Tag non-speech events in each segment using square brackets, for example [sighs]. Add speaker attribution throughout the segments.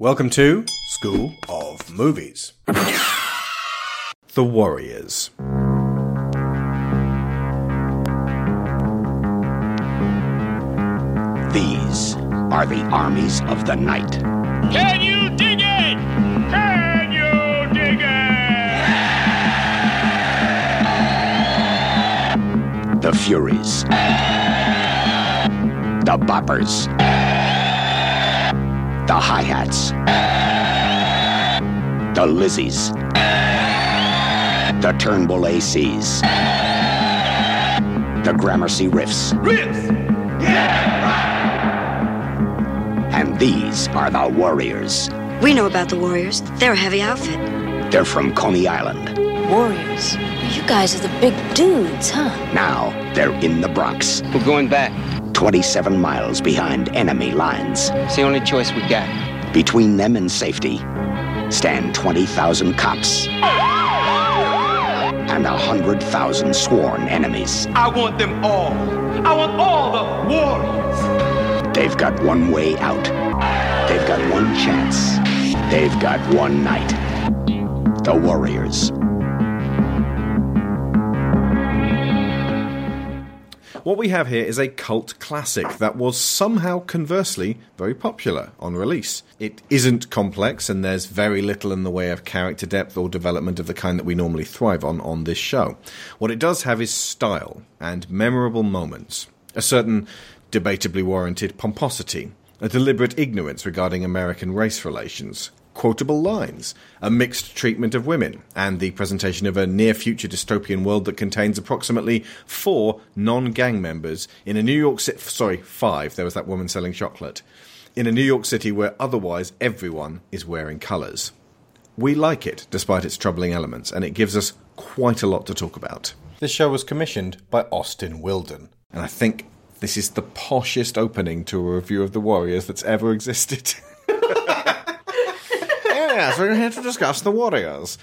Speaker 1: Welcome to School of Movies. the Warriors.
Speaker 2: These are the armies of the night.
Speaker 3: Can you dig it? Can you dig it?
Speaker 2: The Furies. The Boppers. The Hi-Hats. The Lizzies. The Turnbull ACs. The Gramercy Riffs. Riffs! Yeah, right. And these are the Warriors.
Speaker 4: We know about the Warriors. They're a heavy outfit.
Speaker 2: They're from Coney Island.
Speaker 5: Warriors. You guys are the big dudes, huh?
Speaker 2: Now they're in the Bronx,
Speaker 6: We're going back.
Speaker 2: 27 miles behind enemy lines.
Speaker 6: It's the only choice we got.
Speaker 2: Between them and safety stand 20,000 cops and 100,000 sworn enemies.
Speaker 3: I want them all. I want all the warriors.
Speaker 2: They've got one way out. They've got one chance. They've got one night. The Warriors.
Speaker 1: What we have here is a cult classic that was somehow conversely very popular on release. It isn't complex and there's very little in the way of character depth or development of the kind that we normally thrive on on this show. What it does have is style and memorable moments, a certain debatably warranted pomposity, a deliberate ignorance regarding American race relations, quotable lines, a mixed treatment of women, and the presentation of a near future dystopian world that contains approximately four non gang members in a New York City. Sorry, five. There was that woman selling chocolate. In a New York City where otherwise everyone is wearing colours. We like it, despite its troubling elements, and it gives us quite a lot to talk about. This show was commissioned by Austin Wilden, and I think this is the poshest opening to a review of The Warriors that's ever existed. [laughs] yes, we're here to discuss The Warriors.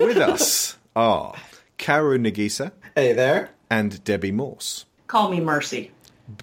Speaker 1: With us are Karu Nagisa
Speaker 7: Hey there.
Speaker 1: and Debbie Morse.
Speaker 8: Call me Mercy.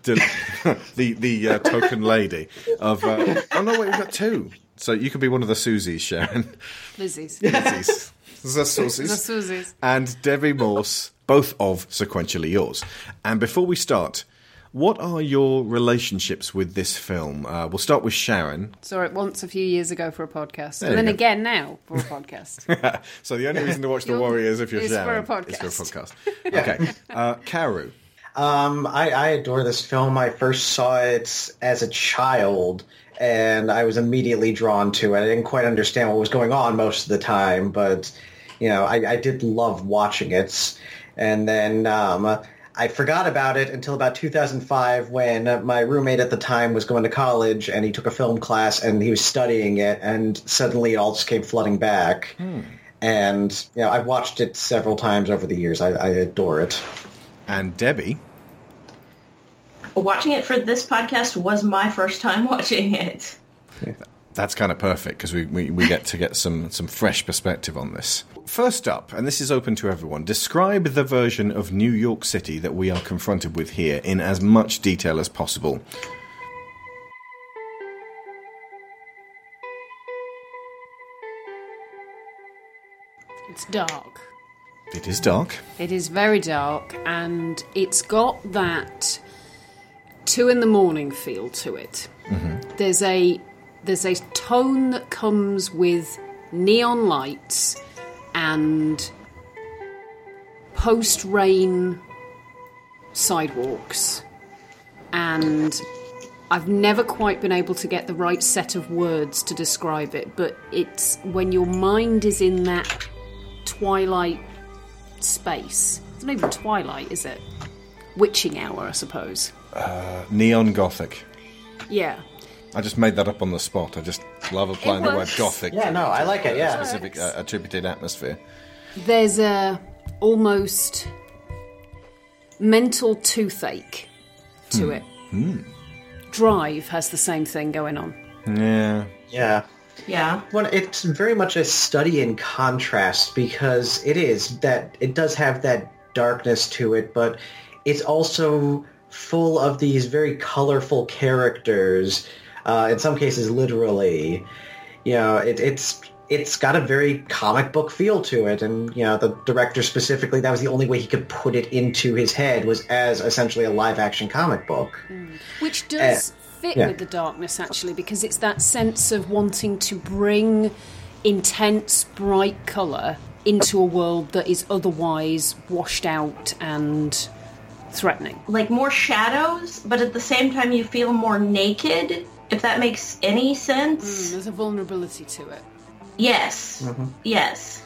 Speaker 1: the [laughs] the, the uh, token lady of. Uh, oh no, wait, we've got two. So you could be one of the Susies, Sharon.
Speaker 9: Lizzie's. [laughs]
Speaker 1: Susies. The Susies.
Speaker 9: The
Speaker 1: Susies.
Speaker 9: Susies.
Speaker 1: And Debbie Morse, both of Sequentially Yours. And before we start, what are your relationships with this film? Uh, we'll start with Sharon.
Speaker 9: Saw it once a few years ago for a podcast,
Speaker 1: There
Speaker 9: and then
Speaker 1: go.
Speaker 9: again now for a podcast. [laughs]
Speaker 1: so the only reason to watch The
Speaker 9: You're-
Speaker 1: Warriors if you're
Speaker 9: is for
Speaker 1: Sharon
Speaker 9: a podcast.
Speaker 1: is for a podcast. Okay. Uh, Karu.
Speaker 7: Um, I, I adore this film. I first saw it as a child, and I was immediately drawn to it. I didn't quite understand what was going on most of the time, but you know, I, I did love watching it. And then um, I forgot about it until about 2005 when my roommate at the time was going to college, and he took a film class, and he was studying it, and suddenly it all just came flooding back. Hmm. And you know, I've watched it several times over the years. I, I adore it.
Speaker 1: And Debbie.
Speaker 8: Watching it for this podcast was my first time [laughs] watching it.
Speaker 1: That's kind of perfect because we, we, we get to get some, some fresh perspective on this. First up, and this is open to everyone, describe the version of New York City that we are confronted with here in as much detail as possible.
Speaker 9: it's dark.
Speaker 1: It is dark.
Speaker 9: It is very dark, and it's got that two in the morning feel to it. Mm-hmm. There's a there's a tone that comes with neon lights and post rain sidewalks, and I've never quite been able to get the right set of words to describe it. But it's when your mind is in that twilight space. It's not even twilight, is it? Witching hour, I suppose.
Speaker 1: Uh, neon Gothic.
Speaker 9: Yeah.
Speaker 1: I just made that up on the spot. I just love applying the word. Gothic.
Speaker 7: Yeah, no, I like it. Yeah.
Speaker 1: Specific uh, attributed atmosphere.
Speaker 9: There's a almost mental toothache to it. Drive has the same thing going on.
Speaker 1: Yeah.
Speaker 7: Yeah.
Speaker 8: Yeah.
Speaker 7: Well, it's very much a study in contrast because it is that it does have that darkness to it, but it's also full of these very colorful characters, uh, in some cases literally, you know, it, it's it's got a very comic book feel to it, and you know, the director specifically, that was the only way he could put it into his head was as essentially a live action comic book.
Speaker 9: Which does fit
Speaker 7: yeah.
Speaker 9: with the darkness, actually, because it's that sense of wanting to bring intense, bright colour into a world that is otherwise washed out and threatening.
Speaker 8: Like more shadows, but at the same time you feel more naked, if that makes any sense.
Speaker 9: There's a vulnerability to it.
Speaker 8: Yes. Yes.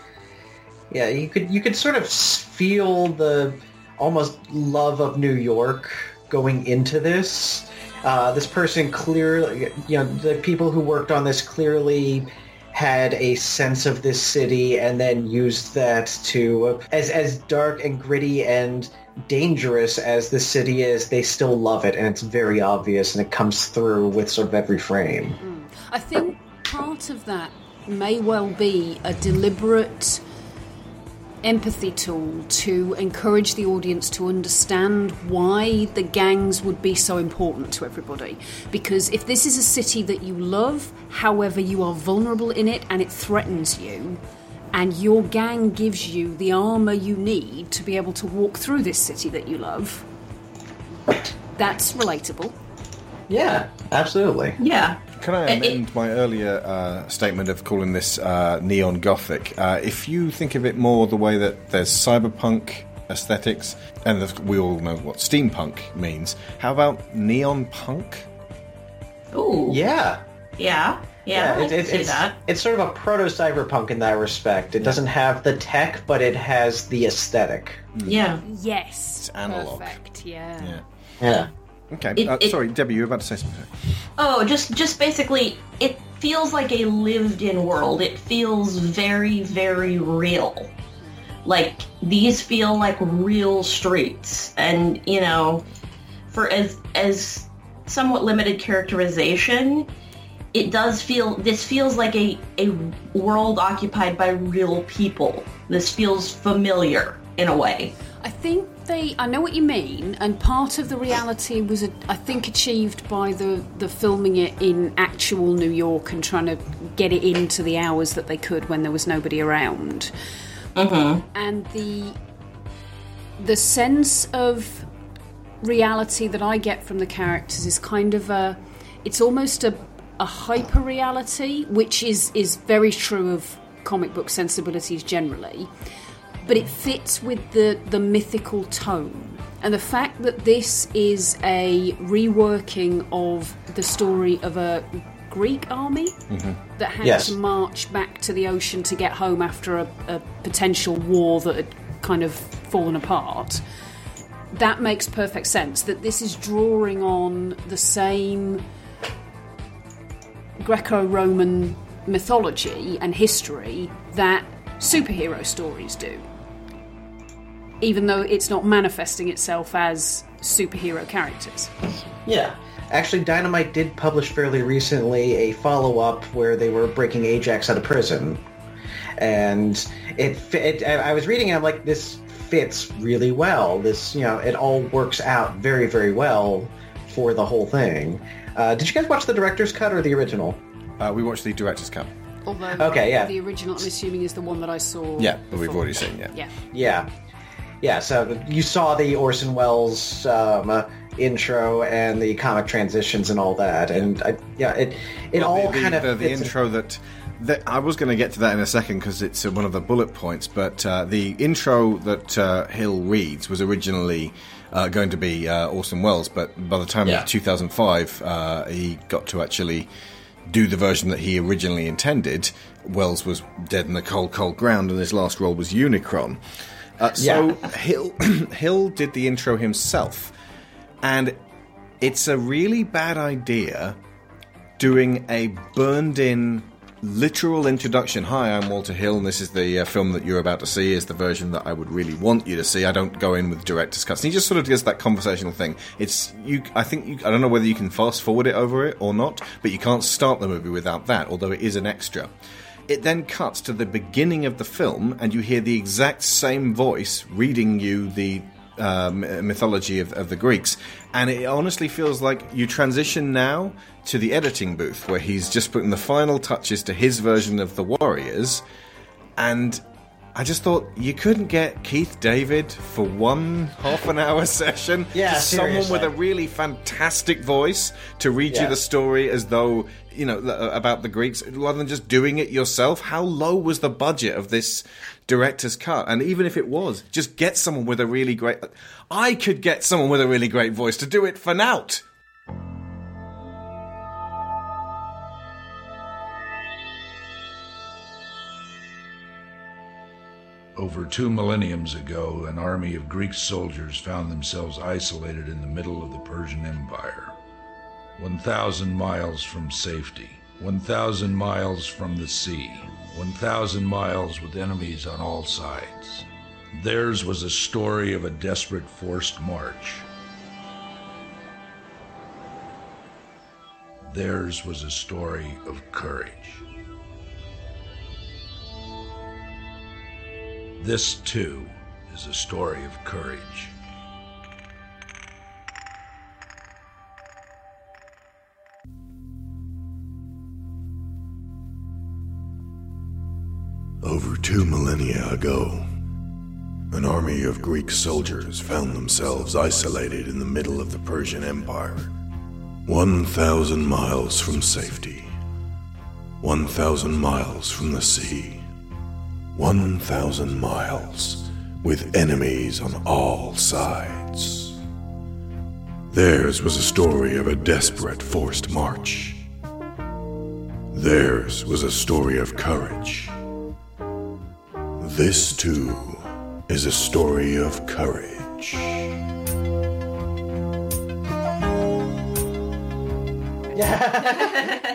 Speaker 7: Yeah, you could you could sort of feel the almost love of New York going into this. Uh, this person clearly, you know, the people who worked on this clearly had a sense of this city and then used that to as as dark and gritty and dangerous as the city is they still love it and it's very obvious and it comes through with sort of every frame mm.
Speaker 9: I think part of that may well be a deliberate empathy tool to encourage the audience to understand why the gangs would be so important to everybody. Because if this is a city that you love, however, you are vulnerable in it and it threatens you, and your gang gives you the armour you need to be able to walk through this city that you love, that's relatable.
Speaker 7: yeah absolutely
Speaker 8: Yeah.
Speaker 1: Can I
Speaker 8: It- it-
Speaker 1: amend my earlier uh, statement of calling this uh, neon gothic? Uh, if you think of it more the way that there's cyberpunk aesthetics, and the, we all know what steampunk means, how about neon punk?
Speaker 8: Ooh.
Speaker 7: yeah
Speaker 8: Yeah. Yeah. I
Speaker 7: it, it, it's,
Speaker 8: that.
Speaker 7: it's sort of a proto cyberpunk in that respect. It doesn't have the tech, but it has the aesthetic.
Speaker 8: Yeah.
Speaker 9: Yes.
Speaker 1: It's analog.
Speaker 9: Perfect, yeah.
Speaker 1: Yeah.
Speaker 7: Yeah.
Speaker 1: Okay.
Speaker 8: It-
Speaker 1: uh,
Speaker 8: it-
Speaker 1: sorry, Debbie, you were about to say something.
Speaker 8: Oh, just just basically, it feels like a lived-in world. It feels very, very real. Like these feel like real streets, and you know, for as as somewhat limited characterization, it does feel. This feels like a a world occupied by real people. This feels familiar in a way.
Speaker 9: I think they. I know what you mean, and part of the reality was, I think, achieved by the the filming it in actual New York and trying to get it into the hours that they could when there was nobody around. Mm-hmm. And the the sense of reality that I get from the characters is kind of a. It's almost a a hyper reality, which is is very true of comic book sensibilities generally but it fits with the, the mythical tone. And the fact that this is a reworking of the story of a Greek army mm-hmm. that had
Speaker 7: Yes.
Speaker 9: to march back to the ocean to get home after a, a potential war that had kind of fallen apart. That makes perfect sense. That this is drawing on the same Greco Roman mythology and history that superhero stories do. Even though it's not manifesting itself as superhero characters.
Speaker 7: Yeah. Actually, Dynamite did publish fairly recently a follow-up where they were breaking Ajax out of prison, and it, it. I was reading it. I'm like, this fits really well. This, you know, it all works out very, very well for the whole thing. Uh, did you guys watch the director's cut or the original?
Speaker 1: Uh, we watched the director's cut.
Speaker 9: Although
Speaker 7: Okay, yeah.
Speaker 9: the original, I'm assuming, is the one that I saw.
Speaker 1: Yeah, that we've already seen, yeah.
Speaker 9: Yeah.
Speaker 7: Yeah, yeah. So you saw the Orson Welles um, uh, intro and the comic transitions and all that, and I, yeah, it it
Speaker 1: Well,
Speaker 7: all
Speaker 1: the,
Speaker 7: kind of
Speaker 1: the, the intro that, that I was going to get to that in a second because it's uh, one of the bullet points. But uh, the intro that uh, Hill reads was originally uh, going to be uh, Orson Welles, but by the time
Speaker 7: Yeah.
Speaker 1: of 2005, uh, he got to actually do the version that he originally intended. Welles was dead in the cold, cold ground, and his last role was Unicron. Uh, so Hill [clears throat] Hill did the intro himself, and it's a really bad idea doing a burned in literal introduction. Hi, I'm Walter Hill, and this is the uh, film that you're about to see. Is the version that I would really want you to see. I don't go in with director's cuts. And he just sort of does that conversational thing. It's you. I think you, I don't know whether you can fast forward it over it or not, but you can't start the movie without that. Although it is an extra. It then cuts to the beginning of the film, and you hear the exact same voice reading you the um, mythology of, of the Greeks, and it honestly feels like you transition now to the editing booth where he's just putting the final touches to his version of the Warriors, and I just thought you couldn't get Keith David for one half an hour [laughs] session.
Speaker 7: Yeah,
Speaker 1: someone with a really fantastic voice to read you the story as though you know about the Greeks, rather than just doing it yourself. How low was the budget of this director's cut? And even if it was, just get someone with a really great. I could get someone with a really great voice to do it for Nout.
Speaker 6: Over two millenniums ago, an army of Greek soldiers found themselves isolated in the middle of the Persian Empire. 1,000 miles from safety, 1,000 miles from the sea, 1,000 miles with enemies on all sides. Theirs was a story of a desperate forced march. Theirs was a story of courage. This, too, is a story of courage.
Speaker 10: Over two millennia ago, an army of Greek soldiers found themselves isolated in the middle of the Persian Empire. 1,000 miles from safety. 1,000 miles from the sea. 1,000 miles with enemies on all sides. Theirs was a story of a desperate forced march. Theirs was a story of courage. This, too, is a story of courage. [laughs]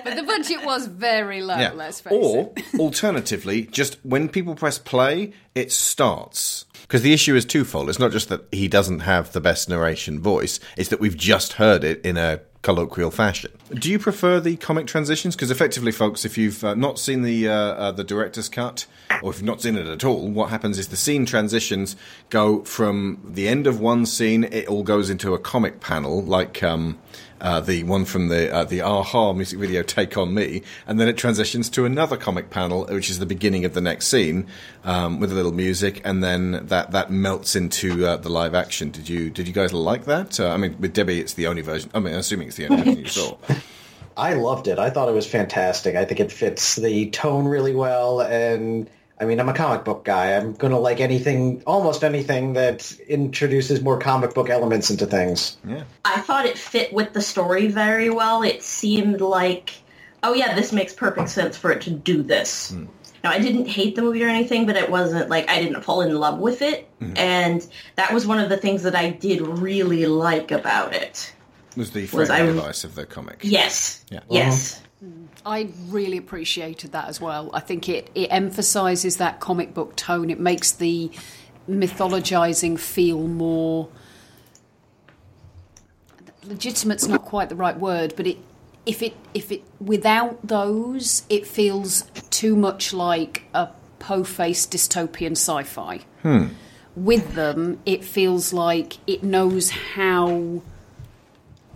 Speaker 9: But the budget was very low, let's face
Speaker 1: or
Speaker 9: it. [laughs]
Speaker 1: alternatively, just when people press play, it starts. Because the issue is twofold. It's not just that he doesn't have the best narration voice; it's that we've just heard it in a colloquial fashion. Do you prefer the comic transitions? Because effectively, folks, if you've uh, not seen the uh, uh, the director's cut, or if you've not seen it at all, what happens is the scene transitions go from the end of one scene, it all goes into a comic panel, like. Um, uh, the one from the uh, the a-ha music video "Take on Me," and then it transitions to another comic panel, which is the beginning of the next scene, um, with a little music, and then that that melts into uh, the live action. Did you did you guys like that? Uh, I mean, with Debbie, it's the only version. I mean, assuming it's the only version you saw. [laughs]
Speaker 7: I loved it. I thought it was fantastic. I think it fits the tone really well. And I mean, I'm a comic book guy. I'm going to like anything, almost anything that introduces more comic book elements into things.
Speaker 1: Yeah.
Speaker 8: I thought it fit with the story very well. It seemed like, oh yeah, this makes perfect sense for it to do this. Hmm. Now, I didn't hate the movie or anything, but it wasn't like I didn't fall in love with it. Mm-hmm. And that was one of the things that I did really like about it.
Speaker 1: Was the
Speaker 8: Was
Speaker 1: framing
Speaker 8: I-
Speaker 1: device of the comic?
Speaker 8: Yes.
Speaker 1: Yeah.
Speaker 8: Yes. Uh-huh. Mm.
Speaker 9: I really appreciated that as well. I think it, it emphasises that comic book tone. It makes the mythologizing feel more legitimate's not quite the right word, but it if it if it without those, it feels too much like a po-faced dystopian sci-fi. Hmm. With them, it feels like it knows how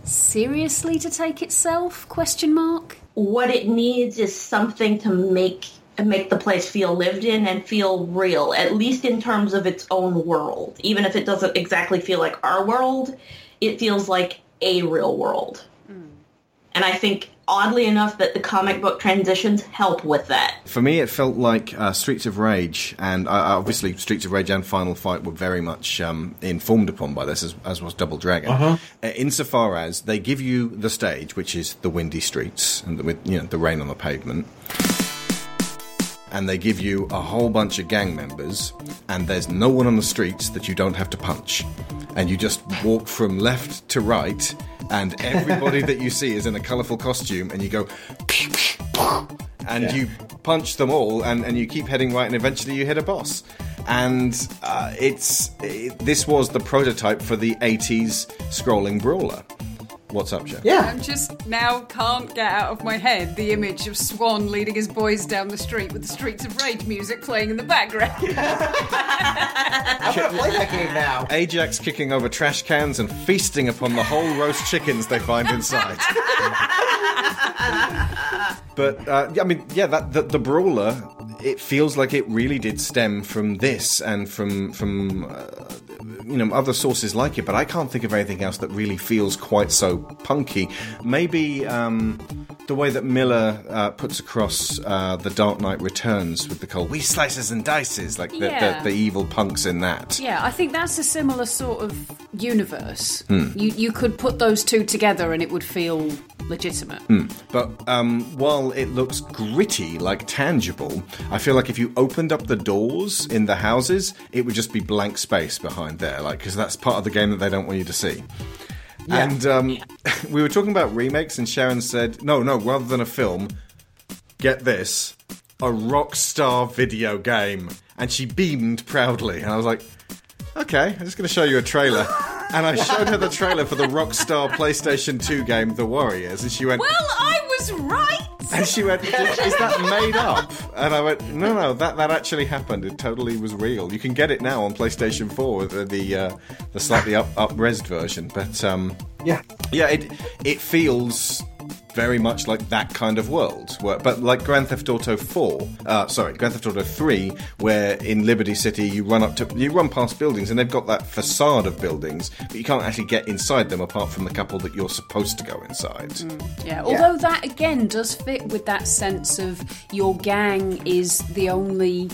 Speaker 9: seriously to take itself? Question mark.
Speaker 8: What it needs is something to make make the place feel lived in and feel real, at least in terms of its own world. Even if it doesn't exactly feel like our world, it feels like a real world. Hmm. And I think, oddly enough, that the comic book transitions help with that.
Speaker 1: For me, it felt like uh, Streets of Rage, and uh, obviously Streets of Rage and Final Fight were very much um, informed upon by this, as, as was Double Dragon. Uh, insofar as they give you the stage, which is the windy streets and the, with you know the rain on the pavement, and they give you a whole bunch of gang members, and there's no one on the streets that you don't have to punch, and you just walk from left to right, and everybody [laughs] that you see is in a colourful costume, and you go. And you punch them all, and, and you keep heading right, and eventually you hit a boss. And uh, it's it, this was the prototype for the '80s scrolling brawler What's up, Jeff? Yeah.
Speaker 9: I'm just now can't get out of my head the image of Swan leading his boys down the street with the Streets of Rage music playing in the background. [laughs]
Speaker 7: I'm gonna play that game now.
Speaker 1: Ajax kicking over trash cans and feasting upon the whole roast chickens they find inside. [laughs] but uh, I mean, yeah, that the, the brawler. It feels like it really did stem from this and from from uh, you know other sources like it. But I can't think of anything else that really feels quite so punky. Maybe um, the way that Miller uh, puts across uh, the Dark Knight Returns with the whole "we slices and dices," like the,
Speaker 9: Yeah.
Speaker 1: the, the evil punks in that.
Speaker 9: Yeah, I think that's a similar sort of universe.
Speaker 1: Hmm.
Speaker 9: You you could put those two together and it would feel legitimate.
Speaker 1: But um, while it looks gritty, like tangible, I feel like if you opened up the doors in the houses, it would just be blank space behind there, like because that's part of the game that they don't want you to see. And um, [laughs] we were talking about remakes, and Sharon said, "No, no, rather than a film, get this, a Rockstar video game." And she beamed proudly, and I was like, "Okay, I'm just going to show you a trailer." And I showed her the trailer for the Rockstar PlayStation 2 game, The Warriors, and she went,
Speaker 9: Well, I was right.
Speaker 1: and she went, "Is that made up?" And I went, "No, no, that that actually happened. It totally was real. You can get it now on PlayStation 4 with the the, uh, the slightly up up resed version. But um,
Speaker 7: Yeah.
Speaker 1: yeah, it it feels very much like that kind of world. Where, but like Grand Theft Auto 4, uh, sorry, Grand Theft Auto 3, where in Liberty City you run up to you run past buildings and they've got that facade of buildings, but you can't actually get inside them apart from the couple that you're supposed to go inside.
Speaker 9: Yeah, although that again does fit with that sense of your gang is the only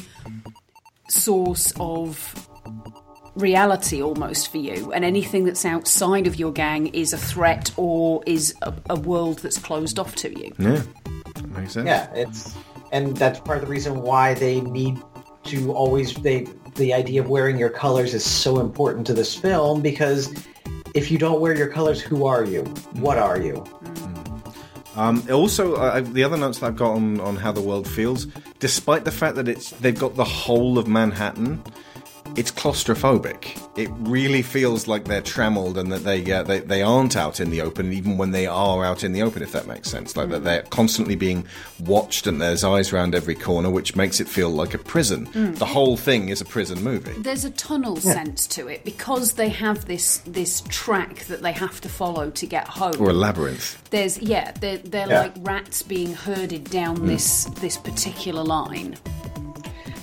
Speaker 9: source of reality almost for you, and anything that's outside of your gang is a threat or is a, a world that's closed off to you.
Speaker 1: Yeah, that makes sense.
Speaker 7: Yeah, it's and that's part of the reason why they need to always they the idea of wearing your colors is so important to this film because if you don't wear your colors, who are you? What are you?
Speaker 1: Um, also, uh, the other notes that I've got on, on how the world feels, despite the fact that it's they've got the whole of Manhattan, it's claustrophobic. It really feels like they're trammelled and that they, uh, they they aren't out in the open, even when they are out in the open. If that makes sense, like that they're constantly being watched and there's eyes around every corner, which makes it feel like a prison. The whole thing is a prison movie.
Speaker 9: There's a tunnel sense to it because they have this this track that they have to follow to get home.
Speaker 1: Or a labyrinth.
Speaker 9: There's yeah, they're, they're
Speaker 7: Yeah.
Speaker 9: like rats being herded down this this particular line.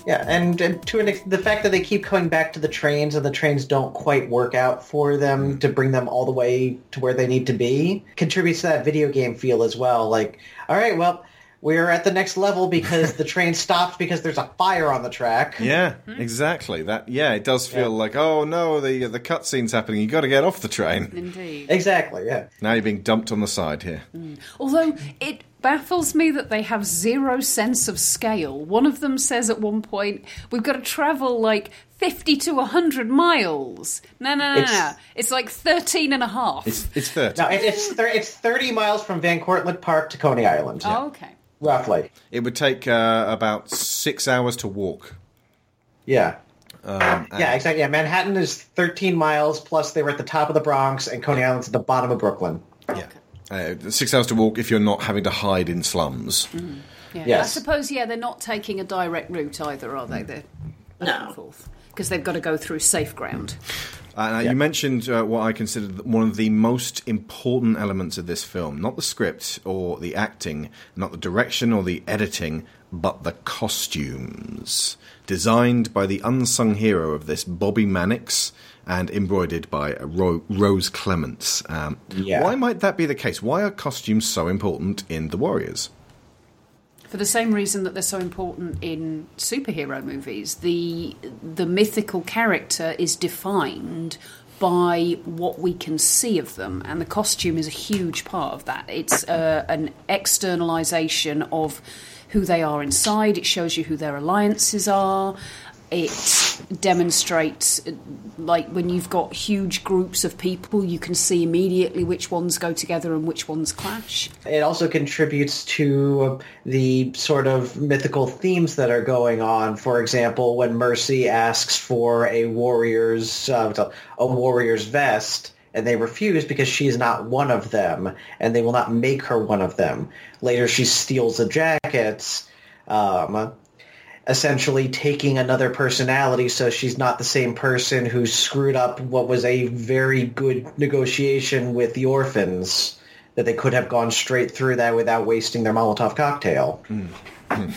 Speaker 7: Yeah, and, and to an ex- the fact that they keep coming back to the trains and the trains don't quite work out for them mm. to bring them all the way to where they need to be contributes to that video game feel as well. Like, all right, well, we're at the next level because the [laughs] train stopped because there's a fire on the track.
Speaker 1: Yeah, hmm? exactly. That yeah, it does feel like oh no, the the cutscene's happening. You got to get off the train.
Speaker 9: Indeed.
Speaker 7: Exactly. Yeah.
Speaker 1: Now you're being dumped on the side here. Mm.
Speaker 9: Although it baffles me that they have zero sense of scale. One of them says at one point, "We've got to travel like 50 to 100 miles." No, no, no,
Speaker 7: It's-
Speaker 9: no. It's like 13 and a half.
Speaker 1: It's it's thirty.
Speaker 7: No, it, it's thir- it's 30 miles from Van Cortlandt Park to Coney Island,
Speaker 9: oh, okay.
Speaker 7: roughly.
Speaker 1: It would take uh, about six hours to walk.
Speaker 7: Yeah.
Speaker 1: Um,
Speaker 7: Yeah, exactly. Yeah, Manhattan is 13 miles, plus they were at the top of the Bronx, and Coney Island's at the bottom of Brooklyn.
Speaker 1: yeah. Uh, six hours to walk if you're not having to hide in slums.
Speaker 9: Yeah. I suppose yeah, they're not taking a direct route either, are they? They're back and forth because they've got to go through safe ground.
Speaker 1: Uh, now, You mentioned uh, what I consider one of the most important elements of this film. Not the script or the acting, not the direction or the editing, but the costumes. Designed by the unsung hero of this, Bobbie Mannix, and embroidered by Ro- Rose Clements. Um,
Speaker 7: Yeah.
Speaker 1: Why might that be the case? Why are costumes so important in The Warriors?
Speaker 9: For the same reason that they're so important in superhero movies, the the mythical character is defined by what we can see of them, and the costume is a huge part of that. It's uh, an externalization of who they are inside. It shows you who their alliances are. It demonstrates, like when you've got huge groups of people, you can see immediately which ones go together and which ones clash.
Speaker 7: It also contributes to the sort of mythical themes that are going on. For example, when Mercy asks for a warrior's uh, a warrior's vest, and they refuse because she's not one of them, and they will not make her one of them. Later, she steals the jackets, um, essentially taking another personality, so she's not the same person who screwed up what was a very good negotiation with the orphans. That they could have gone straight through that without wasting their Molotov cocktail. Hmm. Hmm.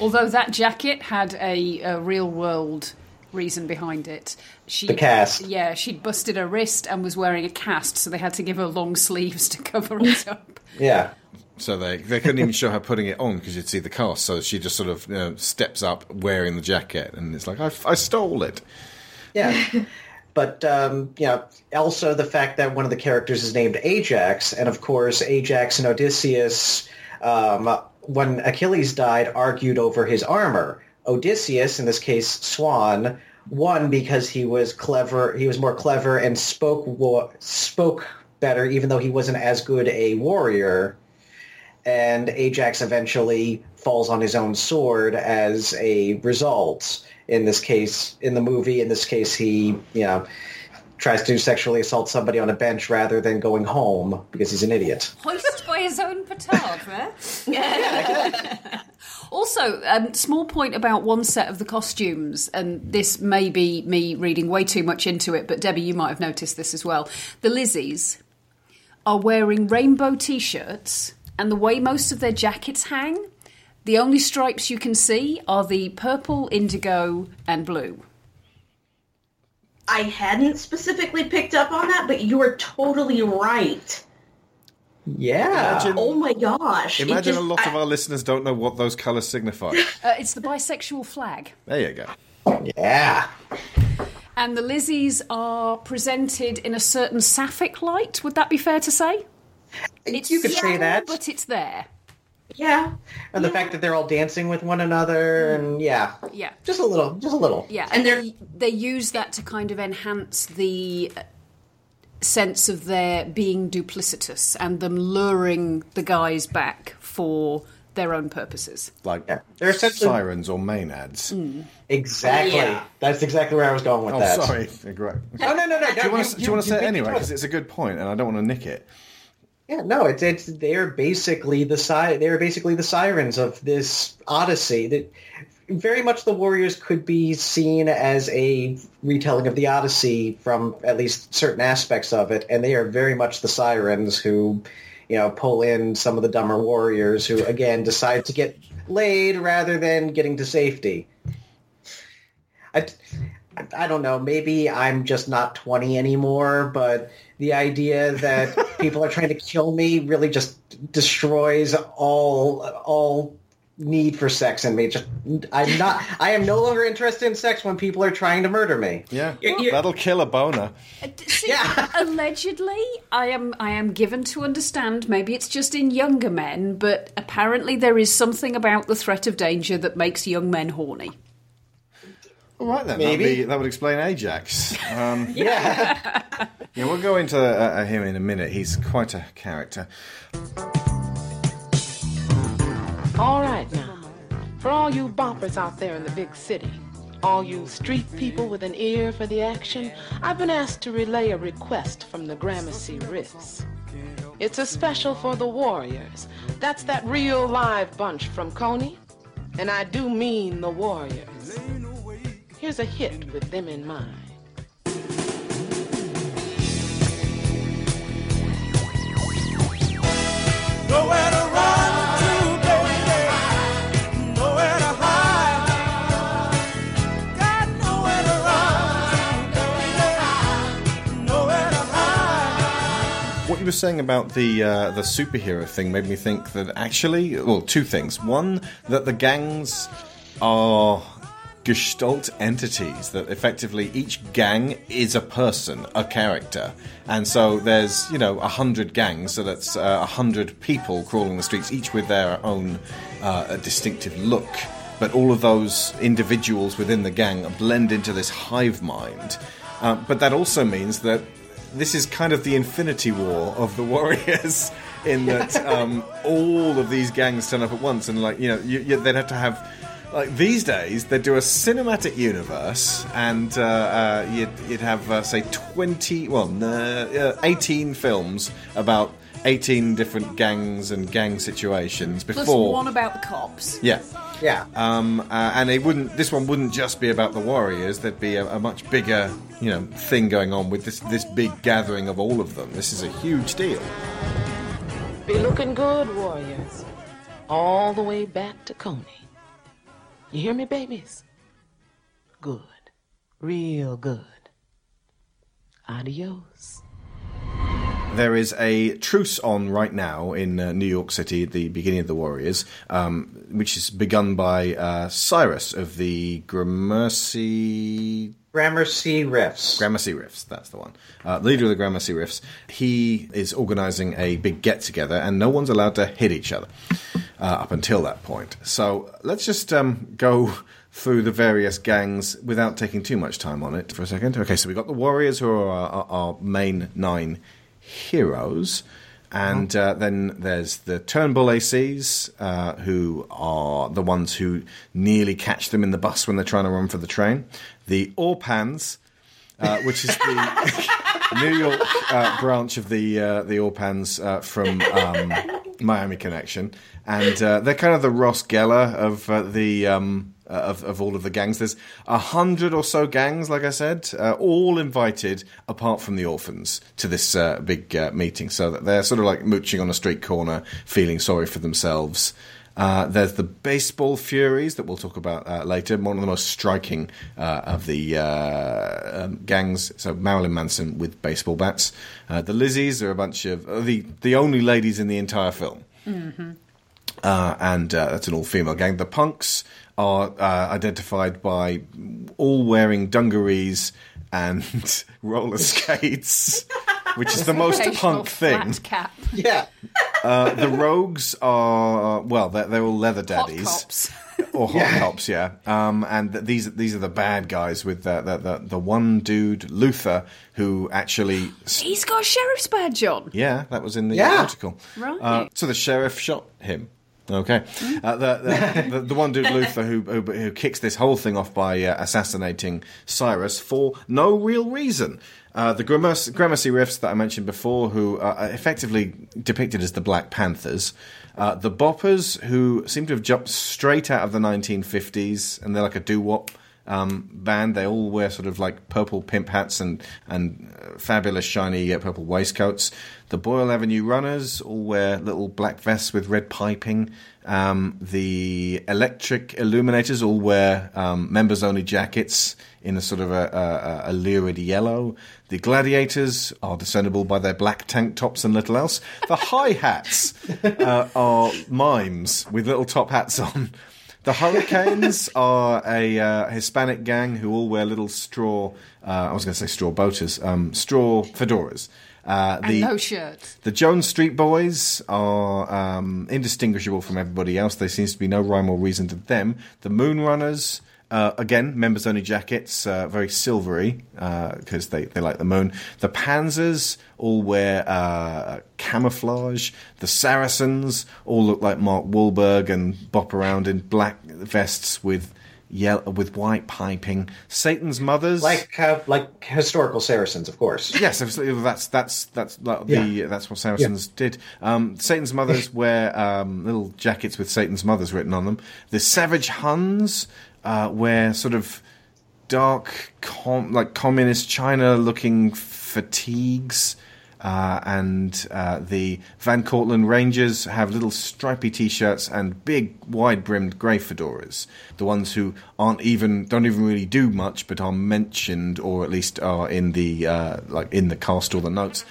Speaker 9: Although that jacket had a, a real world reason behind it. She,
Speaker 7: The cast.
Speaker 9: Yeah, she'd busted her wrist and was wearing a cast, so they had to give her long [laughs] sleeves to cover it up.
Speaker 7: Yeah.
Speaker 1: So they, they couldn't even show her putting it on because you'd see the cast. So she just sort of you know, steps up wearing the jacket, and it's like I, I stole it.
Speaker 7: Yeah. [laughs] But um, you know, also the fact that one of the characters is named Ajax, and of course Ajax and Odysseus, um, when Achilles died, argued over his armor. Odysseus, in this case Swan, won because he was clever. He was more clever and spoke spoke better, even though he wasn't as good a warrior. And Ajax eventually falls on his own sword as a result. In this case, in the movie, in this case, he, you know, tries to sexually assault somebody on a bench rather than going home because he's an idiot.
Speaker 9: Hoist by his own petard, [laughs] there. [laughs] also, um, small point about one set of the costumes, and this may be me reading way too much into it, but Debbie, you might have noticed this as well. The Lizzies are wearing rainbow t-shirts, and the way most of their jackets hang, the only stripes you can see are the purple, indigo, and blue.
Speaker 8: I hadn't specifically picked up on that, but you are totally right.
Speaker 7: Yeah.
Speaker 1: Imagine-
Speaker 8: Oh my gosh.
Speaker 1: Imagine
Speaker 8: just-
Speaker 1: a lot
Speaker 8: I-
Speaker 1: of our listeners don't know what those colours signify. [laughs]
Speaker 9: Uh, it's the bisexual flag.
Speaker 1: there you go.
Speaker 7: Yeah.
Speaker 9: And the Lizzies are presented in a certain sapphic light. Would that be fair to say? It's
Speaker 7: you could say that.
Speaker 9: but it's there.
Speaker 8: Yeah.
Speaker 7: And the fact that they're all dancing with one another, and yeah,
Speaker 9: Yeah,
Speaker 7: just a little, just a little.
Speaker 9: yeah.
Speaker 8: And
Speaker 9: And
Speaker 8: they're-
Speaker 9: they they use that to kind of enhance the uh, sense of their being duplicitous and them luring the guys back for their own purposes.
Speaker 1: Like
Speaker 7: Yeah. They're essentially
Speaker 1: sirens or maenads.
Speaker 7: exactly.
Speaker 8: Yeah.
Speaker 7: That's exactly where I was going with
Speaker 1: Oh,
Speaker 7: that.
Speaker 1: sorry. Yeah, Great.
Speaker 7: Oh no, no, no.
Speaker 1: Do you want to, do you want say it anyway? Because it's a good point, and I don't want to nick it.
Speaker 7: Yeah, no, it's it's they're basically the si- they're basically the sirens of this Odyssey. That very much the Warriors could be seen as a retelling of the Odyssey from at least certain aspects of it, and they are very much the sirens who, you know, pull in some of the dumber warriors who again decide to get laid rather than getting to safety. I, I don't know. Maybe I'm just not 20 anymore, but the idea that [laughs] people are trying to kill me really just destroys all all need for sex in me. Just I'm not. I am no longer interested in sex when people are trying to murder me.
Speaker 1: Yeah,
Speaker 8: You're- you're-
Speaker 1: that'll kill a boner.
Speaker 9: Uh, see,
Speaker 7: Yeah. [laughs]
Speaker 9: allegedly, I am I am given to understand. Maybe it's just in younger men, but apparently there is something about the threat of danger that makes young men horny.
Speaker 1: All right then,
Speaker 7: Maybe.
Speaker 1: That'd be, that would explain Ajax. [laughs] Um,
Speaker 7: Yeah. [laughs]
Speaker 1: yeah, we'll go into uh, uh, him in a minute. He's quite a character.
Speaker 11: All right now, for all you boppers out there in the big city, all you street people with an ear for the action, I've been asked to relay a request from the Gramercy Riffs. It's a special for the Warriors. That's that real live bunch from Coney. And I do mean the Warriors. Here's a hit with them in mind.
Speaker 3: Nowhere to run to, baby. Nowhere to hide. Got nowhere to run to, baby. Nowhere to hide.
Speaker 1: What you were saying about the uh, the superhero thing made me think that actually, well, two things. One, that the gangs are gestalt entities that effectively each gang is a person, a character, and so there's you know a hundred gangs, so that's uh, a hundred people crawling the streets, each with their own uh, distinctive look. But all of those individuals within the gang blend into this hive mind. Uh, but that also means that this is kind of the Infinity War of the Warriors, [laughs] in that [laughs] um, all of these gangs turn up at once, and like you know, you, you, they'd have to have like these days, they'd do a cinematic universe, and uh, uh, you'd, you'd have uh, say twenty, well, uh, eighteen films about eighteen different gangs and gang situations before.
Speaker 9: one about the cops.
Speaker 1: yeah.
Speaker 7: Yeah.
Speaker 1: Um, uh, and it wouldn't. This one wouldn't just be about the warriors. There'd be a, a much bigger, you know, thing going on with this this big gathering of all of them. This is a huge deal.
Speaker 11: Be looking good, warriors. All the way back to Coney. You hear me, babies? Good. Real good. Adios.
Speaker 1: There is a truce on right now in uh, New York City at the beginning of the Warriors, um, which is begun by uh, Cyrus of the Gramercy
Speaker 7: Gramercy Riffs.
Speaker 1: Gramercy Riffs, that's the one. Uh, leader of the Gramercy Riffs. He is organising a big get together, and no one's allowed to hit each other uh, up until that point. So let's just um, go through the various gangs without taking too much time on it for a second. Okay, so we've got the Warriors, who are our, our, main nine heroes. And uh, then there's the Turnbull ACs, uh, who are the ones who nearly catch them in the bus when they're trying to run for the train. The Orpans, uh, which is the [laughs] New York uh, branch of the uh, the Orpans uh, from um, [laughs] Miami Connection, and uh, they're kind of the Ross Geller of uh, the. Um, uh, of, of all of the gangs. There's a hundred or so gangs, like I said, uh, all invited apart from the orphans to this uh, big uh, meeting. So that they're sort of like mooching on a street corner, feeling sorry for themselves. Uh, there's the baseball furies that we'll talk about uh, later. One of the most striking uh, of the uh, um, gangs. So Marilyn Manson with baseball bats. Uh, the Lizzies are a bunch of uh, the the only ladies in the entire film uh, and uh, that's an all-female gang. The punks are uh, identified by all wearing dungarees and [laughs] roller skates, [laughs] which is the most punk thing.
Speaker 9: cap.
Speaker 7: Yeah.
Speaker 1: Uh, the rogues are well, they're, they're all leather
Speaker 9: Hot
Speaker 1: daddies
Speaker 9: cops. [laughs]
Speaker 1: or hot cops, yeah. Um, and th- these these are the bad guys with the the, the, the one dude Luther who actually
Speaker 9: He's got a sheriff's badge on.
Speaker 1: yeah, that was in the
Speaker 7: Yeah.
Speaker 1: article.
Speaker 9: Right.
Speaker 1: Uh, so the sheriff shot him. Okay. Uh, the, the, the, one dude, Luther, who, who, who kicks this whole thing off by uh, assassinating Cyrus for no real reason. Uh, the Gramercy, Gramercy Riffs that I mentioned before, who are effectively depicted as the Black Panthers. Uh, the Boppers, who seem to have jumped straight out of the 1950s, and they're like a doo wop um, band. They all wear sort of like purple pimp hats and and uh, fabulous shiny uh, purple waistcoats. The Boyle Avenue Runners all wear little black vests with red piping. Um, the Electric Illuminators all wear um, members only jackets in a sort of a, a, a lurid yellow. The Gladiators are discernible by their black tank tops and little else. The High Hats [laughs] uh, are mimes with little top hats on. The Hurricanes [laughs] are a uh, Hispanic gang who all wear little straw. Uh, I was going to say straw boaters, um, straw fedoras. Uh,
Speaker 9: And
Speaker 1: the
Speaker 9: no shirts.
Speaker 1: the Jones Street Boys are um, indistinguishable from everybody else. There seems to be no rhyme or reason to them. The Moonrunners, uh, again, members only jackets, uh, very silvery because they, they like the moon. The Panzers all wear uh, camouflage. The Saracens all look like Mark Wahlberg and bop around in black vests with yellow, with white piping. Satan's Mothers,
Speaker 7: Like uh, like historical Saracens, of course.
Speaker 1: Yes. That's that's that's like the
Speaker 7: Yeah.
Speaker 1: that's what Saracens did. Um, Satan's mothers [laughs] wear um, little jackets with Satan's mothers written on them. The Savage Huns uh, wear sort of dark, com- like communist China-looking fatigues. Uh, and uh, the Van Cortlandt Rangers have little stripy T-shirts and big, wide-brimmed grey fedoras. The ones who aren't even don't even really do much, but are mentioned or at least are in the uh, like in the cast or the notes.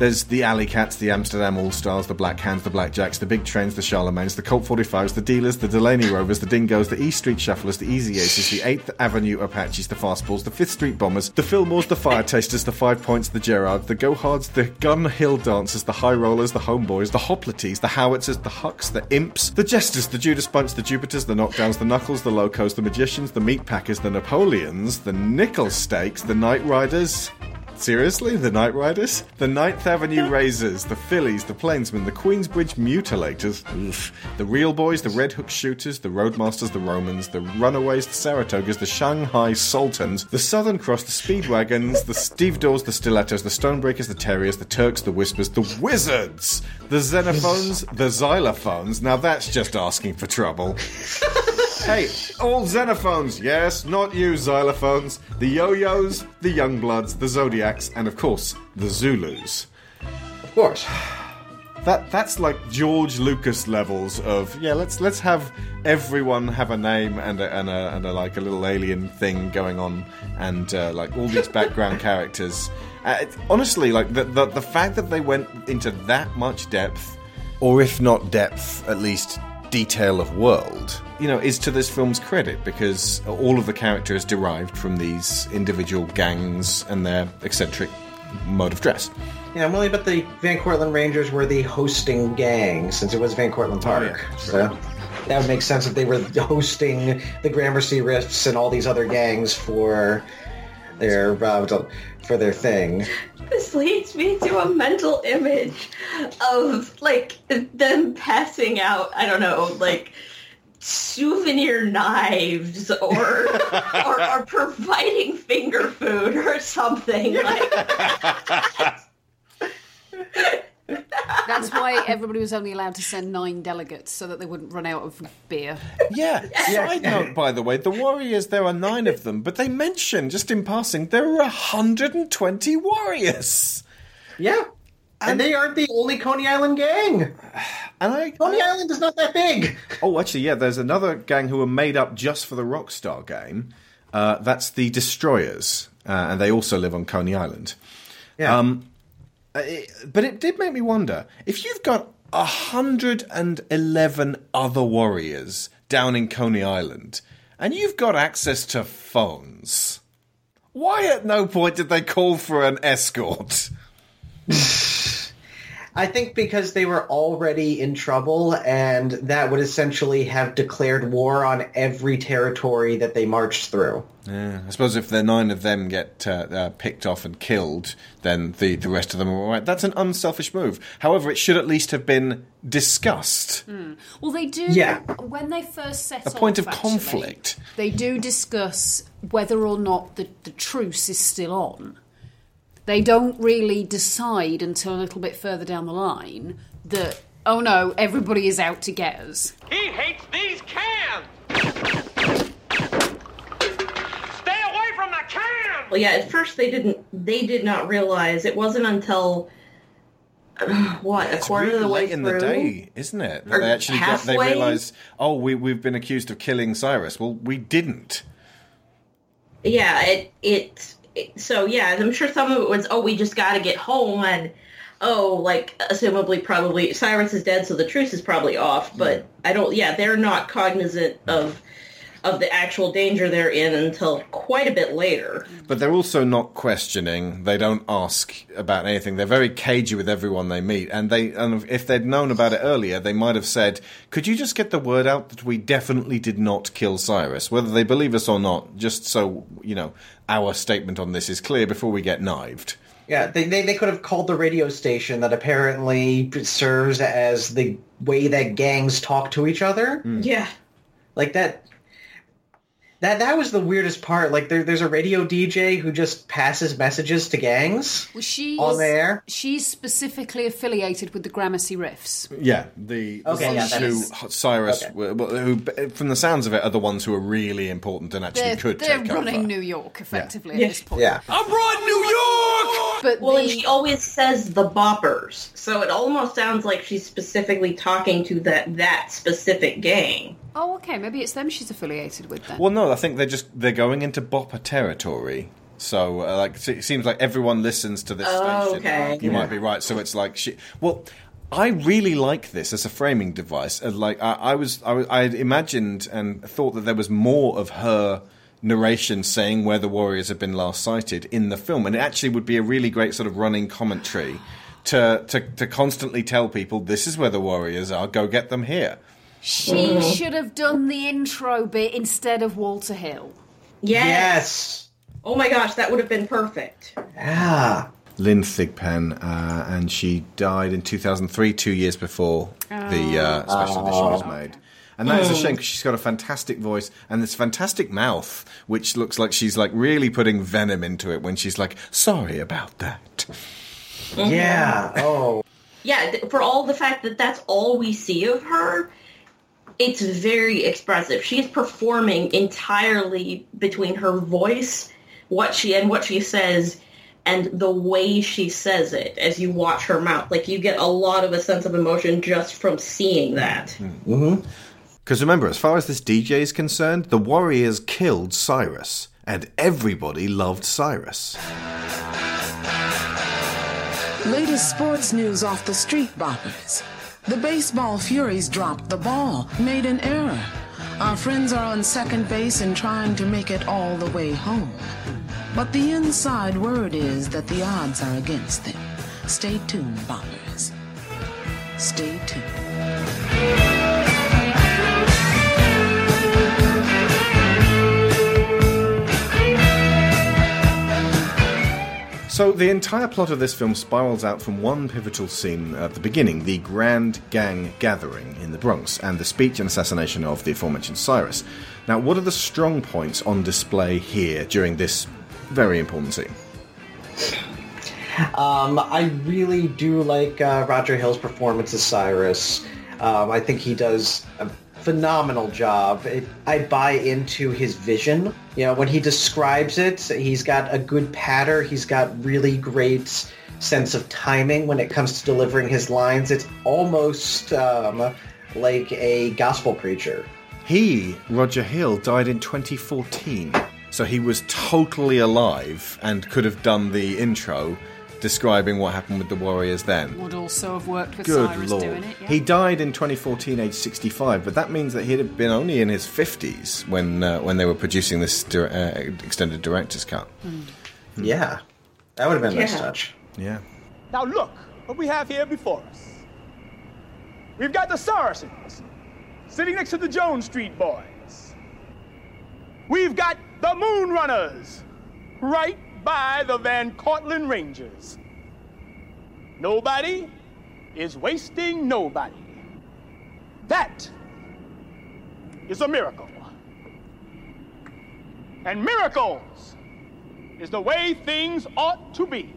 Speaker 1: There's the Alley Cats, the Amsterdam All Stars, the Black Hands, the Black Jacks, the Big Trains, the Charlemagnes, the Colt 45s, the Dealers, the Delaney Rovers, the Dingoes, the East Street Shufflers, the Easy Aces, the 8th Avenue Apaches, the Fastballs, the 5th Street Bombers, the Fillmores, the Fire Tasters, the Five Points, the Gerards, the Gohards, the Gun Hill Dancers, the High Rollers, the Homeboys, the Hoplites, the Howitzers, the Hucks, the Imps, the Jesters, the Judas Bunch, the Jupiters, the Knockdowns, the Knuckles, the Locos, the Magicians, the Meat Packers, the Napoleons, the Nickel Stakes, the Night Riders, Seriously? The Night Riders? The Ninth Avenue [laughs] Razors, the Phillies, the Plainsmen, the Queensbridge Mutilators, oof, the Real Boys, the Red Hook Shooters, the Roadmasters, the Romans, the Runaways, the Saratogas, the Shanghai Sultans, the Southern Cross, the Speedwagons, the Stevedores, the Stilettos, the Stonebreakers, the Terriers, the Turks, the Whispers, the Wizards, the Xenophones, the Xylophones. Now that's just asking for trouble. [laughs] Hey, all xenophones, yes, not you xylophones. The yo-yos, the youngbloods, the zodiacs, and of course, the Zulus.
Speaker 7: Of course.
Speaker 1: That that's like George Lucas levels of yeah. Let's let's have everyone have a name and a, and a, and a like a little alien thing going on, and uh, like all these background [laughs] characters. Uh, it- honestly, like the, the the fact that they went into that much depth, or if not depth, at least detail of world, you know, is to this film's credit because all of the characters derived from these individual gangs and their eccentric mode of dress.
Speaker 7: Yeah, I'm willing to bet the Van Cortlandt Rangers were the hosting gang since it was Van Cortlandt Park. So that would make sense that they were hosting the Gramercy Riffs and all these other gangs for their uh, for their thing.
Speaker 8: This leads me to a mental image of like them passing out. I don't know, like souvenir knives or or, or [laughs] providing finger food or something like.
Speaker 9: That's why everybody was only allowed to send nine delegates so that they wouldn't run out of beer.
Speaker 1: Yeah. Side note, by the way, the Warriors, there are nine of them, but they mention, just in passing, there are 120 Warriors.
Speaker 7: Yeah. And, they aren't the only Coney Island gang.
Speaker 1: And I,
Speaker 7: Coney Island is not that big.
Speaker 1: Oh, actually, yeah, there's another gang who were made up just for the Rockstar game. Uh, that's the Destroyers, uh, and they also live on Coney Island.
Speaker 7: Yeah.
Speaker 1: Um, uh, it- but it did make me wonder if you've got 111 other warriors down in Coney Island, and you've got access to phones, why at no point did they call for an escort? [laughs]
Speaker 7: I think because they were already in trouble, and that would essentially have declared war on every territory that they marched through.
Speaker 1: Yeah, I suppose if the nine of them get uh, uh, picked off and killed, then the, the rest of them are all right. That's an unselfish move. However, it should at least have been discussed.
Speaker 9: Well, they do.
Speaker 1: Yeah.
Speaker 9: When they first set
Speaker 1: A point
Speaker 9: off,
Speaker 1: of
Speaker 9: actually,
Speaker 1: conflict.
Speaker 9: They do discuss whether or not the, the truce is still on. They don't really decide until a little bit further down the line that, oh no, everybody is out to get us.
Speaker 3: He hates these cans! Stay away from the cans!
Speaker 8: Well, yeah. At first, they didn't. They did not realize it wasn't until [sighs] what a
Speaker 1: It's
Speaker 8: quarter
Speaker 1: really
Speaker 8: of the way
Speaker 1: late in the day, isn't it? That
Speaker 8: Or
Speaker 1: they actually get, they realise, oh, we, we've been accused of killing Cyrus. Well, we didn't.
Speaker 8: Yeah, it, it it. So yeah, I'm sure some of it was oh we just got to get home and oh like assumably probably Cyrus is dead so the truce is probably off. But I don't. Yeah, they're not cognizant of of the actual danger they're in until quite a bit later.
Speaker 1: But they're also not questioning. They don't ask about anything. They're very cagey with everyone they meet. And they, and if they'd known about it earlier, they might have said, "Could you just get the word out that we definitely did not kill Cyrus, whether they believe us or not, just so you know our statement on this is clear before we get knived."
Speaker 7: Yeah, they, they, they could have called the radio station that apparently serves as the way that gangs talk to each other.
Speaker 8: Yeah.
Speaker 7: Like that. That that was the weirdest part. Like there, there's a radio DJ who just passes messages to gangs
Speaker 9: Well, she's,
Speaker 7: on there.
Speaker 9: She's specifically affiliated with the Gramercy Riffs.
Speaker 1: Yeah, the, the
Speaker 7: Okay,
Speaker 1: ones
Speaker 7: that
Speaker 1: who
Speaker 7: is-
Speaker 1: Cyrus,
Speaker 7: Okay.
Speaker 1: were- were- who, from the sounds of it, are the ones who are really important and actually
Speaker 9: They're,
Speaker 1: could
Speaker 9: they're
Speaker 1: take
Speaker 9: running
Speaker 1: over.
Speaker 9: New York effectively
Speaker 8: Yeah.
Speaker 9: at this point.
Speaker 7: Yeah.
Speaker 3: I'm running New York!
Speaker 9: But
Speaker 8: Well,
Speaker 9: the,
Speaker 8: and she always says the boppers, so it almost sounds like she's specifically talking to that that specific gang.
Speaker 9: Oh, okay, maybe it's them she's affiliated with then.
Speaker 1: Well, no, I think they're just they're going into Bopper territory. So, uh, like, it seems like everyone listens to this
Speaker 8: Oh,
Speaker 1: station.
Speaker 8: okay.
Speaker 1: You might be right. So it's like she. Well, I really like this as a framing device. Uh, Like, I, I was, I, I had imagined and thought that there was more of her narration saying where the warriors have been last sighted in the film, and it actually would be a really great sort of running commentary to to, to constantly tell people this is where the warriors are. Go get them here.
Speaker 9: She
Speaker 1: Uh-huh.
Speaker 9: should have done the intro bit instead of Walter Hill.
Speaker 8: Yes.
Speaker 7: Yes.
Speaker 8: Oh my gosh, that would have been perfect.
Speaker 7: Yeah.
Speaker 1: Lynn Thigpen, uh, and she died in 2003, two years before the uh, special edition was made. And that is a shame because she's got a fantastic voice and this fantastic mouth, which looks like she's like really putting venom into it when she's like, "Sorry about that."
Speaker 7: Yeah. Oh.
Speaker 8: Yeah, th- for all the fact that that's all we see of her, it's very expressive. She's performing entirely between her voice, what she and what she says, and the way she says it as you watch her mouth. Like you get a lot of a sense of emotion just from seeing that. Mm-hmm. Mm-hmm.
Speaker 1: Because remember, as far as this DJ is concerned, the Warriors killed Cyrus, and everybody loved Cyrus.
Speaker 11: Latest sports news off the street boppers. The baseball Furies dropped the ball, made an error. Our friends are on second base and trying to make it all the way home. But the inside word is that the odds are against them. Stay tuned, boppers. Stay tuned.
Speaker 1: So the entire plot of this film spirals out from one pivotal scene at the beginning, the Grand Gang Gathering in the Bronx, and the speech and assassination of the aforementioned Cyrus. Now, what are the strong points on display here during this very important scene?
Speaker 7: Um, I really do like uh, Roger Hill's performance as Cyrus. Um, I think he does a phenomenal job. It, I buy into his vision. You know, when he describes it, he's got a good patter. He's got really great sense of timing when it comes to delivering his lines. It's almost um, like a gospel preacher.
Speaker 1: He, Roger Hill, died in 2014, so he was totally alive and could have done the intro describing what happened with the Warriors then.
Speaker 9: Would also have worked with
Speaker 1: Good
Speaker 9: Cyrus
Speaker 1: lord.
Speaker 9: doing it. Yeah.
Speaker 1: He died in 2014, age 65, but that means that he'd have been only in his 50s when uh, when they were producing this dir- uh, extended director's cut.
Speaker 7: Yeah, that would have been a nice touch.
Speaker 1: Yeah.
Speaker 3: Now look what we have here before us. We've got the Saracens sitting next to the Jones Street boys. We've got the Moon Runners right by the Van Cortlandt Rangers. Nobody is wasting nobody. That is a miracle. And miracles is the way things ought to be.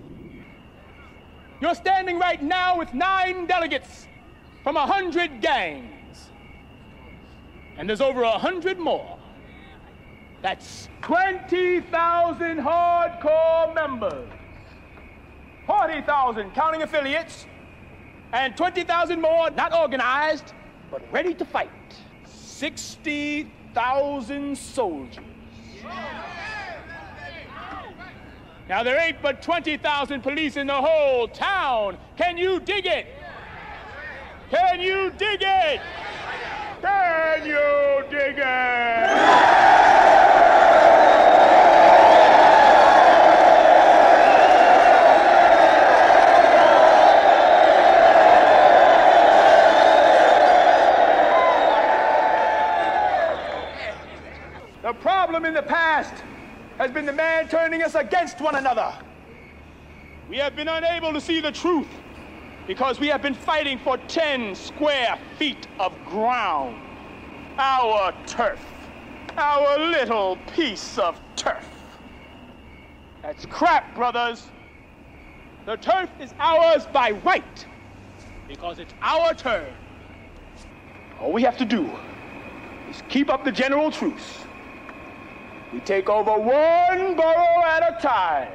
Speaker 3: You're standing right now with nine delegates from a hundred gangs. And there's over a hundred more. That's 20,000 hardcore members. 40,000 counting affiliates. And 20,000 more not organized, but ready to fight. 60,000 soldiers. Now, there ain't but 20,000 police in the whole town. Can you dig it? Can you dig it? Can you dig it? Been the man turning us against one another. We have been unable to see the truth because we have been fighting for 10 square feet of ground. Our turf. Our little piece of turf. That's crap, brothers. The turf is ours by right because it's our turn. All we have to do is keep up the general truce. We take over one borough at a time.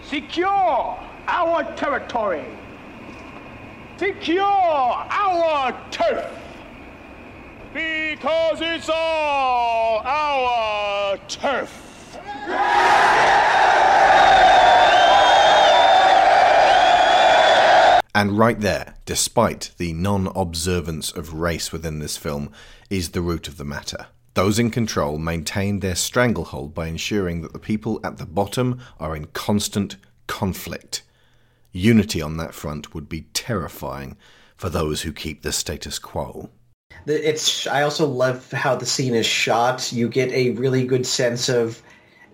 Speaker 3: Secure our territory. Secure our turf. Because it's all our turf.
Speaker 1: And right there, despite the non observance of race within this film, is the root of the matter. Those in control maintain their stranglehold by ensuring that the people at the bottom are in constant conflict. Unity on that front would be terrifying for those who keep the status quo.
Speaker 7: It's. I also love how the scene is shot. You get a really good sense of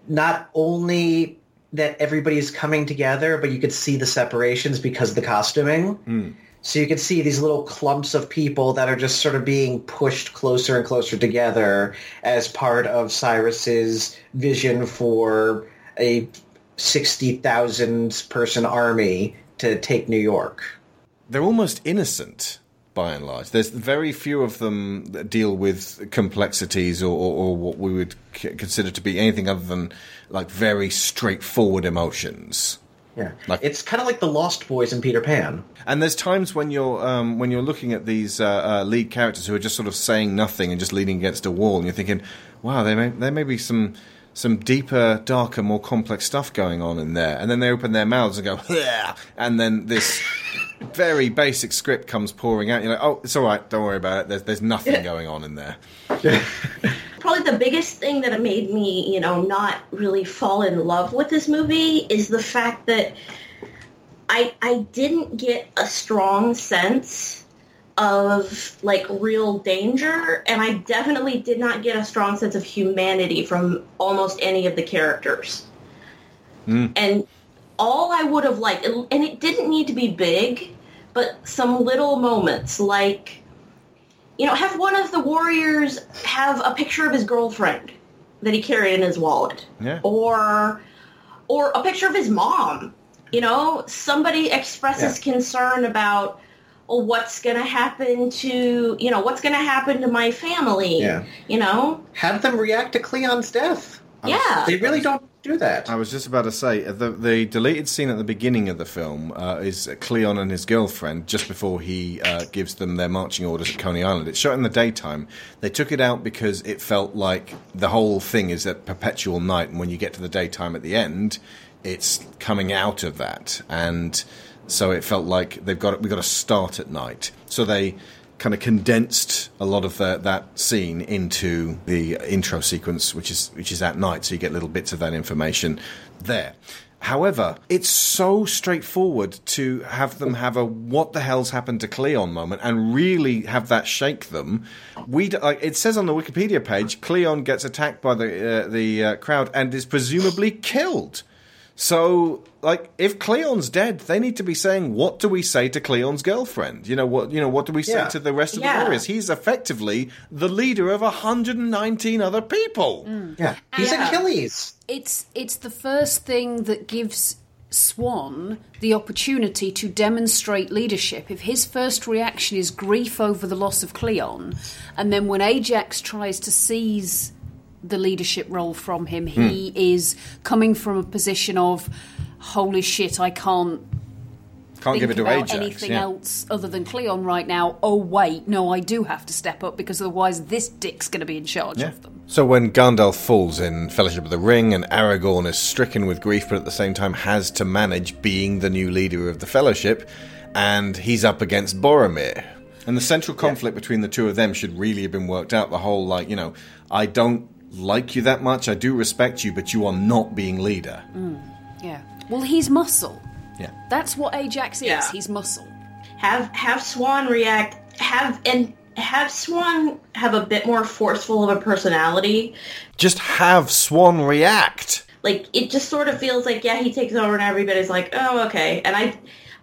Speaker 7: not only that everybody's coming together, but you could see the separations because of the costuming. Hmm. So you can see these little clumps of people that are just sort of being pushed closer and closer together as part of Cyrus's vision for a 60,000 person army to take New York.
Speaker 1: They're almost innocent by and large. There's very few of them that deal with complexities or, or, or what we would c- consider to be anything other than like very straightforward emotions.
Speaker 7: Yeah,
Speaker 1: Like-
Speaker 7: it's kind of like the Lost Boys in Peter Pan.
Speaker 1: And there's times when you're um, when you're looking at these uh, uh, lead characters who are just sort of saying nothing and just leaning against a wall, and you're thinking, "Wow, there may there may be some some deeper, darker, more complex stuff going on in there." And then they open their mouths and go, and then this [laughs] very basic script comes pouring out. You're like, "Oh, it's all right. Don't worry about it. There's there's nothing [laughs] going on in there." [laughs]
Speaker 8: Probably the biggest thing that made me, you know, not really fall in love with this movie is the fact that I I didn't get a strong sense of like real danger and I definitely did not get a strong sense of humanity from almost any of the characters. Hmm. And all I would have liked and it didn't need to be big, but some little moments like you know, have one of the warriors have a picture of his girlfriend that he carried in his wallet,
Speaker 1: Yeah.
Speaker 8: or or a picture of his mom. You know, somebody expresses concern about well, what's going to happen to you know what's going to happen to my family.
Speaker 7: Yeah.
Speaker 8: You know,
Speaker 7: Have them react to Cleon's death.
Speaker 8: yeah.
Speaker 7: They really don't do that.
Speaker 1: I was just about to say uh, the the deleted scene at the beginning of the film uh, is Cleon and his girlfriend just before he uh, gives them their marching orders at Coney Island. It's shot in the daytime. They took it out because it felt like the whole thing is at perpetual night, and when you get to the daytime at the end, it's coming out of that, and so it felt like they've got we got to start at night. So they kind of condensed a lot of the, that scene into the intro sequence, which is which is at night, so you get little bits of that information there. However, it's so straightforward to have them have a "what the hell's happened to Cleon" moment and really have that shake them. We d- like, it says on the Wikipedia page, Cleon gets attacked by the uh, the uh, crowd and is presumably killed. So, like, if Cleon's dead, they need to be saying, "What do we say to Cleon's girlfriend?" You know what? You know what do we say
Speaker 7: Yeah.
Speaker 1: to the rest of
Speaker 8: Yeah.
Speaker 1: the warriors? He's effectively the leader of 119 other people. Mm.
Speaker 7: Yeah, he's
Speaker 8: Yeah.
Speaker 7: Achilles.
Speaker 9: It's it's the first thing that gives Swan the opportunity to demonstrate leadership. If his first reaction is grief over the loss of Cleon, and then when Ajax tries to seize the leadership role from him, he hmm. is coming from a position of holy shit, I can't
Speaker 1: Can't
Speaker 9: think
Speaker 1: give it to
Speaker 9: about
Speaker 1: Ajax.
Speaker 9: anything
Speaker 1: yeah.
Speaker 9: else other than Cleon right now. Oh wait, no, I do have to step up because otherwise this dick's going to be in charge
Speaker 1: Yeah.
Speaker 9: of them.
Speaker 1: So when Gandalf falls in Fellowship of the Ring and Aragorn is stricken with grief, but at the same time has to manage being the new leader of the Fellowship, and he's up against Boromir. And the central conflict between the two of them should really have been worked out. The whole, like, you know, I don't like you that much, I do respect you, but you are not being leader.
Speaker 9: Mm, yeah. Well, he's muscle.
Speaker 1: Yeah.
Speaker 9: That's what Ajax is.
Speaker 8: Yeah.
Speaker 9: He's muscle.
Speaker 8: have have Swan react have and have Swan have a bit more forceful of a personality.
Speaker 1: Just have Swan react.
Speaker 8: Like it just sort of feels like yeah, he takes over and everybody's like, "Oh, okay." And I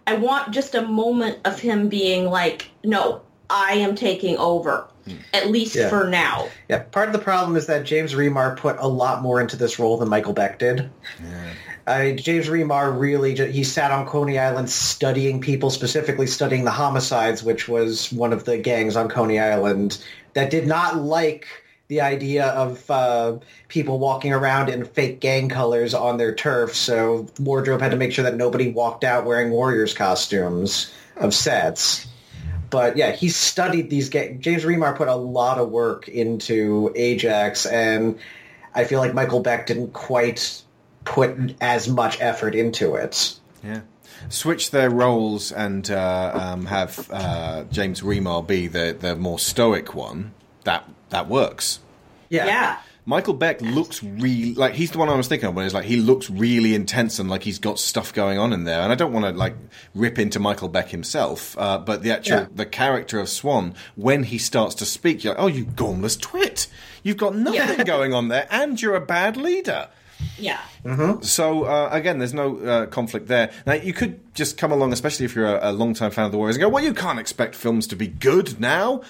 Speaker 8: I want just a moment of him being like, "No, I am taking over." Hmm. At least
Speaker 7: Yeah.
Speaker 8: for now.
Speaker 7: Yeah, part of the problem is that James Remar put a lot more into this role than Michael Beck did. James Remar really ju- he sat on Coney Island studying people, specifically studying the homicides, which was one of the gangs on Coney Island that did not like the idea of uh, people walking around in fake gang colors on their turf. So wardrobe had to make sure that nobody walked out wearing warriors costumes of sets. But yeah, he studied these games. James Remar put a lot of work into Ajax, and I feel like Michael Beck didn't quite put as much effort into it.
Speaker 1: Yeah. Switch their roles and uh, um, have uh, James Remar be the, the more stoic one. That that works.
Speaker 7: Yeah.
Speaker 8: Yeah.
Speaker 1: Michael Beck looks really like he's the one I was thinking of when it's like he looks really intense and like he's got stuff going on in there. And I don't want to like rip into Michael Beck himself, uh, but the actual
Speaker 7: Yeah.
Speaker 1: the character of Swan when he starts to speak, you're like, oh, you gormless twit! You've got nothing [laughs] going on there, and you're a bad leader.
Speaker 8: Yeah.
Speaker 1: So uh, again, there's no uh, conflict there. Now you could just come along, especially if you're a, a long-time fan of the Warriors, and go, "Well, you can't expect films to be good now."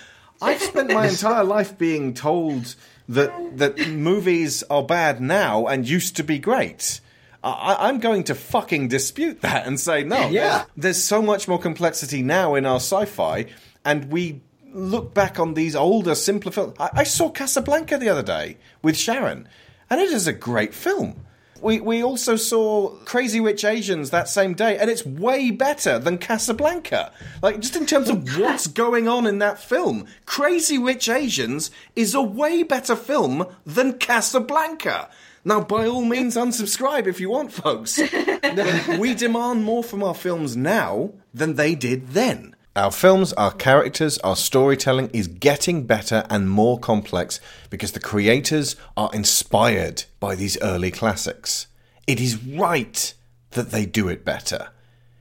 Speaker 1: I've spent my [laughs] entire life being told that that movies are bad now and used to be great. I, I'm going to fucking dispute that and say no.
Speaker 7: Yeah.
Speaker 1: there's so much more complexity now in our sci-fi, and we look back on these older, simpler films. I, I saw Casablanca the other day with Sharon, and it is a great film. We we also saw Crazy Rich Asians that same day, and it's way better than Casablanca. Like just in terms of [laughs] what's going on in that film, Crazy Rich Asians is a way better film than Casablanca. Now, by all means, unsubscribe if you want, folks. [laughs] we demand more from our films now than they did then. Our films, our characters, our storytelling is getting better and more complex because the creators are inspired by these early classics. It is right that they do it better.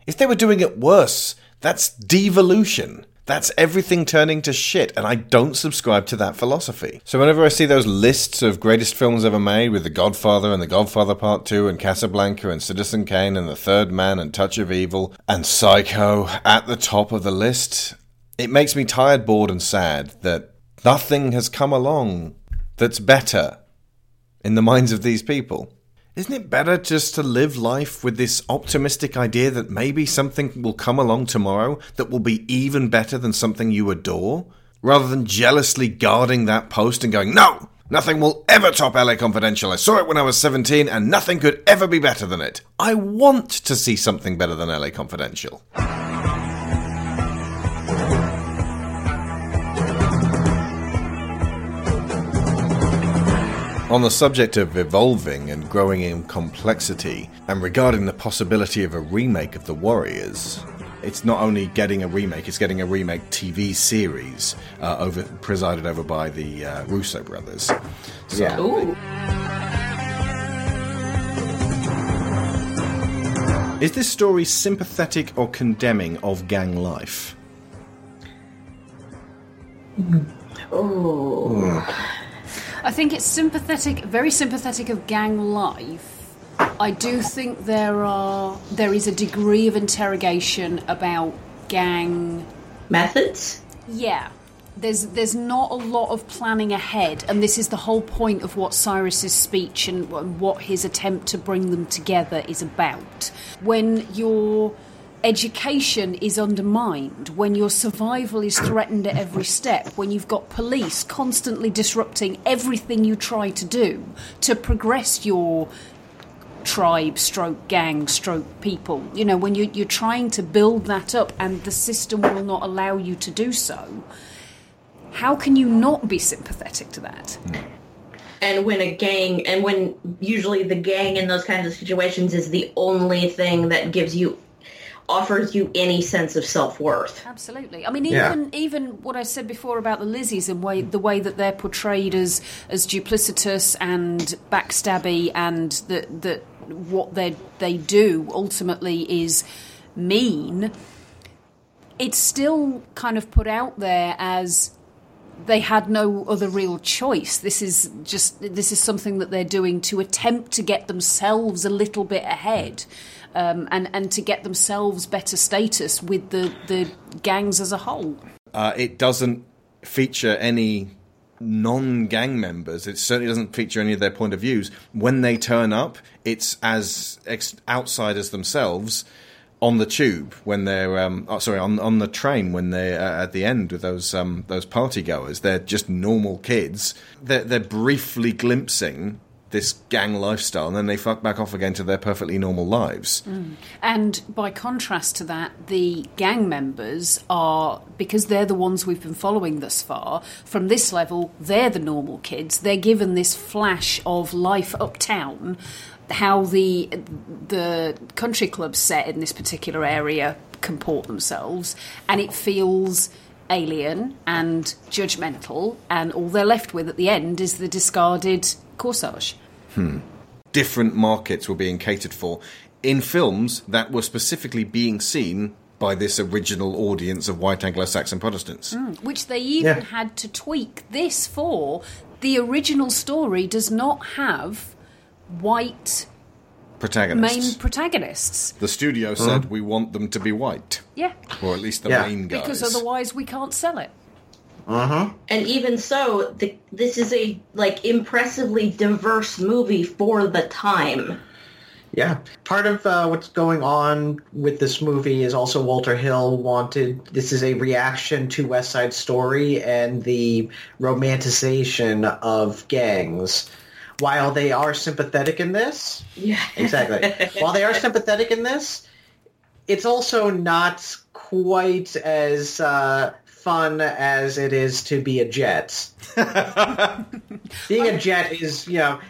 Speaker 1: If they were doing it worse, that's devolution. That's everything turning to shit, and I don't subscribe to that philosophy. So whenever I see those lists of greatest films ever made with The Godfather and The Godfather Part 2 and Casablanca and Citizen Kane and The Third Man and Touch of Evil and Psycho at the top of the list, it makes me tired, bored, and sad that nothing has come along that's better in the minds of these people. Isn't it better just to live life with this optimistic idea that maybe something will come along tomorrow that will be even better than something you adore? Rather than jealously guarding that post and going, no, nothing will ever top LA Confidential. I saw it when I was 17 and nothing could ever be better than it. I want to see something better than LA Confidential. On the subject of evolving and growing in complexity, and regarding the possibility of a remake of The Warriors, it's not only getting a remake, it's getting a remake TV series uh, over presided over by the uh, Russo brothers. So,
Speaker 7: Yeah.
Speaker 8: Ooh.
Speaker 1: Is this story sympathetic or condemning of gang life?
Speaker 9: I think it's sympathetic, very sympathetic of gang life. I do think there are there is a degree of interrogation about gang.
Speaker 8: Methods?
Speaker 9: Yeah, there's there's not a lot of planning ahead, and this is the whole point of what Cyrus's speech and, what his attempt to bring them together is about. When your education is undermined, when your survival is threatened at every step, when you've got police constantly disrupting everything you try to do to progress your tribe, stroke gang, stroke people. You know, when you, you're trying to build that up and the system will not allow you to do so, how can you not be sympathetic to that?
Speaker 8: And when a gang, and when usually the gang in those kinds of situations is the only thing that gives you, offers you any sense of self-worth.
Speaker 9: Absolutely. I mean,
Speaker 7: Yeah.
Speaker 9: even even what I said before about the Lizzies and way, the way that they're portrayed as as duplicitous and backstabby, and that that what they they do ultimately is mean. It's still kind of put out there as they had no other real choice. This is just this is something that they're doing to attempt to get themselves a little bit ahead, um, and and to get themselves better status with the the gangs as a whole.
Speaker 1: Uh, it doesn't feature any non-gang members. It certainly doesn't feature any of their point of views. When they turn up, it's as ex- outsiders themselves on the tube when they're um, oh, sorry on on the train when they're uh, at the end with those um, those party goers. They're just normal kids. They're, they're briefly glimpsing this gang lifestyle, and then they fuck back off again to their perfectly normal lives. Mm.
Speaker 9: And by contrast to that, the gang members are, because they're the ones we've been following thus far, from this level, they're the normal kids. They're given this flash of life uptown, how the, the country clubs set in this particular area comport themselves, and it feels alien and judgmental, and all they're left with at the end is the discarded corsage. Hmm.
Speaker 1: different markets were being catered for in films that were specifically being seen by this original audience of white Anglo-Saxon Protestants. Hmm.
Speaker 9: which they even
Speaker 7: Yeah.
Speaker 9: had to tweak this for. The original story does not have white
Speaker 1: Protagonists.
Speaker 9: main protagonists.
Speaker 1: the studio said we want them to be white,
Speaker 9: Yeah,
Speaker 1: or at least the
Speaker 7: Yeah.
Speaker 1: main guys.
Speaker 9: because otherwise we can't sell it.
Speaker 8: And even so, the, this is a like impressively diverse movie for the time.
Speaker 7: Yeah. Part of uh, what's going on with this movie is also Walter Hill wanted this is a reaction to West Side Story and the romanticization of gangs. While they are sympathetic in this,
Speaker 8: Yeah. [laughs]
Speaker 7: exactly. While they are sympathetic in this, it's also not quite as uh, fun as it is to be a jet. Being a [laughs] jet is, you know,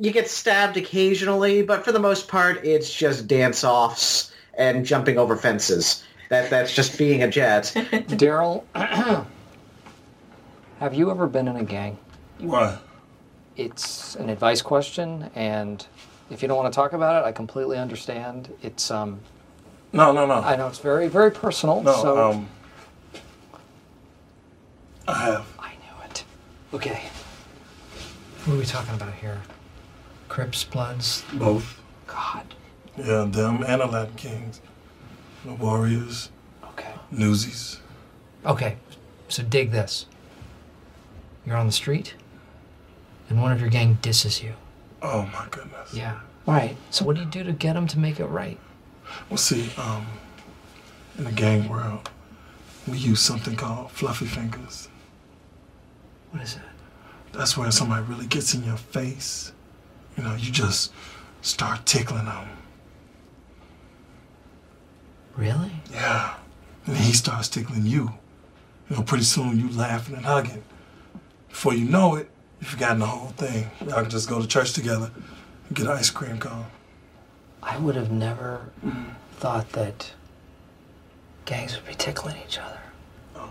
Speaker 7: you get stabbed occasionally, but for the most part, it's just dance-offs and jumping over fences. That that's just being a jet. [laughs]
Speaker 12: Daryl, [clears throat] have you ever been in a gang?
Speaker 6: What?
Speaker 12: It's an advice question, and if you don't want to talk about it, I completely understand. It's um,
Speaker 6: No, no, no.
Speaker 12: I know it's very, very personal.
Speaker 6: no,
Speaker 12: so
Speaker 6: um. I have.
Speaker 12: I knew it. Okay. What are we talking about here? Crips, Bloods?
Speaker 6: Both.
Speaker 12: God.
Speaker 6: Yeah, them and the Latin Kings. The Warriors.
Speaker 12: Okay.
Speaker 6: Newsies.
Speaker 13: Okay, so dig this. You're on the street, and one of your gang disses you.
Speaker 6: Oh my goodness.
Speaker 13: Yeah.
Speaker 12: Right.
Speaker 13: So what do you do to get them to make it right?
Speaker 6: Well, see, um, in the gang world, we use something called fluffy fingers.
Speaker 13: What is that?
Speaker 6: That's where somebody really gets in your face. You know, you just start tickling them.
Speaker 13: Really?
Speaker 6: Yeah. And he starts tickling you. You know, pretty soon you laughing and hugging. Before you know it, you've forgotten the whole thing. Y'all can just go to church together and get an ice cream cone.
Speaker 13: I would have never thought that gangs would be tickling each other.
Speaker 6: Oh,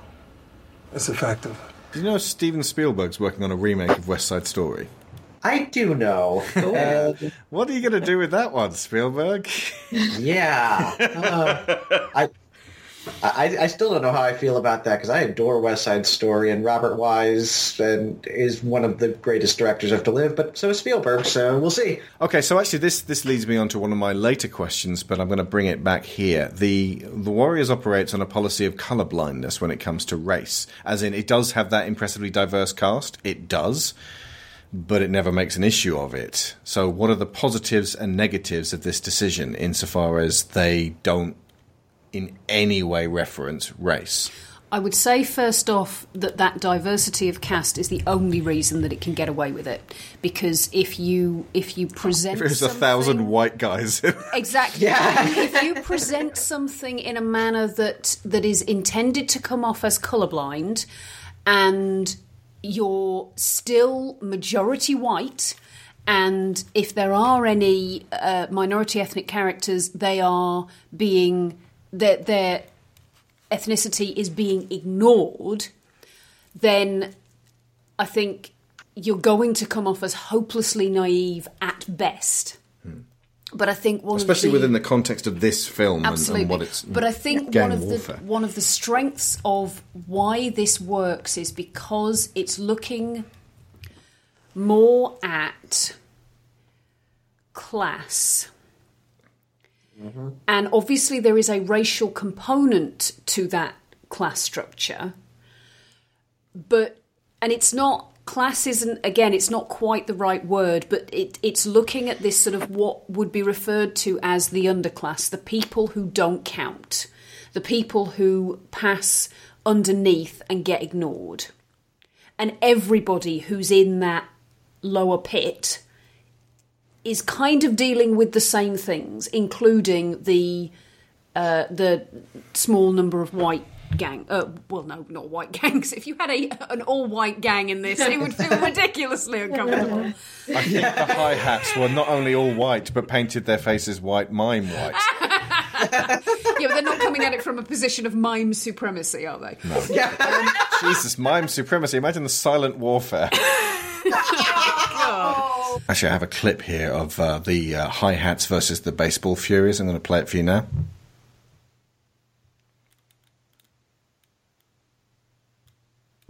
Speaker 6: it's effective.
Speaker 1: Do you know Steven Spielberg's working on a remake of West Side Story?
Speaker 7: I do know. And,
Speaker 1: What are you going to do with that one, Spielberg?
Speaker 7: yeah. Uh, I, I I still don't know how I feel about that because I adore West Side Story and Robert Wise and is one of the greatest directors ever to live, but so is Spielberg. So we'll see.
Speaker 1: Okay, so actually, this this leads me on to one of my later questions, but I'm going to bring it back here. The the Warriors operates on a policy of colorblindness when it comes to race, as in it does have that impressively diverse cast. It does, but it never makes an issue of it. So, what are the positives and negatives of this decision insofar as they don't in any way reference race?
Speaker 9: I would say first off that that diversity of cast is the only reason that it can get away with it. Because if you if you present
Speaker 1: If it was a thousand white guys, [laughs]
Speaker 9: Exactly. if you present something in a manner that that is intended to come off as colorblind, and you're still majority white, and if there are any uh, minority ethnic characters, they are being their their ethnicity is being ignored, then I think you're going to come off as hopelessly naive at best. Hmm. But I think
Speaker 1: especially
Speaker 9: the,
Speaker 1: within the context of this film and, and what it's.
Speaker 9: but I think one of
Speaker 1: warfare.
Speaker 9: the one of the strengths of why this works is because it's looking more at class. Mm-hmm. And obviously there is a racial component to that class structure. But and it's not class isn't again it's not quite the right word but it, it's looking at this sort of what would be referred to as the underclass the people who don't count the people who pass underneath and get ignored and everybody who's in that lower pit is kind of dealing with the same things including the uh, the small number of white gang. Uh, well, no, not white [laughs] gangs. If you had a an all white gang in this, it would feel [laughs] ridiculously uncomfortable.
Speaker 1: I think the hi hats were not only all white, but painted their faces white, mime white. [laughs]
Speaker 9: yeah, but they're not coming at it from a position of mime supremacy, are they?
Speaker 1: No. Jesus, mime supremacy. Imagine the silent warfare. Actually, I have a clip here of uh, the uh, hi hats versus the baseball furies. I'm going to play it for you now.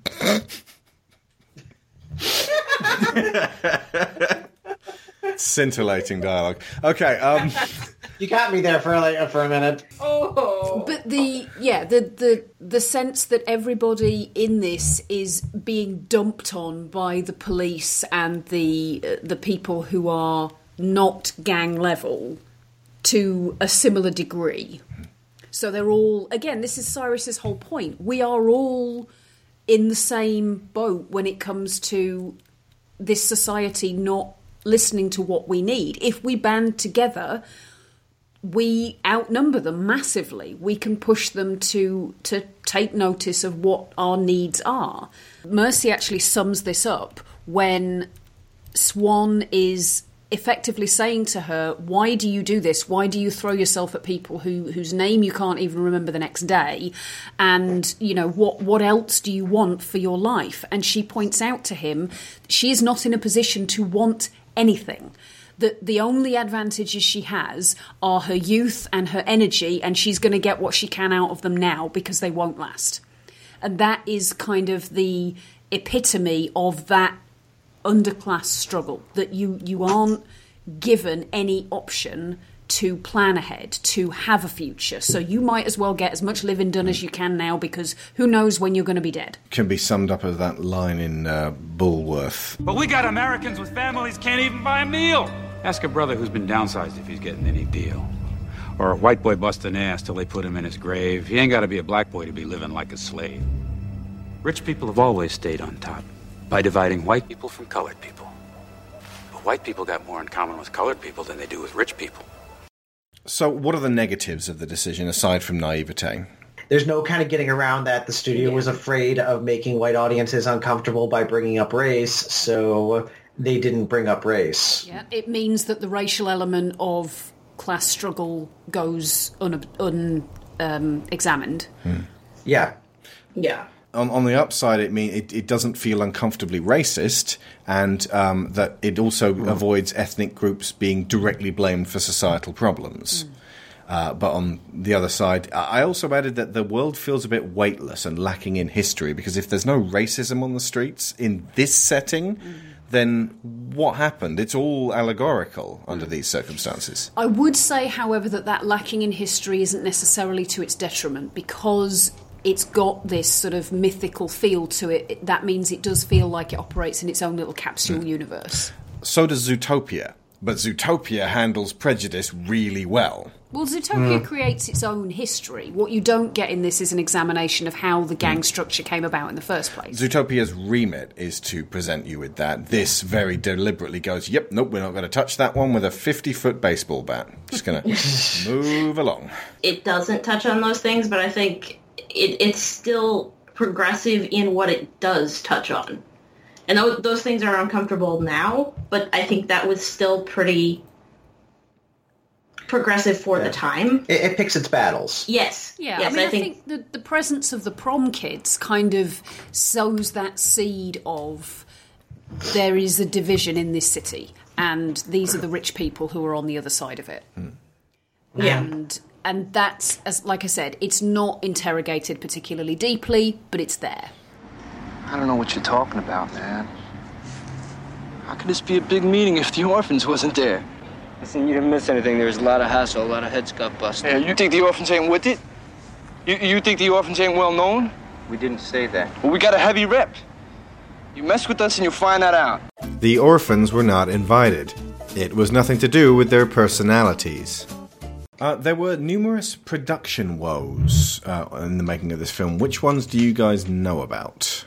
Speaker 1: [laughs] Scintillating dialogue. Okay, um,
Speaker 7: You got me there for like for a minute.
Speaker 9: Oh. But the yeah, the the the sense that everybody in this is being dumped on by the police and the uh, the people who are not gang level to a similar degree. So they're all again, this is Cyrus's whole point. We are all in the same boat when it comes to this society not listening to what we need. If we band together, we outnumber them massively. We can push them to to take notice of what our needs are. Mercy actually sums this up when Swan is effectively saying to her, "Why do you do this? Why do you throw yourself at people who whose name you can't even remember the next day? And you know what what else do you want for your life?" And she points out to him, she is not in a position to want anything that the only advantages she has are her youth and her energy, and she's going to get what she can out of them now because they won't last. And that is kind of the epitome of that underclass struggle that you, you aren't given any option to plan ahead, to have a future. So you might as well get as much living done as you can now because who knows when you're going to be dead.
Speaker 1: can be summed up as that line in uh, Bulworth.
Speaker 14: But we got Americans with families can't even buy a meal. Ask a brother who's been downsized if he's getting any deal. Or a white boy busting ass till they put him in his grave. He ain't got to be a black boy to be living like a slave. Rich people have always stayed on top by dividing white people from colored people. But white people got more in common with colored people than they do with rich people.
Speaker 1: So, what are the negatives of the decision aside from naivete?
Speaker 7: There's no kind of getting around that. The studio was afraid of making white audiences uncomfortable by bringing up race, so they didn't bring up race.
Speaker 9: Yeah, it means that the racial element of class struggle goes unexamined. Un, um, examined.
Speaker 7: Yeah.
Speaker 8: Yeah.
Speaker 1: On, on the upside, it mean it, it doesn't feel uncomfortably racist, and um, that it also avoids ethnic groups being directly blamed for societal problems. Uh, but on the other side, I I also added that the world feels a bit weightless and lacking in history because if there's no racism on the streets in this setting, then what happened? It's all allegorical under these circumstances.
Speaker 9: I would say, however, that that lacking in history isn't necessarily to its detriment because it's got this sort of mythical feel to it. That means it does feel like it operates in its own little capsule hmm. universe.
Speaker 1: So does Zootopia, but Zootopia handles prejudice really well.
Speaker 9: Well, Zootopia
Speaker 1: Mm.
Speaker 9: creates its own history. What you don't get in this is an examination of how the gang structure came about in the first place.
Speaker 1: Zootopia's remit is to present you with that. This very deliberately goes, yep, nope, we're not going to touch that one with a 50 foot baseball bat. Just going [laughs] to move along.
Speaker 8: It doesn't touch on those things, but I think it, it's still progressive in what it does touch on. And those, those things are uncomfortable now, but I think that was still pretty progressive for the time.
Speaker 7: It, it picks its battles.
Speaker 8: Yes.
Speaker 9: Yeah,
Speaker 8: yes,
Speaker 9: I mean, I, think, the, the presence of the prom kids kind of sows that seed of there is a division in this city, and these are the rich people who are on the other side of it. Hmm.
Speaker 8: Yeah.
Speaker 9: And and that's as like I said, it's not interrogated particularly deeply, but it's there.
Speaker 15: I don't know what you're talking about, man. How could this be a big meeting if the [laughs] orphans wasn't there?
Speaker 16: Listen, you didn't miss anything. There was a lot of hassle, a lot of heads got busted.
Speaker 15: Yeah, you think the orphans ain't with it? You, you think the orphans ain't well known?
Speaker 16: We didn't say that.
Speaker 15: Well, we got a heavy rep. You mess with us and you'll find that out.
Speaker 1: The orphans were not invited. It was nothing to do with their personalities. Uh, there were numerous production woes uh, in the making of this film. Which ones do you guys know about?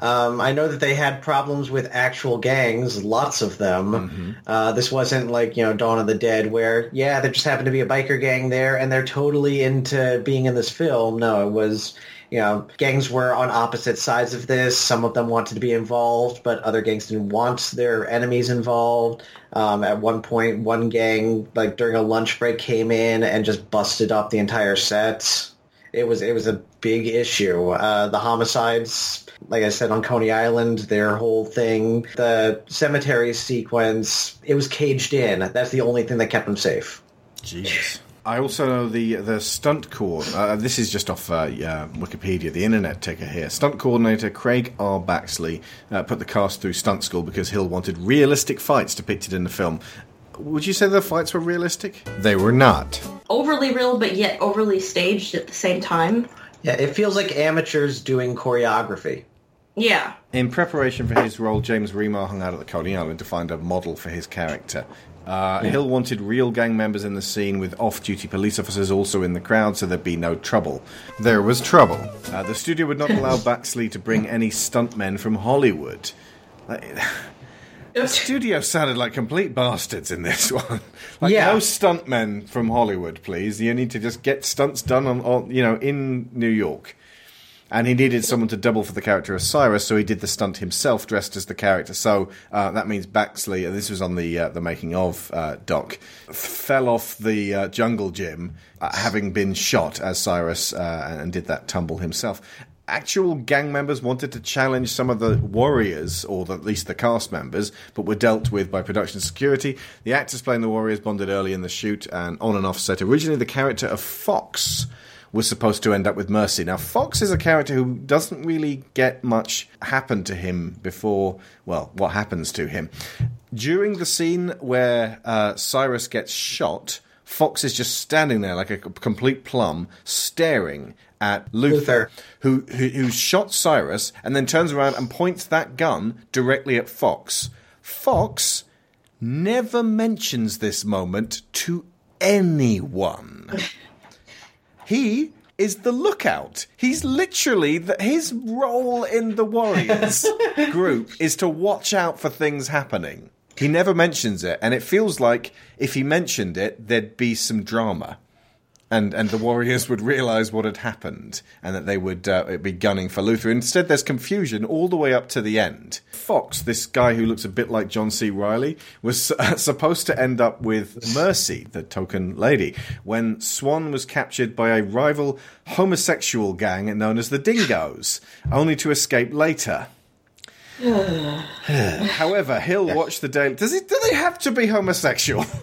Speaker 7: Um, I know that they had problems with actual gangs, lots of them. Uh, this wasn't like, you know, Dawn of the Dead where, yeah, there just happened to be a biker gang there and they're totally into being in this film. No, it was, you know, gangs were on opposite sides of this. Some of them wanted to be involved, but other gangs didn't want their enemies involved. Um, at one point, one gang, like during a lunch break, came in and just busted up the entire set. It was it was a big issue. Uh, the homicides, like I said, on Coney Island, their whole thing, the cemetery sequence, it was caged in. That's the only thing that kept them safe.
Speaker 1: Jeez. I also know the the stunt cord. Uh, this is just off uh, uh, Wikipedia, the internet ticker here. Stunt coordinator Craig R. Baxley uh, put the cast through stunt school because Hill wanted realistic fights depicted in the film. Would you say the fights were realistic? They were not.
Speaker 8: Overly real, but yet overly staged at the same time.
Speaker 7: Yeah, it feels like amateurs doing choreography.
Speaker 8: Yeah.
Speaker 1: In preparation for his role, James Remar hung out at the Coney Island to find a model for his character. Uh,
Speaker 7: Yeah.
Speaker 1: Hill wanted real gang members in the scene with off duty police officers also in the crowd so there'd be no trouble. There was trouble. Uh, the studio would not allow Baxley to bring any stuntmen from Hollywood. The [laughs] studio sounded like complete bastards in this [laughs] one. Like,
Speaker 7: Yeah.
Speaker 1: no stuntmen from Hollywood, please. You need to just get stunts done on, on you know, in New York. And he needed someone to double for the character of Cyrus, so he did the stunt himself, dressed as the character. So uh, that means Baxley, and this was on the uh, the making of uh, doc, fell off the uh, jungle gym, uh, having been shot as Cyrus, uh, and did that tumble himself. Actual gang members wanted to challenge some of the warriors, or the, at least the cast members, but were dealt with by production security. The actors playing the warriors bonded early in the shoot and on and off set. Originally, the character of Fox was supposed to end up with Mercy. Now, Fox is a character who doesn't really get much happen to him before, well, what happens to him. During the scene where uh, Cyrus gets shot, Fox is just standing there like a complete plum, staring at Luther, Who, who who shot Cyrus and then turns around and points that gun directly at Fox. Fox never mentions this moment to anyone. [laughs] He is the lookout. He's literally the, his role in the Warriors [laughs] group is to watch out for things happening. He never mentions it, and it feels like if he mentioned it, there'd be some drama, and and the Warriors would realize what had happened, and that they would uh, be gunning for Luther. Instead, there's confusion all the way up to the end. Fox, this guy who looks a bit like John C. Reilly, was uh, [laughs] supposed to end up with Mercy, the token lady, when Swan was captured by a rival homosexual gang known as the Dingoes, only to escape later. [sighs] However, Hill watched the daily. Does it? Do they have to be homosexual? [laughs]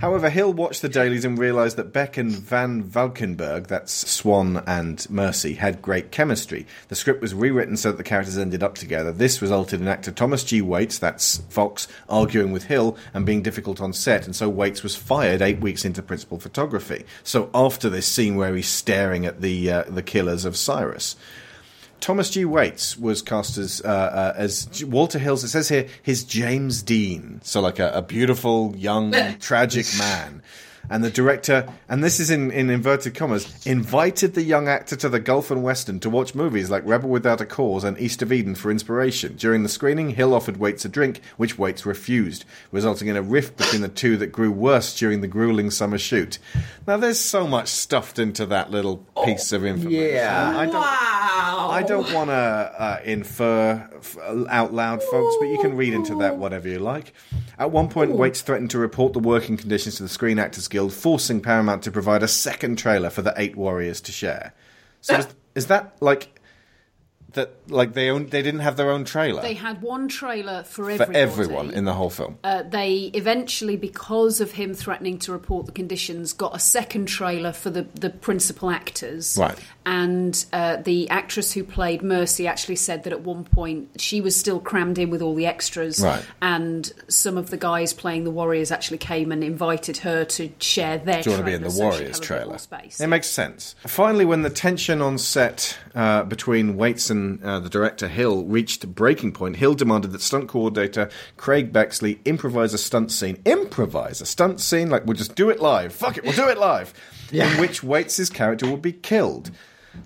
Speaker 1: However, Hill watched the dailies and realised that Beck and Van Valkenburgh, that's Swan and Mercy, had great chemistry. The script was rewritten so that the characters ended up together. This resulted in actor Thomas G. Waites, that's Fox, arguing with Hill and being difficult on set, and so Waites was fired eight weeks into principal photography. So after this scene where he's staring at the uh, the killers of Cyrus. Thomas G. Waites was cast as uh, uh, as Walter Hill's. It says here his James Dean, so like a, a beautiful, young, [laughs] tragic man. And the director, and this is in, in inverted commas, invited the young actor to the Gulf and Western to watch movies like Rebel Without a Cause and East of Eden for inspiration. During the screening, Hill offered Waites a drink, which Waites refused, resulting in a rift between the two that grew worse during the grueling summer shoot. Now, there's so much stuffed into that little piece of information.
Speaker 7: Yeah.
Speaker 1: I don't, I don't want to uh, infer f- out loud, folks, but you can read into that whatever you like. At one point, Waites threatened to report the working conditions to the Screen Actors Guild, forcing Paramount to provide a second trailer for the Eight Warriors to share. So is, is that like that? Like they own, they didn't have their own trailer
Speaker 9: They had one trailer for
Speaker 1: for everyone in the whole film.
Speaker 9: Uh, they eventually, because of him threatening to report the conditions, got a second trailer for the, the principal actors.
Speaker 1: Right.
Speaker 9: And uh, the actress who played Mercy actually said that at one point she was still crammed in with all the extras.
Speaker 1: Right.
Speaker 9: And some of the guys playing the Warriors actually came and invited her to share their
Speaker 1: Do you want to be in the
Speaker 9: so
Speaker 1: Warriors
Speaker 9: have a bit
Speaker 1: trailer?
Speaker 9: space.
Speaker 1: It makes sense. Finally, when the tension on set uh, between Waites and uh, the director Hill reached breaking point, Hill demanded that stunt coordinator Craig Baxley improvise a stunt scene. Improvise a stunt scene? Like, we'll just do it live. Fuck it, we'll do it live. In which Waites' character would be killed.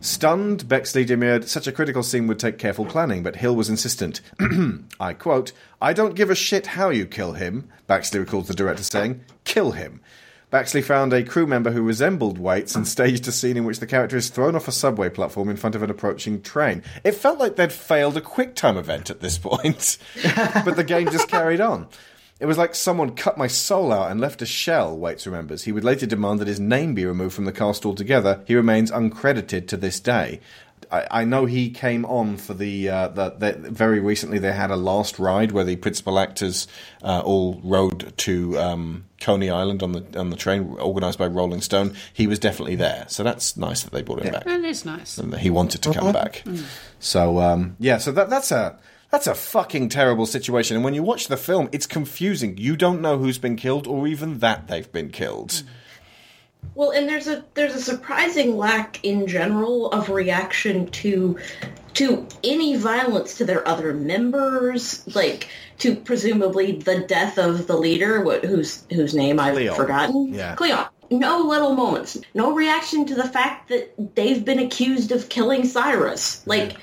Speaker 1: Stunned, Baxley demurred, such a critical scene would take careful planning, but Hill was insistent. [clears throat] I quote, I don't give a shit how you kill him, Baxley recalls the director saying, kill him. Baxley found a crew member who resembled Waites and staged a scene in which the character is thrown off a subway platform in front of an approaching train. It felt like they'd failed a quick time event at this point, [laughs] but the game just carried on. It was like someone cut my soul out and left a shell, Waites remembers. He would later demand that his name be removed from the cast altogether. He remains uncredited to this day. I, I know he came on for the, uh, the, the very recently they had a last ride where the principal actors uh, all rode to um, Coney Island on the on the train organised by Rolling Stone. He was definitely there, so that's nice that they brought him back.
Speaker 9: It is nice.
Speaker 1: And he wanted to come back.
Speaker 9: Mm.
Speaker 1: So um, yeah, so that that's a that's a fucking terrible situation. And when you watch the film, it's confusing. You don't know who's been killed, or even that they've been killed. Mm.
Speaker 8: Well, and there's a there's a surprising lack in general of reaction to to any violence to their other members, like to presumably the death of the leader, what, whose whose name I've
Speaker 1: Cleo.
Speaker 8: forgotten.
Speaker 1: Yeah.
Speaker 8: Cleon. No little moments. No reaction to the fact that they've been accused of killing Cyrus. Like I,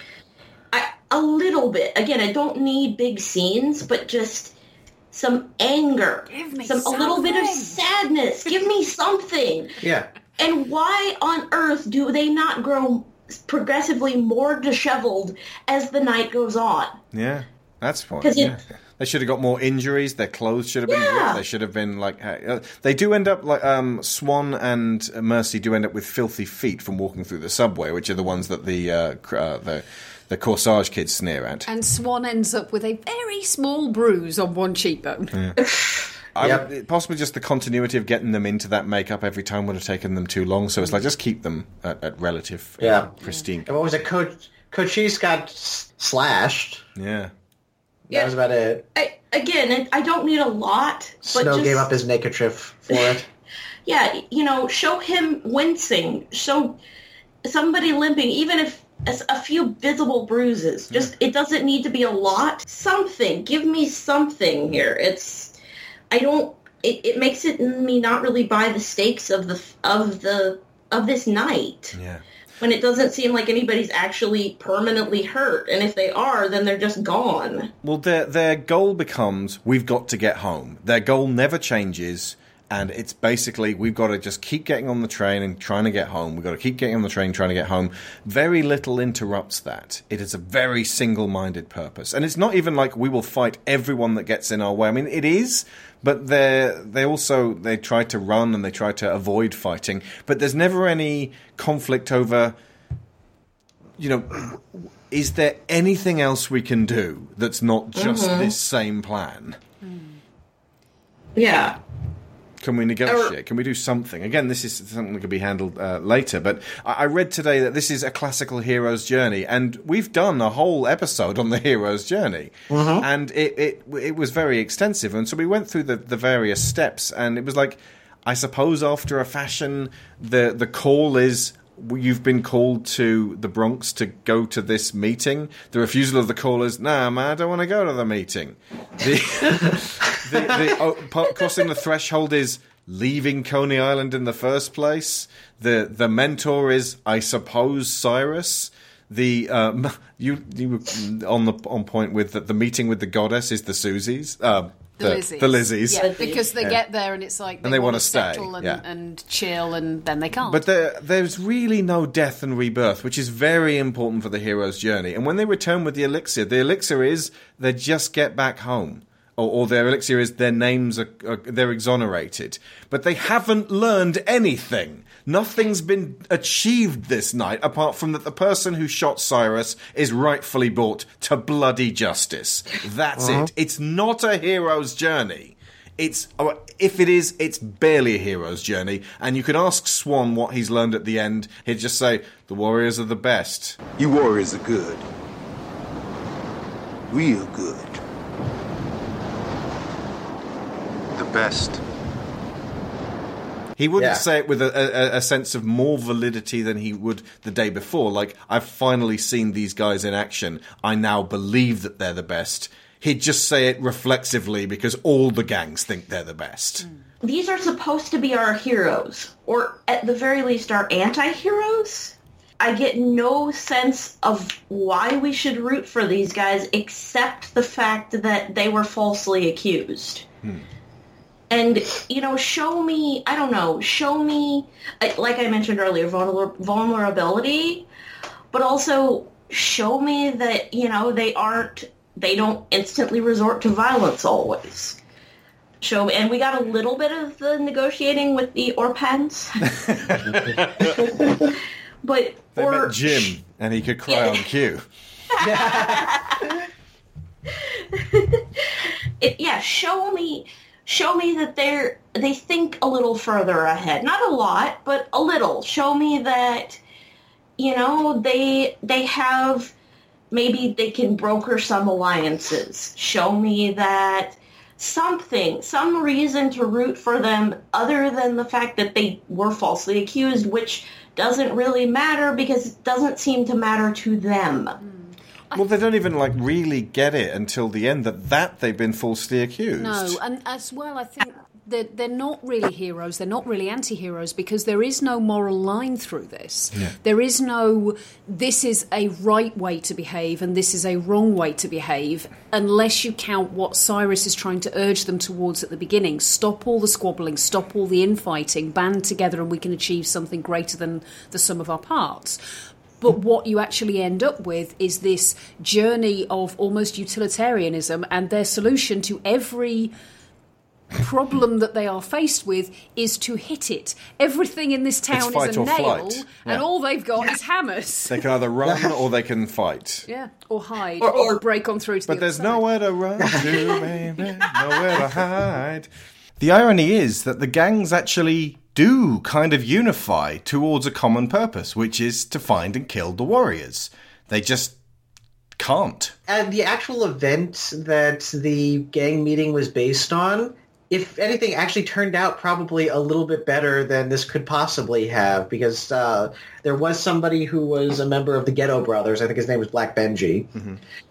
Speaker 8: a little bit. Again, I don't need big scenes, but just some anger,
Speaker 9: me
Speaker 8: some a little bit of sadness. Give me [laughs] something.
Speaker 7: Yeah.
Speaker 8: And why on earth do they not grow progressively more disheveled as the night goes on?
Speaker 1: Yeah, that's fine.
Speaker 8: 'Cause it-
Speaker 1: Yeah. They should have got more injuries. Their clothes should have been
Speaker 8: Yeah.
Speaker 1: ripped. They should have been like. Uh, they do end up like um, Swan and Mercy do end up with filthy feet from walking through the subway, which are the ones that the uh, uh, the the corsage kids sneer at.
Speaker 9: And Swan ends up with a very small bruise on one cheekbone.
Speaker 1: Yeah. [laughs] I would- possibly just the continuity of getting them into that makeup every time would have taken them too long. So it's like just keep them at, at relative uh,
Speaker 7: Yeah.
Speaker 1: pristine.
Speaker 7: And what was it? Coach Cochise got s- slashed.
Speaker 1: Yeah.
Speaker 7: That was about it.
Speaker 8: I, again, I don't need a lot, but
Speaker 7: Snow
Speaker 8: just
Speaker 7: gave up his neckerchief for it. [laughs]
Speaker 8: yeah, you know, show him wincing, show somebody limping, even if a, a few visible bruises. Hmm. Just it doesn't need to be a lot. Something. Give me something here. It's I don't. It, it makes it mm, me not really buy the stakes of the of the of this night.
Speaker 1: Yeah.
Speaker 8: When it doesn't seem like anybody's actually permanently hurt, and if they are, then they're just gone.
Speaker 1: Well, their their goal becomes we've got to get home. Their goal never changes, and it's basically we've got to just keep getting on the train and trying to get home. We've got to keep getting on the train, trying to get home. Very little interrupts that. It is a very single minded purpose, and it's not even like we will fight everyone that gets in our way. I mean, it is. But they they also they try to run and they try to avoid fighting, but there's never any conflict over you know, is there anything else we can do that's not just
Speaker 8: Mhm.
Speaker 1: this same plan?
Speaker 8: Yeah.
Speaker 1: Can we negotiate? Can we do something? Again, this is something that could be handled uh, later. But I, I read today that this is a classical hero's journey, and we've done a whole episode on the hero's journey, and it, it it was very extensive. And so we went through the, the various steps, and it was like, I suppose after a fashion, the the call is you've been called to the Bronx to go to this meeting. The refusal of the call is, nah, man, I don't want to go to the meeting. The, [laughs] the, the oh, crossing the threshold is leaving Coney Island in the first place. The the mentor is, I suppose, Cyrus. The um, [laughs] you you were on the on point with that the meeting with the goddess is the Susies. Uh,
Speaker 9: The, Lizzies.
Speaker 1: The Lizzies.
Speaker 9: Yeah, because they
Speaker 1: Yeah.
Speaker 9: get there and it's like they,
Speaker 1: And they
Speaker 9: want
Speaker 1: wanna
Speaker 9: to
Speaker 1: stay,
Speaker 9: and,
Speaker 1: yeah.
Speaker 9: and chill and then they can't.
Speaker 1: But there, there's really no death and rebirth, which is very important for the hero's journey. And when they return with the elixir, the elixir is they just get back home. Or, or their elixir is their names are, are they're exonerated. But they haven't learned anything. Nothing's been achieved this night apart from that the person who shot Cyrus is rightfully brought to bloody justice. That's
Speaker 7: Uh-huh.
Speaker 1: it. It's not a hero's journey. It's oh, if it is, it's barely a hero's journey. And you could ask Swan what he's learned at the end. He'd just say, "The warriors are the best."
Speaker 17: You warriors are good. Real good. The best.
Speaker 1: He wouldn't
Speaker 17: Yeah.
Speaker 1: say it with a, a, a sense of more validity than he would the day before. Like, I've finally seen these guys in action. I now believe that they're the best. He'd just say it reflexively because all the gangs think they're the best. Hmm.
Speaker 8: These are supposed to be our heroes, or at the very least our anti-heroes. I get no sense of why we should root for these guys except the fact that they were falsely accused. Hmm. And, you know, show me, I don't know, show me, uh, like I mentioned earlier, vulner- vulnerability, but also show me that, you know, they aren't, they don't instantly resort to violence always. Show me, and we got a little bit of the negotiating with the Orphans. [laughs] [laughs] but
Speaker 1: They
Speaker 8: or
Speaker 1: met Jim, and he could cry on cue. [laughs]
Speaker 8: it, yeah, show me show me that they're they think a little further ahead. Not a lot, but a little. Show me that you know, they they have maybe they can broker some alliances. Show me that something, some reason to root for them other than the fact that they were falsely accused, which doesn't really matter because it doesn't seem to matter to them. Hmm.
Speaker 1: Well, they don't even like really get it until the end that that they've been falsely accused.
Speaker 9: No, and as well, I think they're, they're not really heroes. They're not really anti-heroes because there is no moral line through this.
Speaker 1: Yeah.
Speaker 9: There is no this is a right way to behave and this is a wrong way to behave unless you count what Cyrus is trying to urge them towards at the beginning. Stop all the squabbling, stop all the infighting, band together and we can achieve something greater than the sum of our parts. But what you actually end up with is this journey of almost utilitarianism, and their solution to every problem that they are faced with is to hit it. Everything in this town is a nail,
Speaker 1: flight.
Speaker 9: and
Speaker 1: Yeah.
Speaker 9: all they've got is hammers.
Speaker 1: They can either run or they can fight.
Speaker 9: Yeah, or hide,
Speaker 8: Or-
Speaker 9: or,
Speaker 8: or-
Speaker 9: break on through to
Speaker 1: But
Speaker 9: the
Speaker 1: there's
Speaker 9: other side.
Speaker 1: nowhere to run to, baby, nowhere to hide. The irony is that the gangs actually do kind of unify towards a common purpose, which is to find and kill the warriors. They just can't.
Speaker 7: And the actual event that the gang meeting was based on, if anything, actually turned out probably a little bit better than this could possibly have, because uh, there was somebody who was a member of the Ghetto Brothers. I think his name was Black Benji,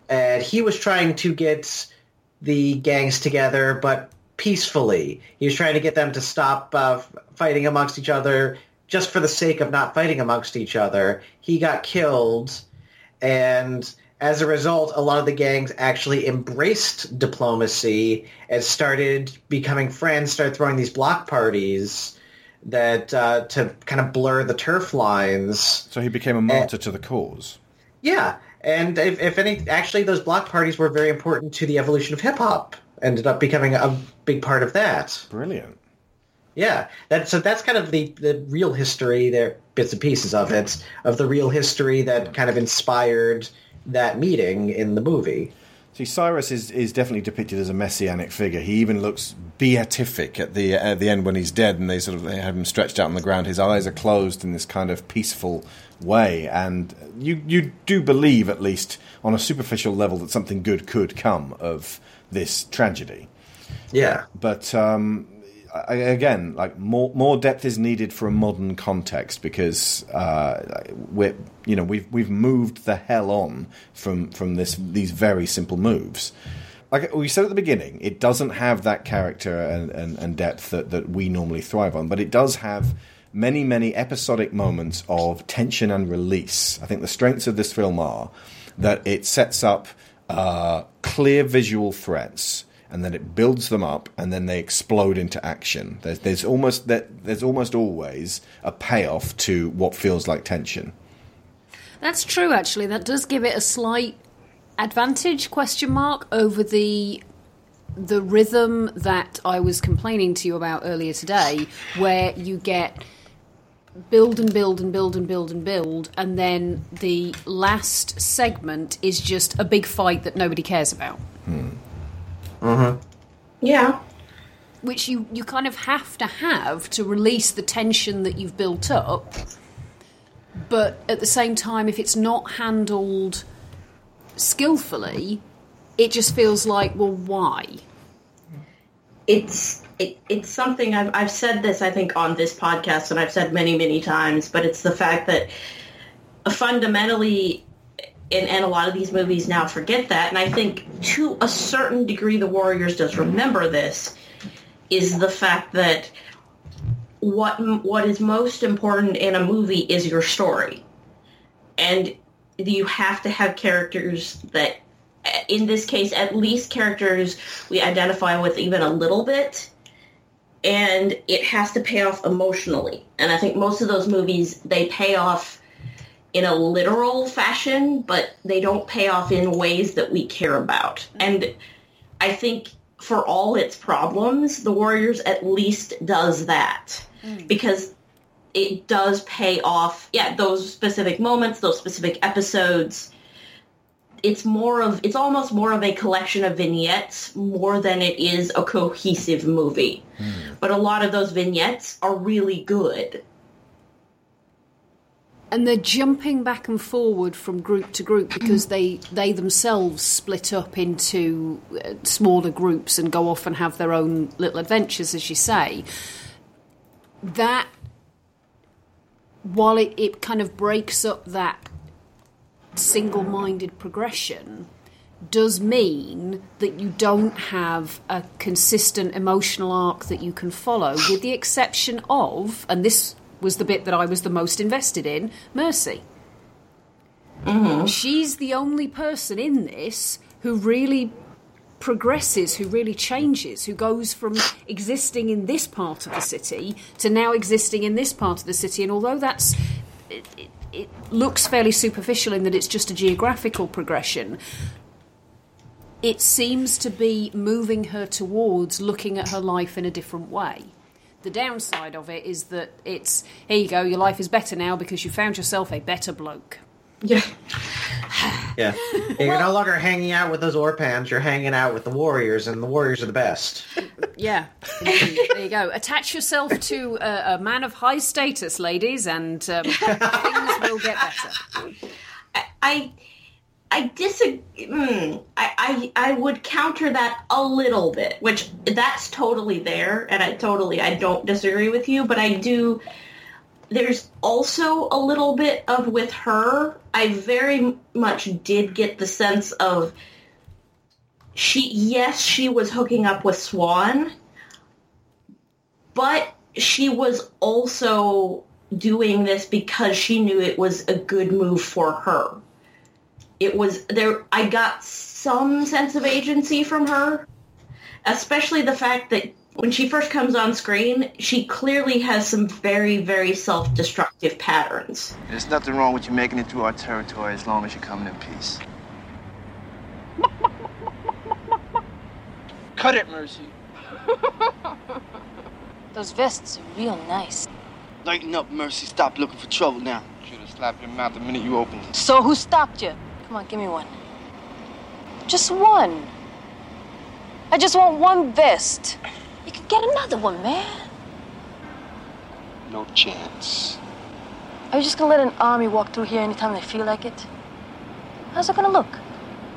Speaker 7: and he was trying to get the gangs together, but peacefully. He was trying to get them to stop uh, fighting amongst each other just for the sake of not fighting amongst each other. He got killed, and as a result, a lot of the gangs actually embraced diplomacy and started becoming friends, started throwing these block parties that uh, to kind of blur the turf lines.
Speaker 1: So he became a martyr to the cause.
Speaker 7: Yeah, and if, if any, actually, those block parties were very important to the evolution of hip hop. Ended up becoming a big part of that.
Speaker 1: Brilliant.
Speaker 7: Yeah, that, so that's kind of the, the real history. There, bits and pieces of it, of the real history that kind of inspired that meeting in the movie.
Speaker 1: See, Cyrus is, is definitely depicted as a messianic figure. He even looks beatific at the at the end when he's dead, and they sort of they have him stretched out on the ground. His eyes are closed in this kind of peaceful way, and you you do believe, at least on a superficial level, that something good could come of this tragedy.
Speaker 7: Yeah,
Speaker 1: but um, I, again, like more more depth is needed for a modern context because uh, we're you know we've we've moved the hell on from from this these very simple moves. Like we said at the beginning, it doesn't have that character and, and, and depth that, that we normally thrive on, but it does have many, many episodic moments of tension and release. I think the strengths of this film are that it sets up uh, clear visual threats and then it builds them up and then they explode into action. There's, there's almost there's almost always a payoff to what feels like tension.
Speaker 9: That's true, actually. That does give it a slight advantage question mark over the the rhythm that I was complaining to you about earlier today, where you get build and build and build and build and build, and then the last segment is just a big fight that nobody cares about.
Speaker 7: Mm-hmm.
Speaker 8: Yeah.
Speaker 9: Which you, you kind of have to have to release the tension that you've built up. But at the same time, if it's not handled skillfully, it just feels like, well, why?
Speaker 8: it's it, it's something I've, I've said this I think on this podcast and I've said many many times but it's the fact that fundamentally and, and a lot of these movies now forget that and I think to a certain degree the Warriors does remember this is the fact that what what is most important in a movie is your story. And you have to have characters that in this case at least characters we identify with even a little bit and it has to pay off emotionally and i think most of those movies they pay off in a literal fashion but they don't pay off in ways that we care about mm-hmm. and i think for all its problems the warriors at least does that mm. because it does pay off. Yeah, those specific moments, those specific episodes. It's more of it's almost more of a collection of vignettes more than it is a cohesive movie. But a lot of those vignettes are really good.
Speaker 9: and they're jumping back and forward from group to group because they they themselves split up into uh, smaller groups and go off and have their own little adventures as you say that while it, it kind of breaks up that single-minded progression does mean that you don't have a consistent emotional arc that you can follow with the exception of and this was the bit that I was the most invested in Mercy. Mm-hmm. She's the only person in this who really progresses, who really changes, who goes from existing in this part of the city to now existing in this part of the city. And although that's it, looks fairly superficial in that it's just a geographical progression, it seems to be moving her towards looking at her life in a different way. The downside of it is that it's here you go, your life is better now because you found yourself a better bloke.
Speaker 8: Yeah.
Speaker 7: Yeah. [sighs] You're no longer hanging out with those Orphans, you're hanging out with the Warriors, and the Warriors are the best.
Speaker 9: Yeah, there you go. Attach yourself to a, a man of high status, ladies, and um, [laughs] things will get better.
Speaker 8: I I disagree. Mm, I, I I would counter that a little bit, which that's totally there, and I totally I don't disagree with you, but I do. There's also a little bit of with her. I very much did get the sense of she. Yes, she was hooking up with Swan, but she was also doing this because she knew it was a good move for her it was there i got some sense of agency from her especially the fact that when she first comes on screen she clearly has some very very self-destructive patterns
Speaker 15: There's nothing wrong with you making it through our territory as long as you're coming in peace. [laughs] Cut it, Mercy. [laughs]
Speaker 5: Those vests are real nice.
Speaker 15: Lighten up, Mercy. Stop looking for trouble now. Should have slapped your mouth the minute you opened it.
Speaker 5: So who stopped you? Come on, give me one. Just one. I just want one vest. You can get another one, man.
Speaker 15: No chance.
Speaker 5: Are you just gonna let an army walk through here anytime they feel like it? How's it gonna look?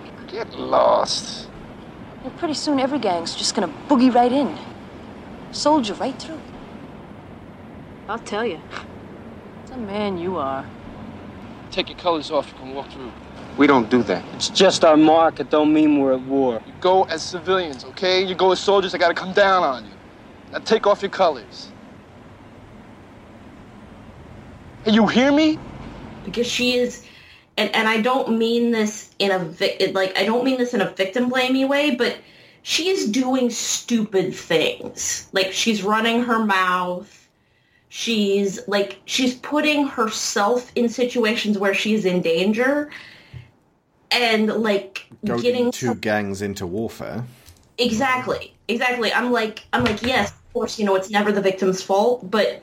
Speaker 15: You could get lost.
Speaker 5: Yeah, pretty soon every gang's just gonna boogie right in. Soldier right through. I'll tell you. What a man you are.
Speaker 15: Take your colors off. You can walk through.
Speaker 16: We don't do that. It's just our mark. It don't mean we're at war.
Speaker 15: You go as civilians, okay? You go as soldiers. I gotta come down on you. Now take off your colors. Hey, you hear me?
Speaker 8: because she is and and I don't mean this in a vi- like I don't mean this in a victim blamey way, but she is doing stupid things. Like she's running her mouth. She's like she's putting herself in situations where she's in danger and like
Speaker 1: Goading
Speaker 8: getting
Speaker 1: two gangs into warfare.
Speaker 8: Exactly. Exactly. I'm like I'm like, yes, of course, you know, it's never the victim's fault, but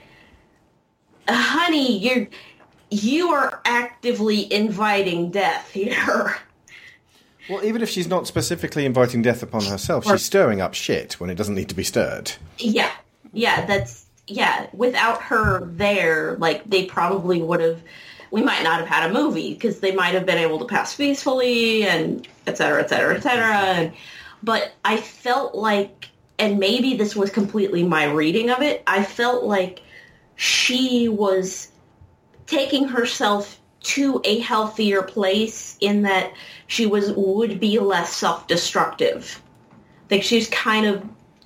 Speaker 8: uh, honey, you're you are actively inviting death here.
Speaker 1: Well, even if she's not specifically inviting death upon herself, she's stirring up shit when it doesn't need to be stirred.
Speaker 8: Yeah. Yeah, that's yeah, without her there, like they probably would have we might not have had a movie because they might have been able to pass peacefully and et cetera, et cetera, et cetera. And, but I felt like, and maybe this was completely my reading of it, I felt like she was taking herself to a healthier place in that she was would be less self-destructive. Like she's kind of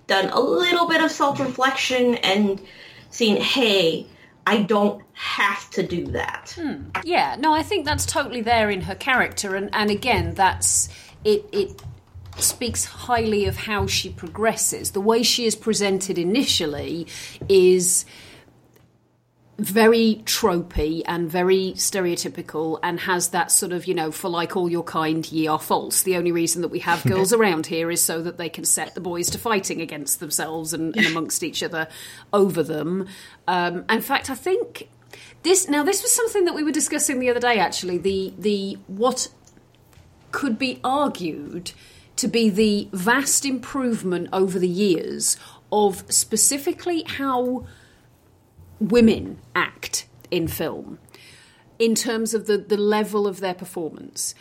Speaker 8: done a little bit of self-reflection and seen, hey, I don't have to do that.
Speaker 9: Yeah, no, I think that's totally there in her character, and, and again, that's it. It speaks highly of how she progresses. The way she is presented initially is very tropey and very stereotypical and has that sort of, you know, for like all your kind, ye are false. The only reason that we have [laughs] girls around here is so that they can set the boys to fighting against themselves and, and amongst each other over them. Um, in fact, I think this now this was something that we were discussing the other day actually, the the what could be argued to be the vast improvement over the years of specifically how women act in film in terms of the, the level of their performance.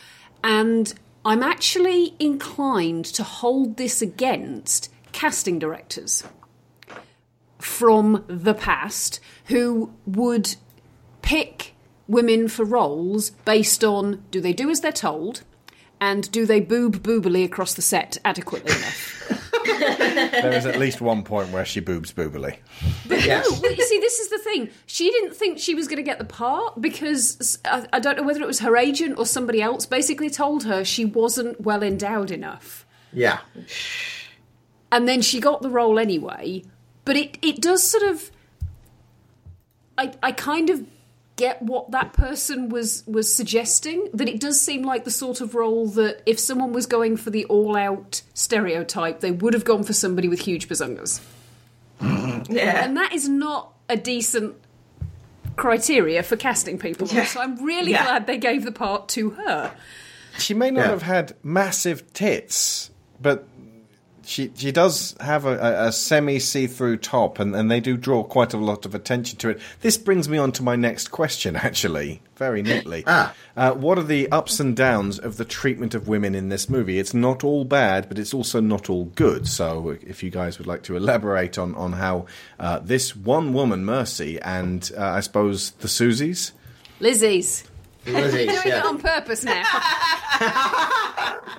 Speaker 9: And I'm actually inclined to hold this against casting directors from the past who would pick women for roles based on do they do as they're told and do they boob boobily across the set adequately enough? [laughs]
Speaker 1: there is at least one point where she boobs boobily.
Speaker 9: But no, well, you see, this is the thing. She didn't think she was going to get the part because I, I don't know whether it was her agent or somebody else basically told her she wasn't well endowed enough.
Speaker 7: Yeah.
Speaker 9: And then she got the role anyway. But it, it does sort of. I, I kind of get what that person was was suggesting that it does seem like the sort of role that if someone was going for the all out stereotype they would have gone for somebody with huge bazungas [laughs]
Speaker 8: Yeah.
Speaker 9: and that is not a decent criteria for casting people
Speaker 1: Yeah.
Speaker 9: so i'm really
Speaker 1: Yeah.
Speaker 9: glad they gave the part to her
Speaker 1: She may not
Speaker 9: Yeah.
Speaker 1: have had massive tits, but she she does have a, a, a semi see through top, and, and they do draw quite a lot of attention to it. This brings me on to my next question, [laughs] actually, very neatly.
Speaker 7: Ah.
Speaker 1: Uh, what are the ups and downs of the treatment of women in this movie? It's not all bad, but it's also not all good. So, if you guys would like to elaborate on on how uh, this one woman, Mercy, and uh, I suppose the Susies.
Speaker 9: lizzie's
Speaker 1: Lizzie's,
Speaker 9: doing
Speaker 1: yeah.
Speaker 9: it on purpose now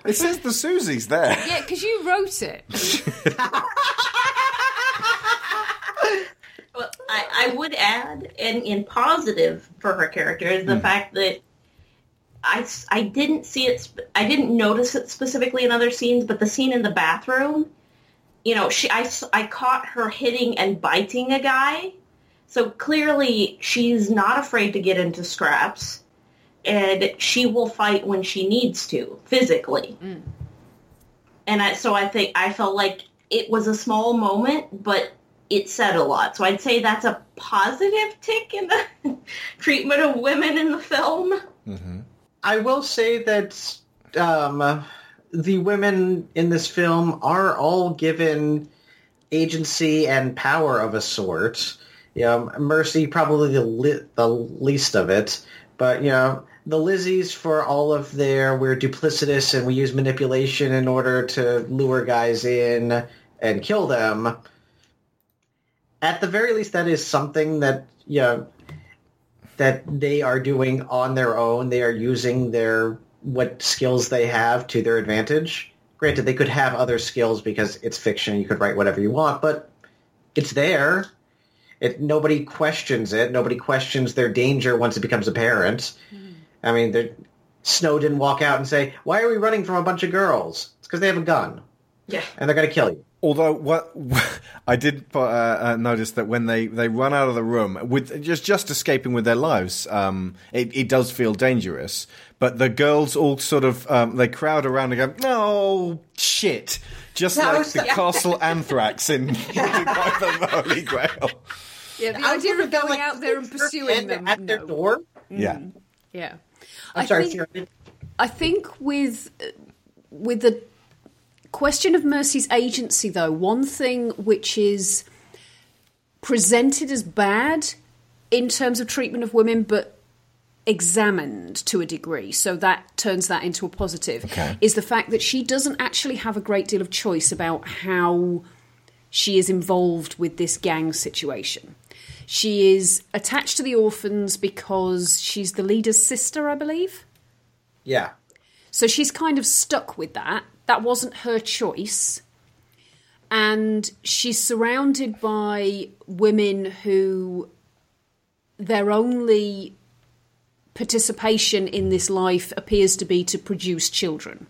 Speaker 1: It says the Susies there.
Speaker 9: yeah because you wrote it [laughs]
Speaker 8: Well, I, I would add, and in positive for her character, is the
Speaker 1: Hmm.
Speaker 8: fact that I, I didn't see it, I didn't notice it specifically in other scenes, but the scene in the bathroom, you know, she, I, I caught her hitting and biting a guy. So clearly she's not afraid to get into scraps and she will fight when she needs to, physically. And I, so I think I felt like it was a small moment, but it said a lot. So I'd say that's a positive tick in the [laughs] treatment of women in the film.
Speaker 7: I will say that um, the women in this film are all given agency and power of a sort. You know, Mercy probably the li- the least of it, but you know the Lizzies for all of their we're duplicitous and we use manipulation in order to lure guys in and kill them. At the very least, that is something that you know that they are doing on their own. They are using their what skills they have to their advantage. Granted, they could have other skills because it's fiction. You could write whatever you want, but it's there. It nobody questions it. Nobody questions their danger once it becomes apparent. Mm-hmm. I mean, Snow didn't walk out and say, "Why are we running from a bunch of girls?" It's because they have a gun.
Speaker 8: Yeah,
Speaker 7: and they're going to kill you.
Speaker 1: Although what [laughs] I did uh, uh, notice that when they, they run out of the room with just just escaping with their lives, um, it, it does feel dangerous. But the girls all sort of um, they crowd around and go, "No shit!" Just
Speaker 9: That
Speaker 1: like
Speaker 9: was-
Speaker 1: the
Speaker 9: yeah. [laughs]
Speaker 1: castle anthrax [laughs] in the Holy Grail.
Speaker 9: yeah the idea of going out there and pursuing them
Speaker 7: at their door.
Speaker 1: Yeah.
Speaker 9: yeah
Speaker 7: I'm
Speaker 9: I
Speaker 7: sorry,
Speaker 9: think-
Speaker 7: Sarah.
Speaker 9: I think with with the question of Mercy's agency, though, one thing which is presented as bad in terms of treatment of women, but examined to a degree, so that turns that into a positive,
Speaker 1: Okay.
Speaker 9: is the fact that she doesn't actually have a great deal of choice about how she is involved with this gang situation. She is attached to the orphans because she's the leader's sister, I believe.
Speaker 7: Yeah.
Speaker 9: So she's kind of stuck with that. That wasn't her choice. And she's surrounded by women who their only participation in this life appears to be to produce children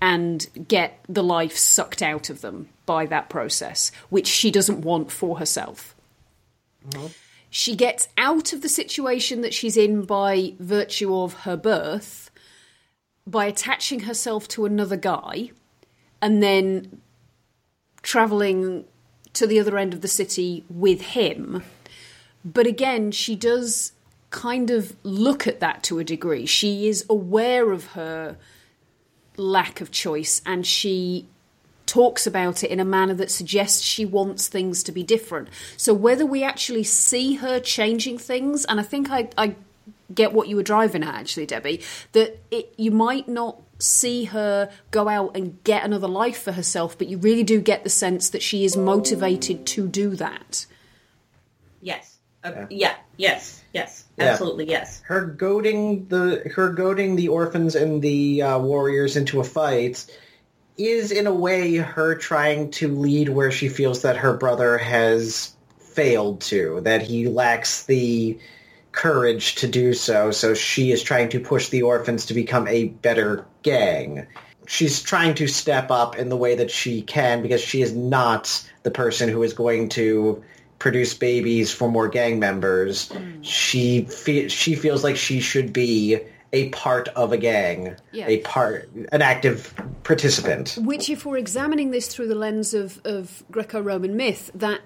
Speaker 9: and get the life sucked out of them by that process, which she doesn't want for herself. She gets out of the situation that she's in by virtue of her birth by attaching herself to another guy and then traveling to the other end of the city with him. But again, she does kind of look at that to a degree. She is aware of her lack of choice and she talks about it in a manner that suggests she wants things to be different. So whether we actually see her changing things, and I think I, I get what you were driving at actually, Debbie, that it, you might not see her go out and get another life for herself, but you really do get the sense that she is motivated to do that.
Speaker 8: Yes. Uh, yeah. Yes. Yes.
Speaker 7: Yeah.
Speaker 8: Absolutely. Yes.
Speaker 7: Her goading the her goading the orphans and the uh, warriors into a fight is in a way her trying to lead where she feels that her brother has failed to, that he lacks the courage to do so. So she is trying to push the orphans to become a better gang. She's trying to step up in the way that she can because she is not the person who is going to produce babies for more gang members. Mm. She fe- she feels like she should be a part of a gang,
Speaker 9: Yeah.
Speaker 7: a part, an active participant.
Speaker 9: Which, if we're examining this through the lens of, of Greco Roman myth, that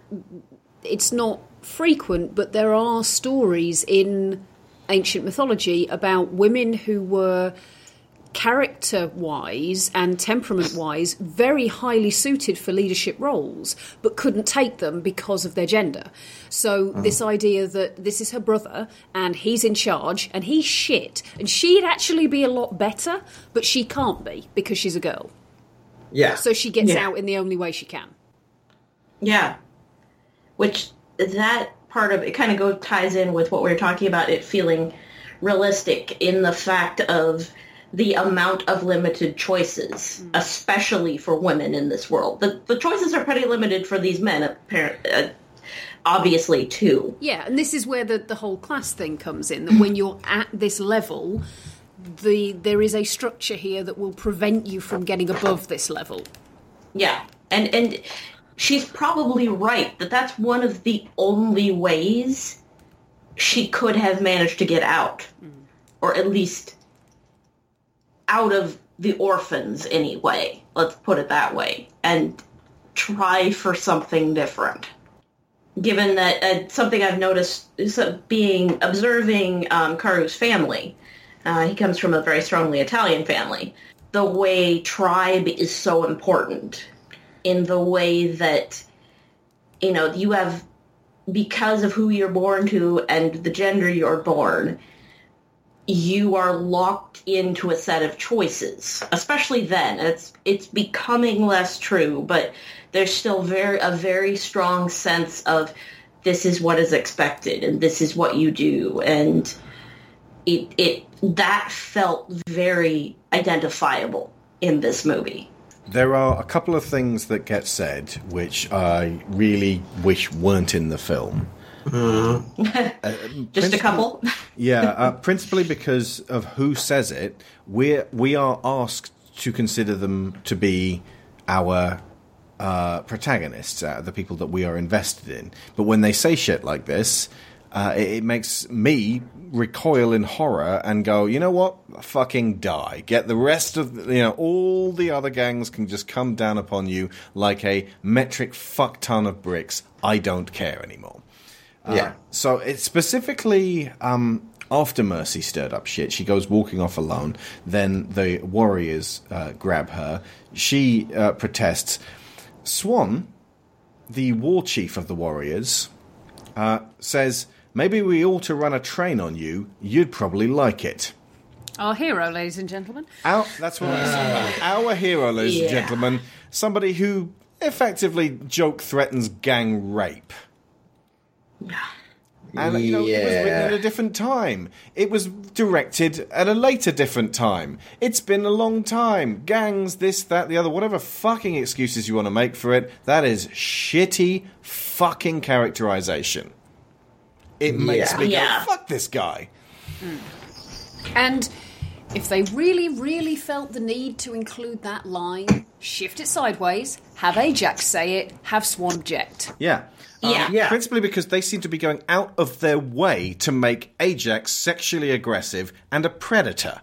Speaker 9: it's not frequent, but there are stories in ancient mythology about women who were character wise and temperament wise very highly suited for leadership roles but couldn't take them because of their gender so uh-huh. this idea that this is her brother and he's in charge and he's shit and she'd actually be a lot better but she can't be because she's a girl
Speaker 7: Yeah.
Speaker 9: so she gets
Speaker 8: Yeah.
Speaker 9: out in the only way she can
Speaker 8: Yeah. Which that part of it kind of go ties in with what we are talking about it feeling realistic in the fact of the amount of limited choices, especially for women in this world. The the choices are pretty limited for these men, apparent, uh, obviously too.
Speaker 9: Yeah, and this is where the, the whole class thing comes in. That when you're at this level, the there is a structure here that will prevent you from getting above this level.
Speaker 8: Yeah, and and she's probably right that that's one of the only ways she could have managed to get out, or at least out of the orphans anyway. Let's put it that way, and try for something different. Given that uh, something I've noticed is being observing um, Karu's family, uh, he comes from a very strongly Italian family. The way tribe is so important in the way that you know you have because of who you're born to and the gender you're born you are locked into a set of choices especially then. It's it's becoming less true but there's still very a very strong sense of this is what is expected and this is what you do. And it it that felt very identifiable in this movie.
Speaker 1: There are a couple of things that get said which I really wish weren't in the film. [laughs]
Speaker 8: just a couple [laughs]
Speaker 1: Yeah, uh, principally because of who says it. We we are asked to consider them to be our uh, protagonists, uh, the people that we are invested in. But when they say shit like this, uh, it, it makes me recoil in horror and go, you know what? Fucking die. Get the rest of the, you know all the other gangs can just come down upon you like a metric fuck ton of bricks. I don't care anymore. Uh,
Speaker 7: Yeah.
Speaker 1: So it's specifically um, after Mercy stirred up shit. She goes walking off alone. Then the warriors uh, grab her. She uh, protests. Swan, the war chief of the warriors, uh, says, "Maybe we ought to run a train on you. You'd probably like it."
Speaker 9: Our hero, ladies and gentlemen.
Speaker 1: Our, that's what I. Our hero, ladies and gentlemen, somebody who effectively joke threatens gang rape. And you know, it was written at a different time. It was directed at a later different time. It's been a long time. Gangs, this, that, the other, whatever fucking excuses you want to make for it, that is shitty fucking characterization. It makes
Speaker 9: Yeah.
Speaker 1: me
Speaker 9: Yeah.
Speaker 1: go, fuck this guy.
Speaker 9: And if they really, really felt the need to include that line, shift it sideways, have Ajax say it, have Swan object.
Speaker 1: Yeah. Um,
Speaker 9: Yeah. Yeah.
Speaker 1: Principally because they seem to be going out of their way to make Ajax sexually aggressive and a predator.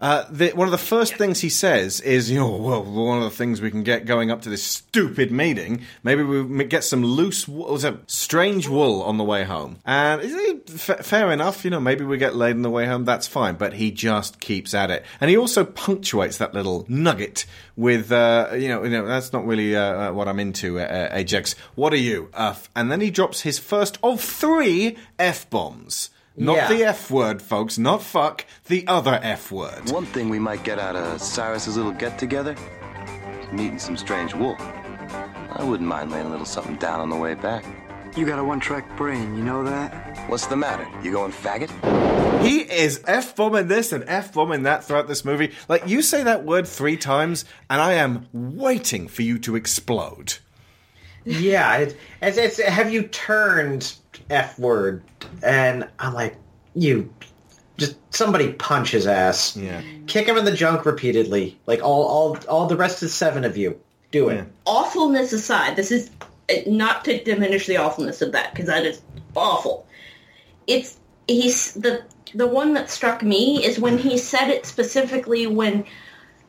Speaker 1: Uh, the, one of the first things he says is, you know, well, one of the things we can get going up to this stupid meeting, maybe we get some loose, was it, strange wool on the way home. And is it f- fair enough, you know, maybe we get laid on the way home, that's fine. But he just keeps at it, and he also punctuates that little nugget with, uh, you know, you know, that's not really uh, uh, what I'm into, uh, Ajax. What are you? Uh, f-" and then he drops his first of three f bombs. Not
Speaker 18: Yeah.
Speaker 1: the F word, folks. Not fuck. The other F word.
Speaker 18: One thing we might get out of Cyrus's little get together is meeting some strange wool. I wouldn't mind laying a little something down on the way back.
Speaker 16: You got a one track brain, you know that?
Speaker 18: What's the matter? You going faggot?
Speaker 1: He is F bombing this and F bombing that throughout this movie. Like, you say that word three times, and I am waiting for you to explode.
Speaker 7: Yeah, it, it's, it's have you turned F word, and I'm like, you just somebody punch his ass,
Speaker 1: yeah,
Speaker 7: kick him in the junk repeatedly, like all all all the rest of seven of you do it.
Speaker 8: awfulness aside, this is uh, not to diminish the awfulness of that because that is awful. It's he's the the one that struck me is when he said it specifically when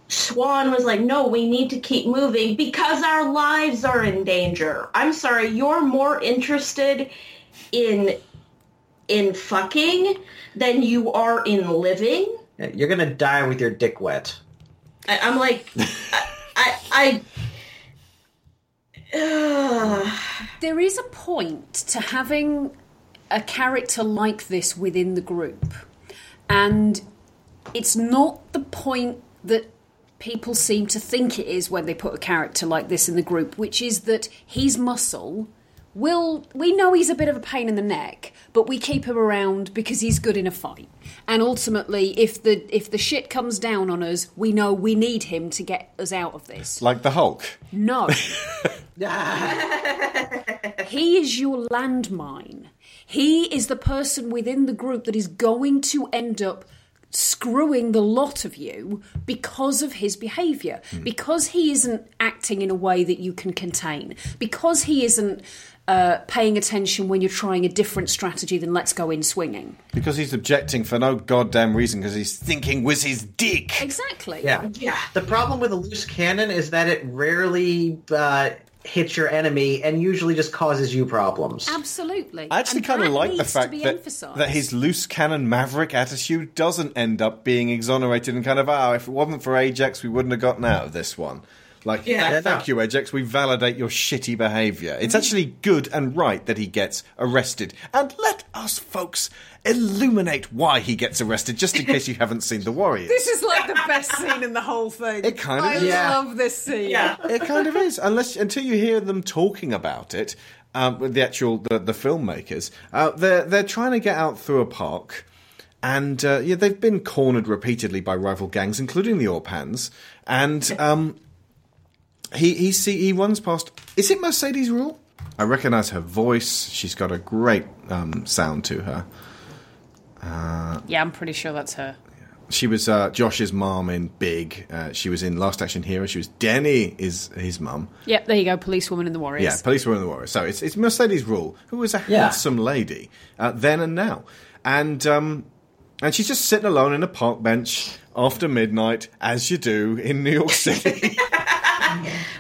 Speaker 8: Swan was like, "No, we need to keep moving because our lives are in danger." I'm sorry, you're more interested in in fucking than you are in living.
Speaker 7: You're gonna die with your dick wet.
Speaker 8: I, I'm like, [laughs] I, I, I [sighs]
Speaker 9: There is a point to having a character like this within the group, and it's not the point that people seem to think it is when they put a character like this in the group, which is that he's muscle. Will we know he's a bit of a pain in the neck, but we keep him around because he's good in a fight. And ultimately, if the if the shit comes down on us, we know we need him to get us out of this.
Speaker 1: Like the Hulk.
Speaker 9: No. [laughs] [laughs] he is your landmine. He is the person within the group that is going to end up screwing the lot of you because of his behaviour. Hmm. Because he isn't acting in a way that you can contain. Because he isn't uh, paying attention when you're trying a different strategy than let's go in swinging.
Speaker 1: Because he's objecting for no goddamn reason, because he's thinking with his dick.
Speaker 9: Exactly.
Speaker 7: Yeah. Yeah. The problem with a loose cannon is that it rarely uh, hits your enemy and usually just causes you problems.
Speaker 9: Absolutely.
Speaker 1: I actually kind of like the fact that,
Speaker 9: emphasised.
Speaker 1: that his loose cannon maverick attitude doesn't end up being exonerated and kind of, ah, if it wasn't for Ajax, we wouldn't have gotten out of this one. Like,
Speaker 7: Yeah.
Speaker 1: "Ah, thank you, Ajax. We validate your shitty behaviour. It's actually good and right that he gets arrested. And let us, folks, illuminate why he gets arrested, just in case you haven't seen The Warriors.
Speaker 9: This is like the best scene in the whole thing.
Speaker 1: It kind of
Speaker 9: I
Speaker 1: is. Yeah.
Speaker 9: love this scene. Yeah.
Speaker 1: It kind of is, unless until you hear them talking about it um, with the actual the, the filmmakers. Uh, they're they're trying to get out through a park, and uh, yeah, they've been cornered repeatedly by rival gangs, including the Orphans. And um, he he see he runs past. Is it Mercedes Ruehl? I recognise her voice. She's got a great um, sound to her. Uh,
Speaker 9: Yeah, I'm pretty sure that's her.
Speaker 1: she was uh, Josh's mom in Big. Uh, she was in Last Action Hero. She was Denny, is his mum.
Speaker 9: Yep, there you go, policewoman in the Warriors.
Speaker 1: Yeah, Police Were in the Warriors. So it's, it's Mercedes Ruehl, who was a
Speaker 9: Yeah.
Speaker 1: handsome lady uh, then and now. And um, and she's just sitting alone in a park bench after midnight, as you do in New York City. [laughs]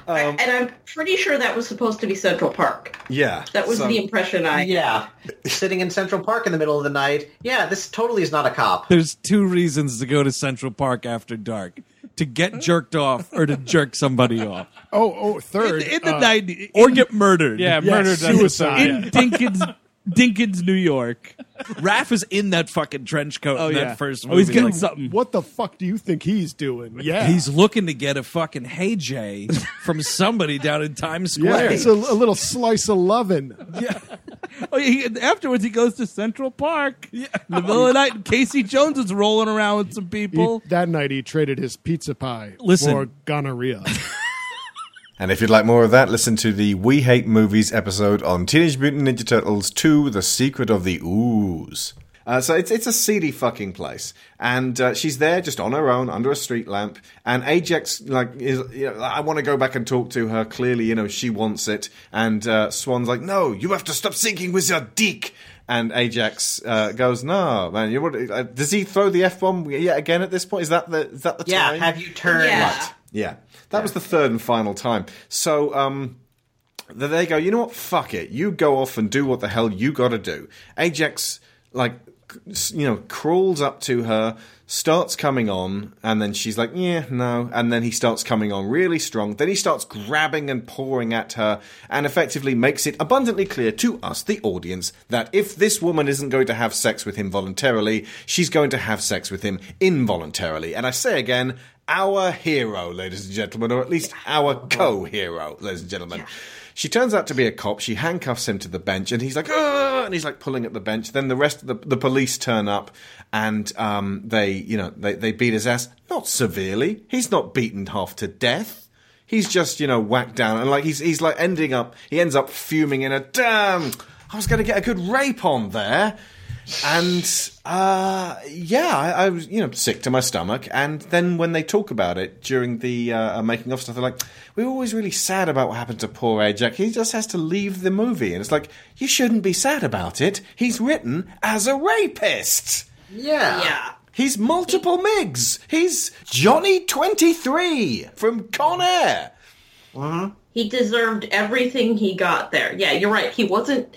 Speaker 1: Um,
Speaker 8: and I'm pretty sure that was supposed to be Central Park.
Speaker 1: yeah.
Speaker 8: That was
Speaker 1: so-
Speaker 8: the impression I
Speaker 7: Yeah. Sitting in Central Park in the middle of the night. Yeah, this totally is not a cop.
Speaker 19: There's two reasons to go to Central Park after dark: to get jerked off or to jerk somebody off.
Speaker 20: Oh, oh, third.
Speaker 19: in, in the
Speaker 20: uh,
Speaker 19: 90s, or get murdered.
Speaker 20: Yeah, murdered
Speaker 19: suicide
Speaker 20: side.
Speaker 19: in Dinkins, Dinkins, New York. Raph is in that fucking trench coat
Speaker 20: Oh
Speaker 19: in
Speaker 20: yeah.
Speaker 19: that first
Speaker 20: Oh,
Speaker 19: movie.
Speaker 20: he's getting
Speaker 19: Like,
Speaker 20: something. What the fuck do you think he's doing? [laughs] Yeah.
Speaker 19: He's looking to get a fucking Hey Jay from somebody down in Times Square.
Speaker 20: yeah,
Speaker 19: Square.
Speaker 20: it's a, a little slice of lovin'.
Speaker 19: Yeah. Oh, he, afterwards, he goes to Central Park Yeah. in the middle of the night. and Casey Jones is rolling around with some people.
Speaker 20: He- that night he traded his pizza pie
Speaker 19: Listen.
Speaker 20: for gonorrhea. [laughs]
Speaker 1: And if you'd like more of that, listen to the We Hate Movies episode on Teenage Mutant Ninja Turtles 2 The Secret of the Ooze. Uh, so it's it's a seedy fucking place, and uh, she's there just on her own under a street lamp. And Ajax like is, you know, I want to go back and talk to her. Clearly, you know, she wants it. And uh, Swan's like, no, you have to stop sinking with your dick. And Ajax uh, goes, no, man. You would, uh, does he throw the f bomb yet again at this point? Is that the is that the
Speaker 7: Yeah,
Speaker 1: time?
Speaker 7: have you turned- Yeah.
Speaker 1: Right. Yeah, that was the third and final time. So, um, they go, you know what? Fuck it. You go off and do what the hell you got to do. Ajax, like, you know, crawls up to her, starts coming on, and then she's like, yeah, no. And then he starts coming on really strong. Then he starts grabbing and pouring at her, and effectively makes it abundantly clear to us, the audience, that if this woman isn't going to have sex with him voluntarily, she's going to have sex with him involuntarily. And I say again, our hero, ladies and gentlemen, or at least our co hero, ladies and gentlemen. She turns out to be a cop. She handcuffs him to the bench, and he's like, "Ah!" and he's like pulling at the bench. Then the rest of the, the police turn up, and um, they, you know, they, they beat his ass. Not severely. He's not beaten half to death. He's just, you know, whacked down, and like he's he's like ending up. He ends up fuming in a damn. I was going to get a good rape on there. And uh, yeah, I, I was you know sick to my stomach. And then when they talk about it during the uh, making of stuff, they're like, "We were always really sad about what happened to poor Ajax. He just has to leave the movie." And it's like, you shouldn't be sad about it. He's written as a rapist.
Speaker 7: Yeah.
Speaker 8: Yeah.
Speaker 1: He's multiple Migs. He's Johnny Twenty Three from Con Air. Huh?
Speaker 8: He deserved everything he got there. Yeah, you're right. He wasn't.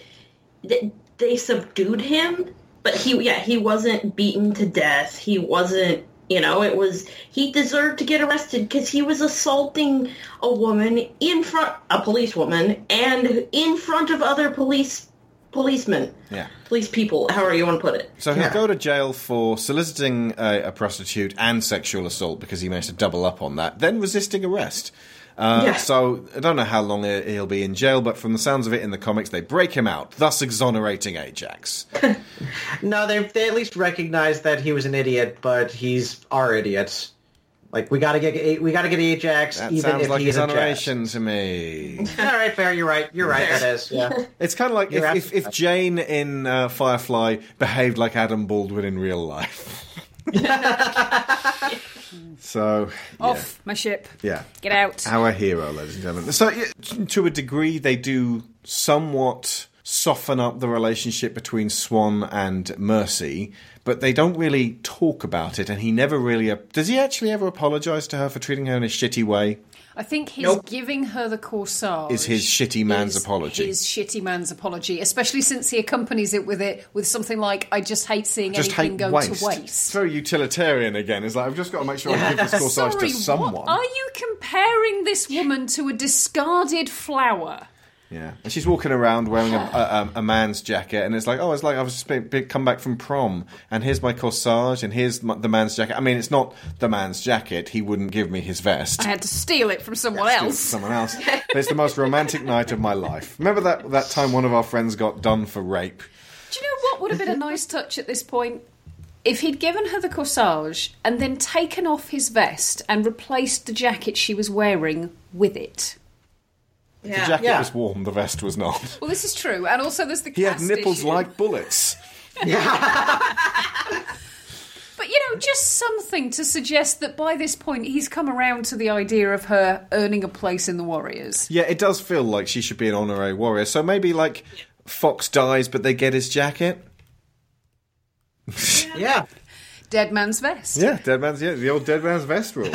Speaker 8: They, they subdued him, but he, yeah, he wasn't beaten to death. He wasn't. You know, it was he deserved to get arrested because he was assaulting a woman in front, a police woman, and in front of other police policemen,
Speaker 1: Yeah.
Speaker 8: police people, however you want to put it.
Speaker 1: So he'll go to jail for soliciting a, a prostitute and sexual assault because he managed to double up on that, then resisting arrest. Uh,
Speaker 7: Yeah.
Speaker 1: So I don't know how long he- he'll be in jail, but from the sounds of it in the comics, they break him out, thus exonerating Ajax. [laughs]
Speaker 7: No, they they at least recognize that he was an idiot, but he's our idiot. Like we gotta get we gotta get Ajax,
Speaker 1: That
Speaker 7: even
Speaker 1: sounds
Speaker 7: if
Speaker 1: like
Speaker 7: he's a
Speaker 1: exoneration to me. [laughs]
Speaker 7: All right, fair. You're right. You're right. That is. Yeah. [laughs]
Speaker 1: It's kind of like if, if, if Jayne in uh, Firefly behaved like Adam Baldwin in real life. [laughs] so yeah.
Speaker 9: Off my ship.
Speaker 1: Yeah.
Speaker 9: Get out.
Speaker 1: Our hero, ladies and gentlemen. So, yeah, to a degree, they do somewhat soften up the relationship between Swan and Mercy, but they don't really talk about it, and he never really. Does he actually ever apologise to her for treating her in a shitty way?
Speaker 9: I think his
Speaker 1: Nope.
Speaker 9: giving her the corsage
Speaker 1: Is his shitty man's apology?
Speaker 9: His shitty man's apology, especially since he accompanies it with it with something like, "I just hate seeing
Speaker 1: Just
Speaker 9: anything
Speaker 1: hate
Speaker 9: go
Speaker 1: waste.
Speaker 9: to waste."
Speaker 1: It's very utilitarian again. It's like I've just got to make sure I give this [laughs] corsage
Speaker 9: Sorry,
Speaker 1: to someone.
Speaker 9: what? Are you comparing this woman to a discarded flower?
Speaker 1: Yeah, and she's walking around wearing a, a, a man's jacket, and it's like, oh, it's like I've just been, been- come back from prom, and here's my corsage, and here's my, the man's jacket. I mean, it's not the man's jacket; he wouldn't give me his vest.
Speaker 9: I had to steal it from someone else.
Speaker 1: from someone else. [laughs] But it's the most romantic night of my life. Remember that that time one of our friends got done for rape.
Speaker 9: Do you know what would have been a nice touch at this point? If he'd given her the corsage and then taken off his vest and replaced the jacket she was wearing with it.
Speaker 1: The jacket was warm; the vest was not.
Speaker 9: Well, this is true, and also there's the
Speaker 1: He had nipples
Speaker 9: issue.
Speaker 1: like bullets. [laughs] [laughs]
Speaker 9: But you know, just something to suggest that by this point he's come around to the idea of her earning a place in the Warriors.
Speaker 1: Yeah, it does feel like she should be an honorary warrior. So maybe like Fox dies, but they get his jacket.
Speaker 7: yeah. [laughs]
Speaker 9: Dead man's vest.
Speaker 1: Yeah, dead man's yeah, the old dead man's vest rule.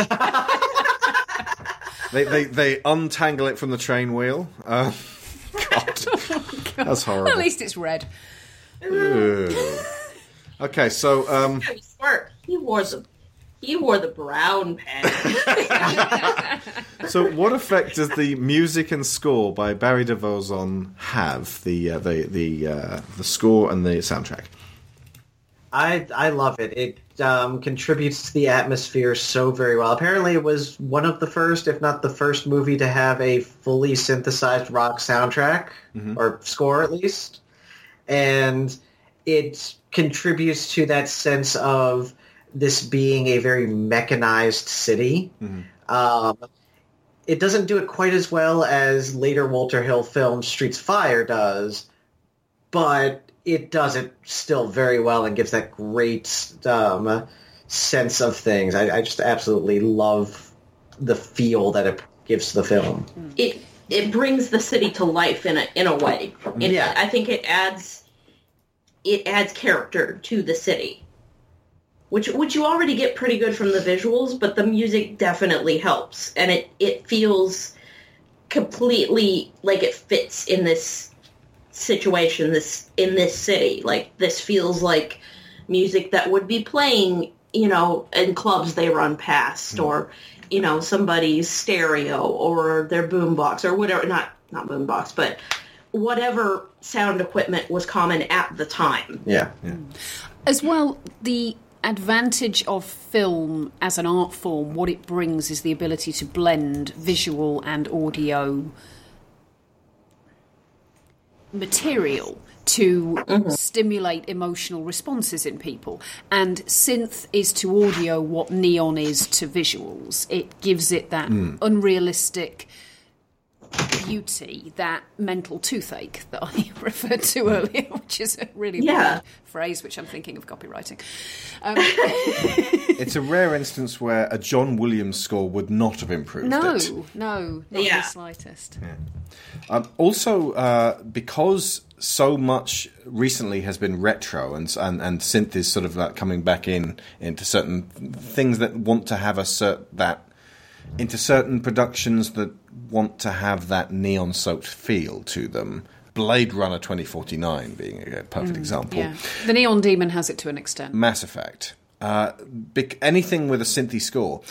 Speaker 1: They, they they untangle it from the train wheel. [laughs] Uh, God, that's horrible.
Speaker 9: At least it's red.
Speaker 1: Okay, so um,
Speaker 8: Very smart. He wore the he wore the brown pants. [laughs]
Speaker 1: so what effect does the music and score by Barry De Vorzon have? The uh, the the uh, the score and the soundtrack.
Speaker 7: I I love it. It um, contributes to the atmosphere so very well. Apparently, it was one of the first, if not the first, movie to have a fully synthesized rock soundtrack or score, at least, and it contributes to that sense of this being a very mechanized city. Um, it doesn't do it quite as well as later Walter Hill film Streets of Fire does, but it does it still very well and gives that great um, sense of things. I, I just absolutely love the feel that it gives the film.
Speaker 8: it it brings the city to life in a in a way. It,
Speaker 7: Yeah.
Speaker 8: I think it adds it adds character to the city. Which which you already get pretty good from the visuals, but the music definitely helps. And it, it feels completely like it fits in this situation, this in this city. Like this feels like music that would be playing, you know, in clubs they run past hmm. or, you know, somebody's stereo or their boombox or whatever not not boombox, but whatever sound equipment was common at the time.
Speaker 7: Yeah. Hmm.
Speaker 9: As well, the advantage of film as an art form, what it brings is the ability to blend visual and audio material to stimulate emotional responses in people. And synth is to audio what neon is to visuals. It gives it that
Speaker 1: Mm.
Speaker 9: unrealistic beauty, that mental toothache that I [laughs] referred to earlier, [laughs] which is a really
Speaker 8: Yeah.
Speaker 9: weird phrase which I'm thinking of copywriting. Um, [laughs]
Speaker 1: It's a rare instance where a John Williams score would not have improved
Speaker 9: no,
Speaker 1: it.
Speaker 9: no, not
Speaker 8: Yeah.
Speaker 9: the slightest.
Speaker 1: Um, also, uh, because so much recently has been retro and and, and synth is sort of like coming back in into certain things that want to have a cert that into certain productions that want to have that neon soaked feel to them. Blade Runner 2049 being a perfect example.
Speaker 9: Yeah, the Neon Demon has it to an extent.
Speaker 1: Mass Effect, uh, bec- anything with a synthy score,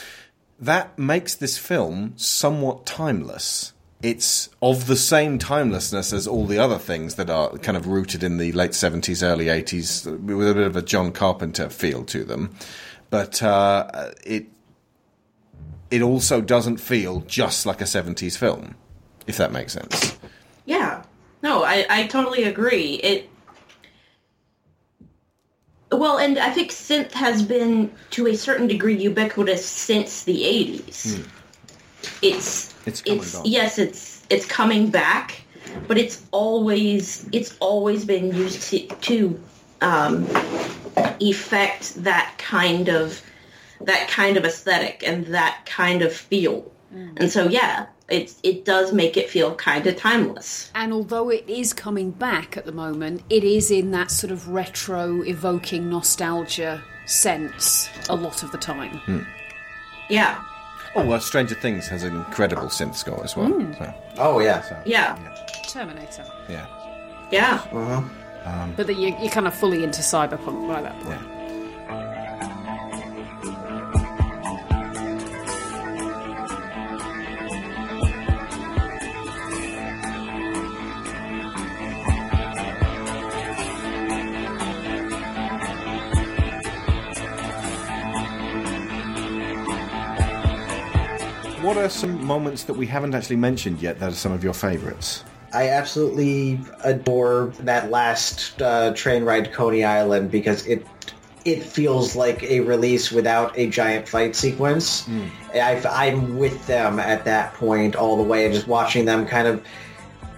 Speaker 1: that makes this film somewhat timeless. It's of the same timelessness as all the other things that are kind of rooted in the late 70s, early 80s, with a bit of a John Carpenter feel to them. But uh, it it also doesn't feel just like a 70s film, if that makes sense.
Speaker 8: Yeah. No, I, I totally agree. It well, and I think synth has been to a certain degree ubiquitous since the '80s. It's
Speaker 1: It's and
Speaker 8: it's yes, it's it's coming back, but it's always it's always been used to, to um, effect that kind of that kind of aesthetic and that kind of feel. And so yeah, it it does make it feel kind of timeless.
Speaker 9: And although it is coming back at the moment, it is in that sort of retro, evoking nostalgia sense a lot of the time.
Speaker 8: Yeah.
Speaker 1: Oh, well, Stranger Things has an incredible synth score as well.
Speaker 9: Mm.
Speaker 1: So,
Speaker 7: Oh yeah.
Speaker 8: Yeah.
Speaker 9: Terminator.
Speaker 1: yeah.
Speaker 8: Yeah.
Speaker 7: Uh-huh.
Speaker 1: Um,
Speaker 9: But that you, you're kind of fully into cyberpunk by that point.
Speaker 1: What are some moments that we haven't actually mentioned yet that are some of your favourites?
Speaker 7: I absolutely adore that last uh, train ride to Coney Island because it it feels like a release without a giant fight sequence. I, I'm with them at that point all the way, and just watching them kind of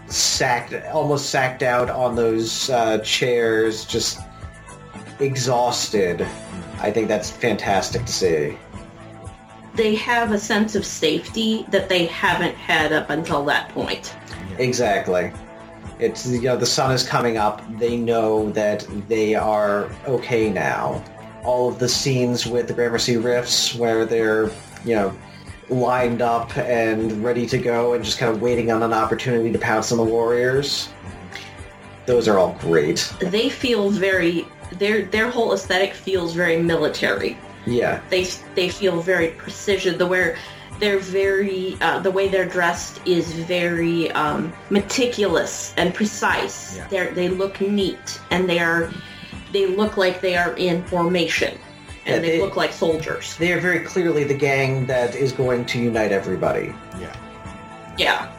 Speaker 7: sacked, almost sacked out on those uh, chairs, just exhausted. I think that's fantastic to see.
Speaker 8: They have a sense of safety that they haven't had up until that point.
Speaker 7: Exactly. It's you know the sun is coming up. They know that they are okay now. All of the scenes with the Gramercy Riffs where they're you know lined up and ready to go and just kind of waiting on an opportunity to pounce on the warriors. Those are all great.
Speaker 8: They feel very their their whole aesthetic feels very military.
Speaker 7: Yeah.
Speaker 8: They they feel very precision. The where they're very uh, the way they're dressed is very um, meticulous and precise.
Speaker 7: Yeah.
Speaker 8: They they look neat and they are they look like they are in formation and
Speaker 7: Yeah,
Speaker 8: they,
Speaker 7: they-
Speaker 8: look like soldiers.
Speaker 7: They are very clearly the gang that is going to unite everybody.
Speaker 1: Yeah.
Speaker 8: Yeah.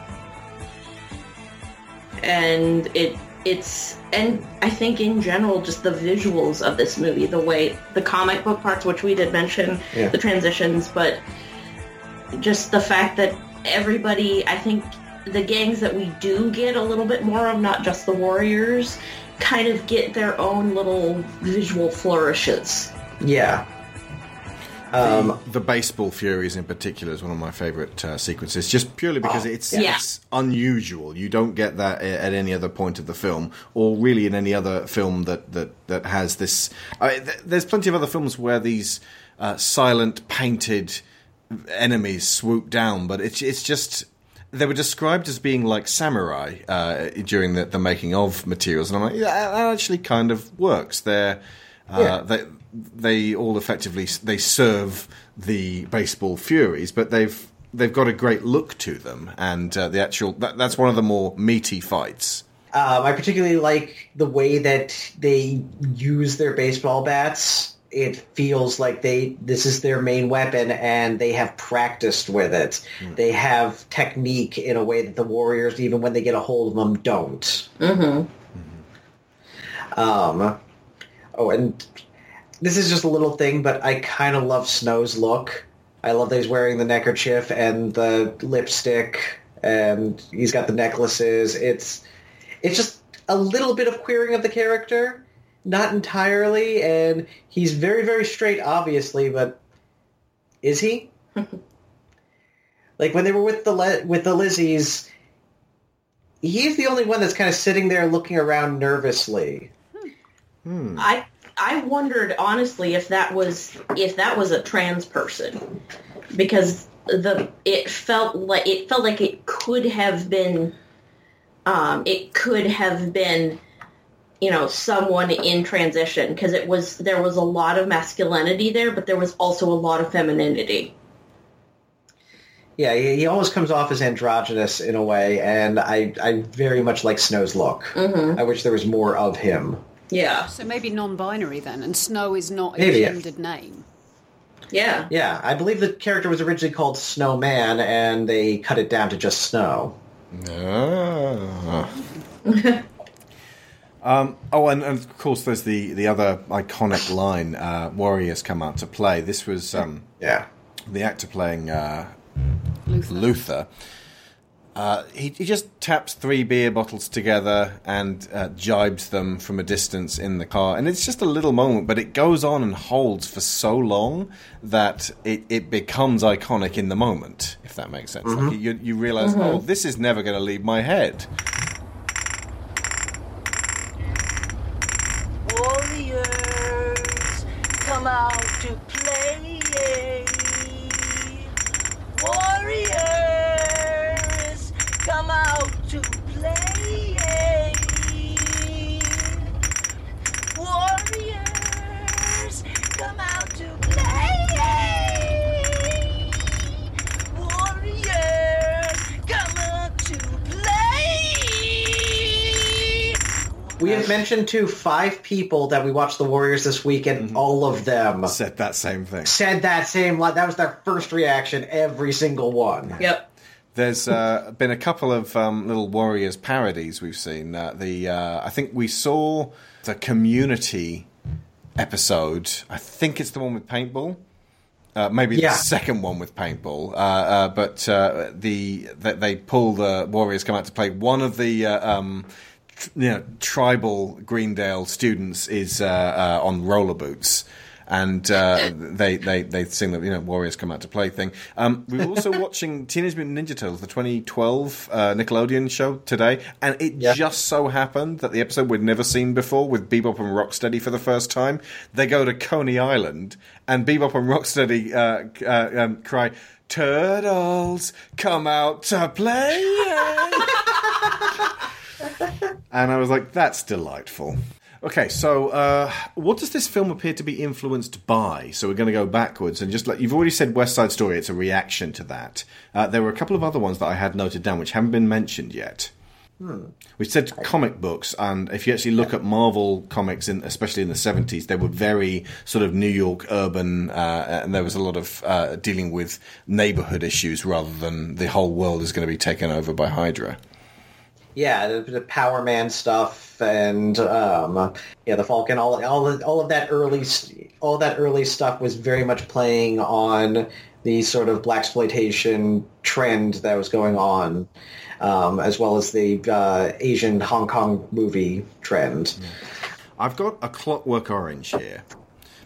Speaker 8: And it it's and I think in general just the visuals of this movie, the way the comic book parts which we did mention,
Speaker 7: Yeah.
Speaker 8: the transitions, but just the fact that everybody I think the gangs that we do get a little bit more of, not just the warriors, kind of get their own little visual flourishes.
Speaker 7: Yeah. Um,
Speaker 1: the baseball furies in particular is one of my favorite uh, sequences, just purely because
Speaker 7: Oh,
Speaker 1: it's
Speaker 7: yeah.
Speaker 1: it's unusual. You don't get that at any other point of the film, or really in any other film that that that has this. I, th- there's plenty of other films where these uh, silent painted enemies swoop down, but it's it's just. They were described as being like samurai uh, during the, the making of materials, and I'm like, yeah, that actually kind of works. They're uh,
Speaker 7: Yeah.
Speaker 1: they they all effectively they serve the baseball furies, but they've they've got a great look to them, and uh, the actual that, that's one of the more meaty fights.
Speaker 7: Um, I particularly like the way that they use their baseball bats. It feels like they this is their main weapon, and they have practiced with it. They have technique in a way that the warriors, even when they get a hold of them, don't.
Speaker 8: Mm-hmm.
Speaker 7: Um, oh, and this is just a little thing, but I kind of love Snow's look. I love that he's wearing the neckerchief and the lipstick, and he's got the necklaces. It's it's just a little bit of queering of the character, not entirely, and he's very very straight, obviously, but is he? [laughs] like when they were with the Le- with the Lizzies, he's the only one that's kind of sitting there looking around nervously. Hmm.
Speaker 8: I I wondered honestly if that was if that was a trans person because the it felt like it felt like it could have been um, it could have been you know someone in transition because it was there was a lot of masculinity there but there was also a lot of femininity
Speaker 7: Yeah, he, he almost comes off as androgynous in a way, and I, I very much like Snow's look.
Speaker 8: Mhm.
Speaker 7: I wish there was more of him.
Speaker 8: Yeah
Speaker 9: So maybe non-binary then, and Snow is not a
Speaker 7: Maybe, yeah.
Speaker 9: gendered name.
Speaker 8: yeah
Speaker 7: Yeah, I believe the character was originally called Snowman, and they cut it down to just Snow.
Speaker 1: Ah. [laughs] um, oh, and, and of course, there's the, the other iconic line: uh, "Warriors come out to play." This was um,
Speaker 7: yeah
Speaker 1: the actor playing uh,
Speaker 9: Luther.
Speaker 1: Luther. Uh, he, he just taps three beer bottles together and uh, jibes them from a distance in the car. And it's just a little moment, but it goes on and holds for so long that it, it becomes iconic in the moment, if that makes sense. Like you, you realize,
Speaker 10: Mhm.
Speaker 1: oh, this is never going to leave my head.
Speaker 7: We have mentioned to five people that we watched the Warriors this week, and all of them
Speaker 1: said that same thing.
Speaker 7: Said that same line. That was their first reaction. Every single one.
Speaker 8: Yep.
Speaker 1: There's uh, [laughs] been a couple of um, little Warriors parodies we've seen. Uh, the uh, I think we saw the Community episode. I think it's the one with paintball. Uh, maybe
Speaker 7: Yeah.
Speaker 1: the second one with paintball, uh, uh, but uh, the that they pull the Warriors come out to play. One of the uh, um, tr- you know tribal Greendale students is uh, uh, on roller boots, and uh, they they they sing the you know Warriors come out to play thing. Um, we were also [laughs] watching Teenage Mutant Ninja Turtles, the 2012 uh, Nickelodeon show today, and it just so happened that the episode we'd never seen before with Bebop and Rocksteady for the first time, they go to Coney Island, and Bebop and Rocksteady uh, uh, um, cry. Turtles, come out to play! [laughs] [laughs] and I was like, that's delightful. Okay, so uh, what does this film appear to be influenced by? So we're going to go backwards and just like you've already said, West Side Story. It's a reaction to that. Uh, there were a couple of other ones that I had noted down which haven't been mentioned yet.
Speaker 7: Hmm.
Speaker 1: We said comic books, and if you actually look at Marvel comics, in, especially in the seventies, they were very sort of New York urban, uh, and there was a lot of uh, dealing with neighborhood issues rather than the whole world is going to be taken over by Hydra.
Speaker 7: Yeah, the, the Power Man stuff and um, yeah, the Falcon. All all all of that early all that early stuff was very much playing on the sort of black exploitation trend that was going on, um, as well as the uh, Asian Hong Kong movie trend.
Speaker 1: I've got a Clockwork Orange here.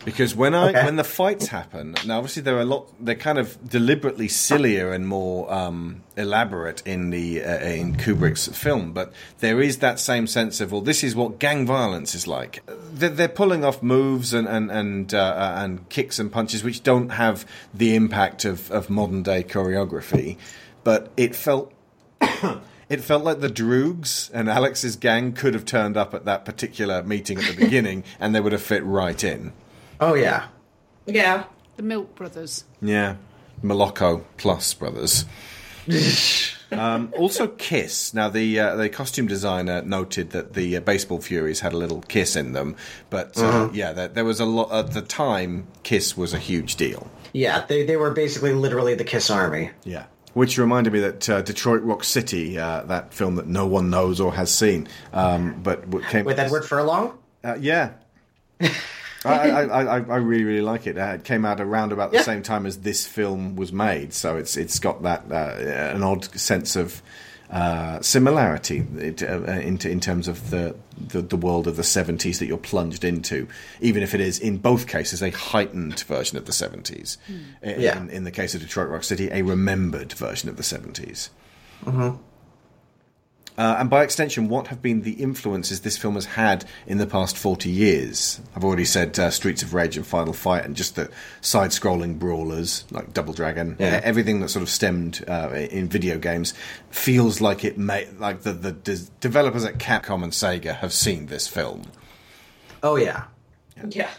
Speaker 1: Because when I
Speaker 7: Okay.
Speaker 1: when the fights happen, now obviously they're a lot. They're kind of deliberately sillier and more um, elaborate in the uh, in Kubrick's film, but there is that same sense of well, this is what gang violence is like. They're, they're pulling off moves and and and, uh, uh, and kicks and punches which don't have the impact of, of modern day choreography, but it felt [coughs] it felt like the Droogs and Alex's gang could have turned up at that particular meeting at the [laughs] beginning, and they would have fit right in.
Speaker 7: Oh yeah,
Speaker 8: Yeah.
Speaker 9: The Milk Brothers.
Speaker 1: Yeah, Moloko plus brothers. [laughs] um, also, Kiss. Now, the uh, the costume designer noted that the uh, baseball Furies had a little kiss in them, but uh,
Speaker 7: Mhm.
Speaker 1: yeah, there, there was a lot at the time. Kiss was a huge deal.
Speaker 7: yeah. They they were basically literally the Kiss Army.
Speaker 1: Yeah. Which reminded me that uh, Detroit Rock City, uh, that film that no one knows or has seen, um, but what came
Speaker 7: With Edward Furlong.
Speaker 1: Uh, yeah. [laughs] I, I, I, I really, really like it. Uh, it came out around about the
Speaker 7: Yeah.
Speaker 1: same time as this film was made, so it's it's got that uh, an odd sense of uh, similarity it, uh, in, in terms of the, the the world of the seventies that you're plunged into, even if it is in both cases a heightened version of the seventies. In,
Speaker 7: Yeah.
Speaker 1: in, in the case of Detroit Rock City, a remembered version of the seventies.
Speaker 7: Mm-hmm.
Speaker 1: Uh, and by extension, what have been the influences this film has had in the past 40 years? I've already said uh, Streets of Rage and Final Fight, and just the side scrolling brawlers like Double Dragon.
Speaker 7: Yeah.
Speaker 1: Uh, everything that sort of stemmed uh, in video games feels like it may, like the, the des- developers at Capcom and Sega have seen this film.
Speaker 7: Oh yeah,
Speaker 8: Yeah.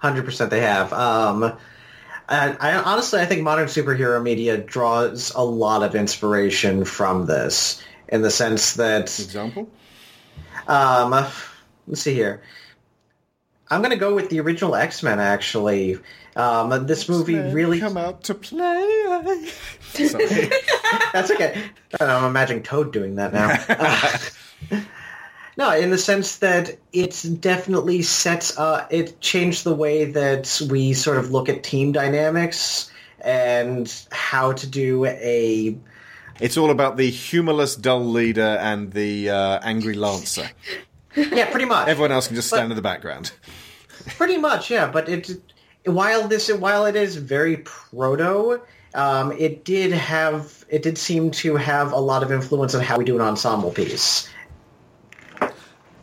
Speaker 7: hundred percent. They have. Um, and I honestly, I think modern superhero media draws a lot of inspiration from this, in the sense that.
Speaker 1: Example.
Speaker 7: Um, let's see here. I'm going to go with the original X Men. Actually, um, this movie really
Speaker 1: come out to play. [laughs]
Speaker 7: That's okay. I'm imagining Toad doing that now. [laughs] no, in the sense that it definitely sets. Uh, it changed the way that we sort of look at team dynamics and how to do a.
Speaker 1: It's all about the humorless, dull leader and the uh, angry lancer. [laughs]
Speaker 7: Yeah, pretty much.
Speaker 1: Everyone else can just stand in the background. [laughs]
Speaker 7: Pretty much, yeah. But it, while this, while it is very proto, um, it did have, it did seem to have a lot of influence on how we do an ensemble piece.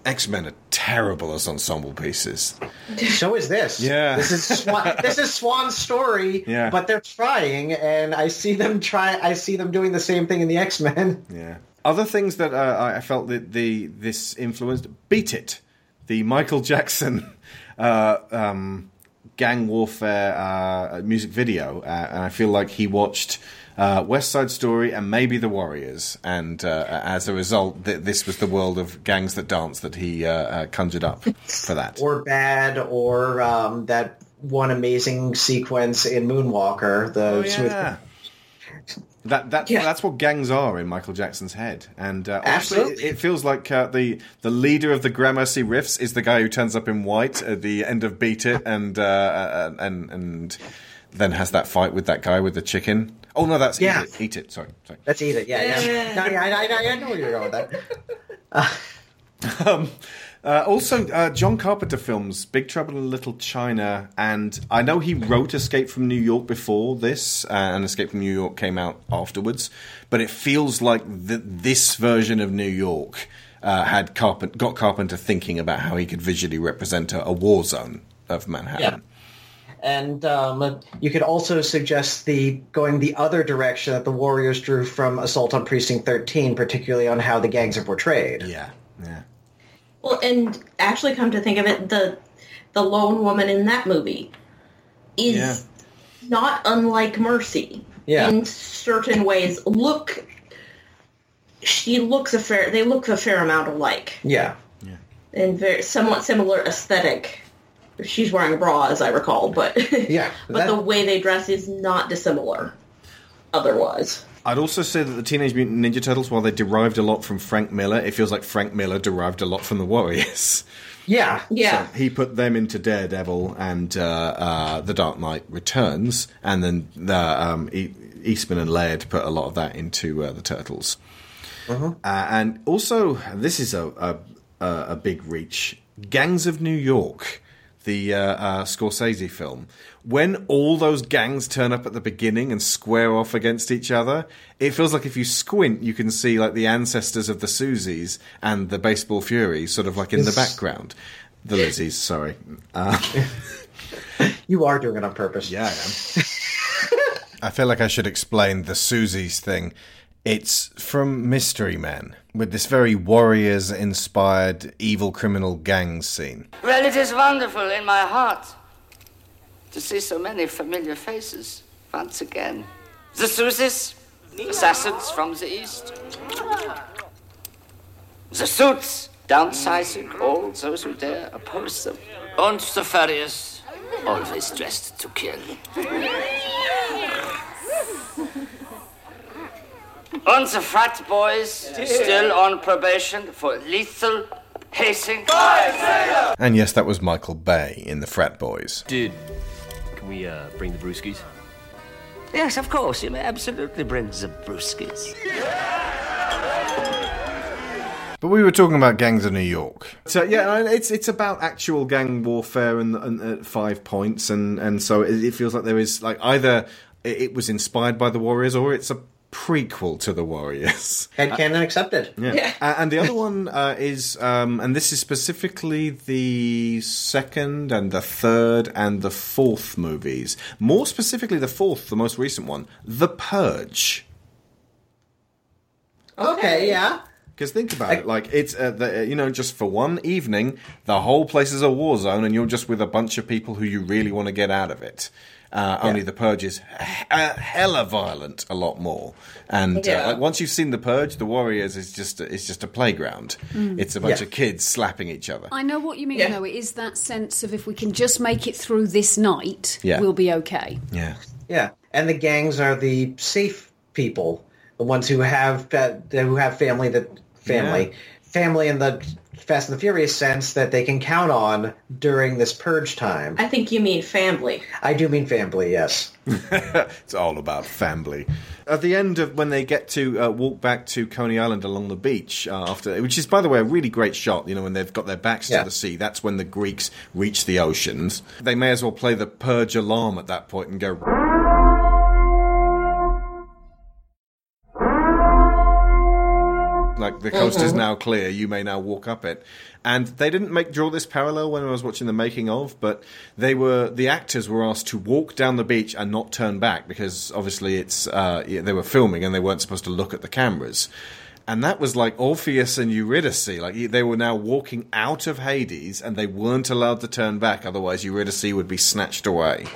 Speaker 1: X Men terrible as ensemble pieces.
Speaker 7: So is this.
Speaker 1: Yeah.
Speaker 7: This is Swan, this is Swan's story.
Speaker 1: Yeah.
Speaker 7: But they're trying, and I see them try. I see them doing the same thing in the X Men.
Speaker 1: Yeah. Other things that uh, I felt that the this influenced Beat It, the Michael Jackson [laughs] uh, um, gang warfare uh, music video, uh, and I feel like he watched uh, West Side Story and maybe The Warriors, and uh, as a result, th- this was the world of gangs that dance that he uh, uh, conjured up for that.
Speaker 7: Or bad, or um, that one amazing sequence in Moonwalker. The
Speaker 1: Oh,
Speaker 7: smooth-
Speaker 1: yeah. That that that's what gangs are in Michael Jackson's head, and uh, honestly, it, it feels like uh, the the leader of the Gramercy Riffs is the guy who turns up in white at the end of Beat It, and uh, and and then has that fight with that guy with the chicken. Oh no, that's
Speaker 7: Yeah.
Speaker 1: Eat It. Eat It. Sorry, sorry.
Speaker 7: Let's eat it. Yeah, yeah. No, yeah, I, I, I know where you're going with that.
Speaker 1: um, uh, also, uh, John Carpenter films Big Trouble in Little China, and I know he wrote Escape from New York before this, uh, and Escape from New York came out afterwards. But it feels like th- this version of New York uh, had Carpent- got Carpenter thinking about how he could visually represent a, a war zone of Manhattan.
Speaker 7: And um, you could also suggest the going the other direction that the Warriors drew from Assault on Precinct 13, particularly on how the gangs are portrayed.
Speaker 1: Yeah, yeah.
Speaker 8: Well, and actually, come to think of it, the the lone woman in that movie is
Speaker 1: Yeah.
Speaker 8: not unlike Mercy.
Speaker 7: Yeah.
Speaker 8: In certain ways, look, she looks a fair. They look a fair amount alike,
Speaker 7: Yeah. Yeah.
Speaker 8: And very somewhat similar aesthetic. She's wearing a bra, as I recall, but [laughs]
Speaker 7: Yeah.
Speaker 8: but
Speaker 7: that-
Speaker 8: the way they dress is not dissimilar. Otherwise,
Speaker 1: I'd also say that the Teenage Mutant Ninja Turtles, while they derived a lot from Frank Miller, it feels like Frank Miller derived a lot from the Warriors. [laughs]
Speaker 7: Yeah.
Speaker 8: Yeah.
Speaker 1: So he put them into Daredevil and uh, uh, The Dark Knight Returns, and then the, um, e- Eastman and Laird put a lot of that into uh, the Turtles. Uh, and also, this is a, a a a big reach. Gangs of New York, the uh, uh, Scorsese film. When all those gangs turn up at the beginning and square off against each other, it feels like if you squint, you can see like the ancestors of the Susies and the Baseball Furies, sort of like in the background. The Lizzies, sorry. Uh, [laughs]
Speaker 7: You are doing it on purpose.
Speaker 1: Yeah, I am. [laughs] I feel like I should explain the Susie's thing. It's from Mystery Men, with this very warriors inspired evil criminal gang scene.
Speaker 21: Well, it is wonderful in my heart to see so many familiar faces once again. The Susies, assassins from the east. The suits, downsizing all those who dare oppose them. And the furriers, always dressed to kill. And the frat boys, still on probation for lethal hazing.
Speaker 1: And yes, that was Michael Bay in The Frat Boys.
Speaker 22: Dude, can we uh, bring the brewskis?
Speaker 21: Yes, of course, you may absolutely bring the brewskis.
Speaker 1: But we were talking about gangs of New York. So yeah, it's it's about actual gang warfare and, and at five points, and and so it, it feels like there is like either it, it was inspired by the Warriors or it's a prequel to the Warriors. [laughs]
Speaker 7: Headcanon accepted.
Speaker 1: Yeah. Uh, and the other one uh, is, um, and this is specifically the second and the third and the fourth movies. More specifically, the fourth, the most recent one, The Purge.
Speaker 7: Okay, yeah.
Speaker 1: Because think about it, like it's uh, the, uh, you know just for one evening, the whole place is a war zone, and you're just with a bunch of people who you really want to get out of it. Uh, Only the purge is he- uh, hella violent, a lot more. And
Speaker 9: Yeah.
Speaker 1: uh, like once you've seen the purge, the Warriors is just it's just a playground.
Speaker 9: Mm.
Speaker 1: It's a bunch
Speaker 9: Yeah.
Speaker 1: of kids slapping each other.
Speaker 9: I know what you mean,
Speaker 7: Yeah.
Speaker 9: though. It is that sense of if we can just make it through this night,
Speaker 7: Yeah.
Speaker 9: we'll be okay.
Speaker 1: Yeah.
Speaker 7: Yeah, and the gangs are the safe people, the ones who have uh, who have family that family family in the Fast and the Furious sense that they can count on during this purge time.
Speaker 8: I think you mean family.
Speaker 7: I do mean family, yes. [laughs]
Speaker 1: it's all about family. At the end of when they get to uh, walk back to Coney Island along the beach uh, after, which is by the way a really great shot. You know when they've got their backs
Speaker 7: Yeah.
Speaker 1: to the sea, that's when the Greeks reach the oceans. They may as well play the purge alarm at that point and go. Like the coast is
Speaker 7: Mhm.
Speaker 1: now clear, you may now walk up it. And they didn't make draw this parallel when I was watching the making of, but they were the actors were asked to walk down the beach and not turn back because obviously it's uh, yeah, they were filming and they weren't supposed to look at the cameras. And that was like Orpheus and Eurydice. Like they were now walking out of Hades and they weren't allowed to turn back, otherwise Eurydice would be snatched away.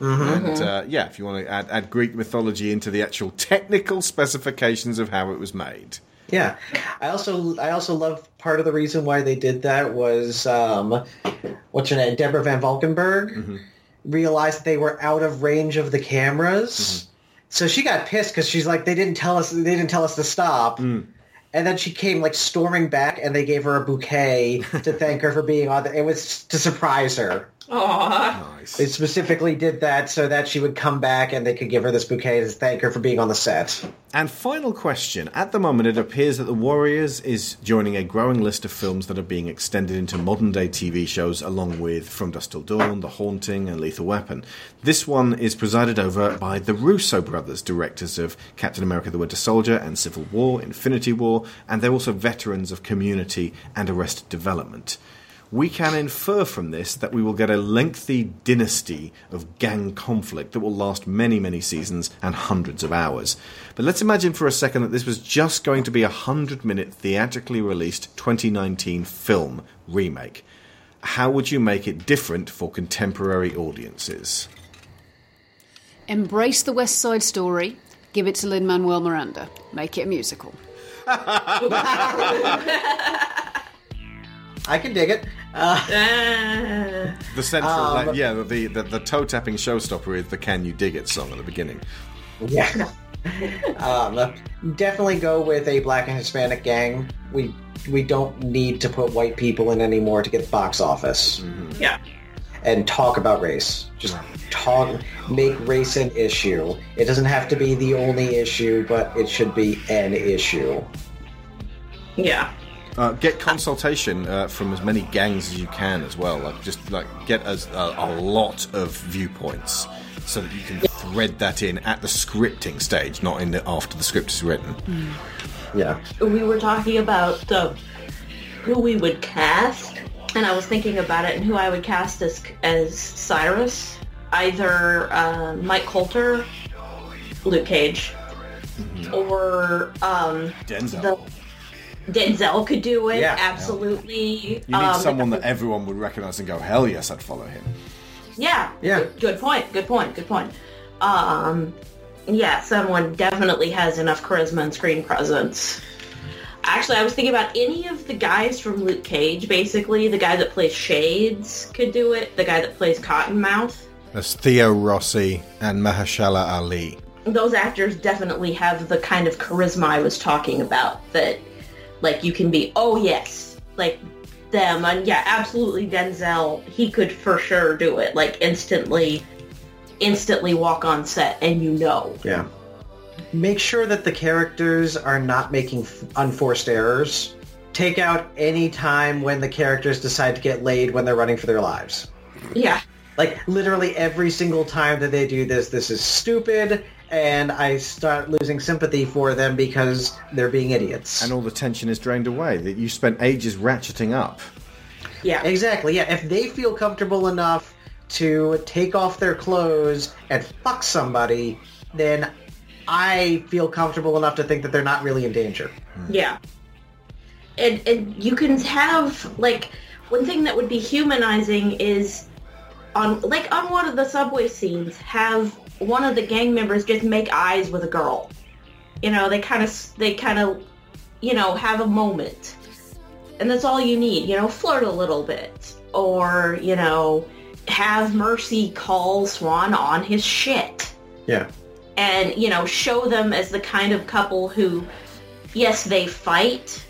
Speaker 1: And uh, yeah, if you want to add, add Greek mythology into the actual technical specifications of how it was made.
Speaker 7: Yeah, I also I also love part of the reason why they did that was um, what's her name, Deborah Van Valkenburgh, mm-hmm. realized they were out of range of the cameras, mm-hmm. so she got pissed because she's like, they didn't tell us, they didn't tell us to stop. Mm. And then she came like storming back, and they gave her a bouquet to thank her for being on. The, it was to surprise her.
Speaker 8: Aww.
Speaker 7: They specifically did that so that she would come back, and they could give her this bouquet to thank her for being on the set.
Speaker 1: And final question. At the moment, it appears that The Warriors is joining a growing list of films that are being extended into modern day TV shows, along with From Dusk Till Dawn, The Haunting, and Lethal Weapon. This one is presided over by the Russo brothers, directors of Captain America the Winter Soldier and Civil War, Infinity War, and they're also veterans of Community and Arrested Development. We can infer from this that we will get a lengthy dynasty of gang conflict that will last many, many seasons and hundreds of hours. But let's imagine for a second that this was just going to be a 100 minute theatrically released 2019 film remake. How would you make it different for contemporary audiences?
Speaker 9: Embrace the West Side Story. Give it to Lin Manuel Miranda. Make it a musical. [laughs]
Speaker 7: I can dig it. Uh,
Speaker 1: The central,
Speaker 7: Um,
Speaker 1: like, yeah, the, the, the toe tapping showstopper is the Can You Dig It song at the beginning.
Speaker 7: Yeah. um, definitely go with a black and Hispanic gang. We we don't need to put white people in anymore to get the box office
Speaker 8: Yeah.
Speaker 7: and talk about race. Just talk, make race an issue. It doesn't have to be the only issue, but it should be an issue.
Speaker 8: Yeah.
Speaker 1: Uh, get consultation uh, from as many gangs as you can as well. Like just like get as a, a lot of viewpoints so that you can thread that in at the scripting stage, not in the, after the script is written.
Speaker 7: Yeah.
Speaker 8: we were talking about uh, who we would cast, and I was thinking about it and who I would cast as as Cyrus, either uh, Mike Colter, Luke Cage, or um,
Speaker 1: Denzel.
Speaker 8: the- Denzel could do it.
Speaker 1: Yeah.
Speaker 8: absolutely.
Speaker 1: You need
Speaker 8: Um,
Speaker 1: someone that everyone would recognize and go, "Hell yes, I'd follow him."
Speaker 8: Yeah.
Speaker 7: Yeah.
Speaker 8: Good, good point. Good point. Good point. Um, yeah, someone definitely has enough charisma and screen presence. Actually, I was thinking about any of the guys from Luke Cage. Basically, the guy that plays Shades could do it. The guy that plays Cottonmouth.
Speaker 1: There's Theo Rossi and Mahershala Ali.
Speaker 8: Those actors definitely have the kind of charisma I was talking about. That, like, you can be, oh yes, like them, and yeah, absolutely Denzel. He could for sure do it. Like instantly, instantly walk on set, and you know.
Speaker 7: Yeah. Make sure that the characters are not making f- unforced errors. Take out any time when the characters decide to get laid when they're running for their lives.
Speaker 8: Yeah.
Speaker 7: Like literally every single time that they do this, this is stupid, and I start losing sympathy for them because they're being idiots.
Speaker 1: And all the tension is drained away. That you spent ages ratcheting up.
Speaker 8: Yeah.
Speaker 7: Exactly. Yeah. If they feel comfortable enough to take off their clothes and fuck somebody, then I feel comfortable enough to think that they're not really in danger. Hmm.
Speaker 8: Yeah. And and you can have like one thing that would be humanizing is on like on one of the subway scenes have one of the gang members just make eyes with a girl. You know, they kind of they kind of you know have a moment. And that's all you need, you know, flirt a little bit or, you know, have Mercy call Swan on his shit
Speaker 7: Yeah.
Speaker 8: and you know show them as the kind of couple who yes they fight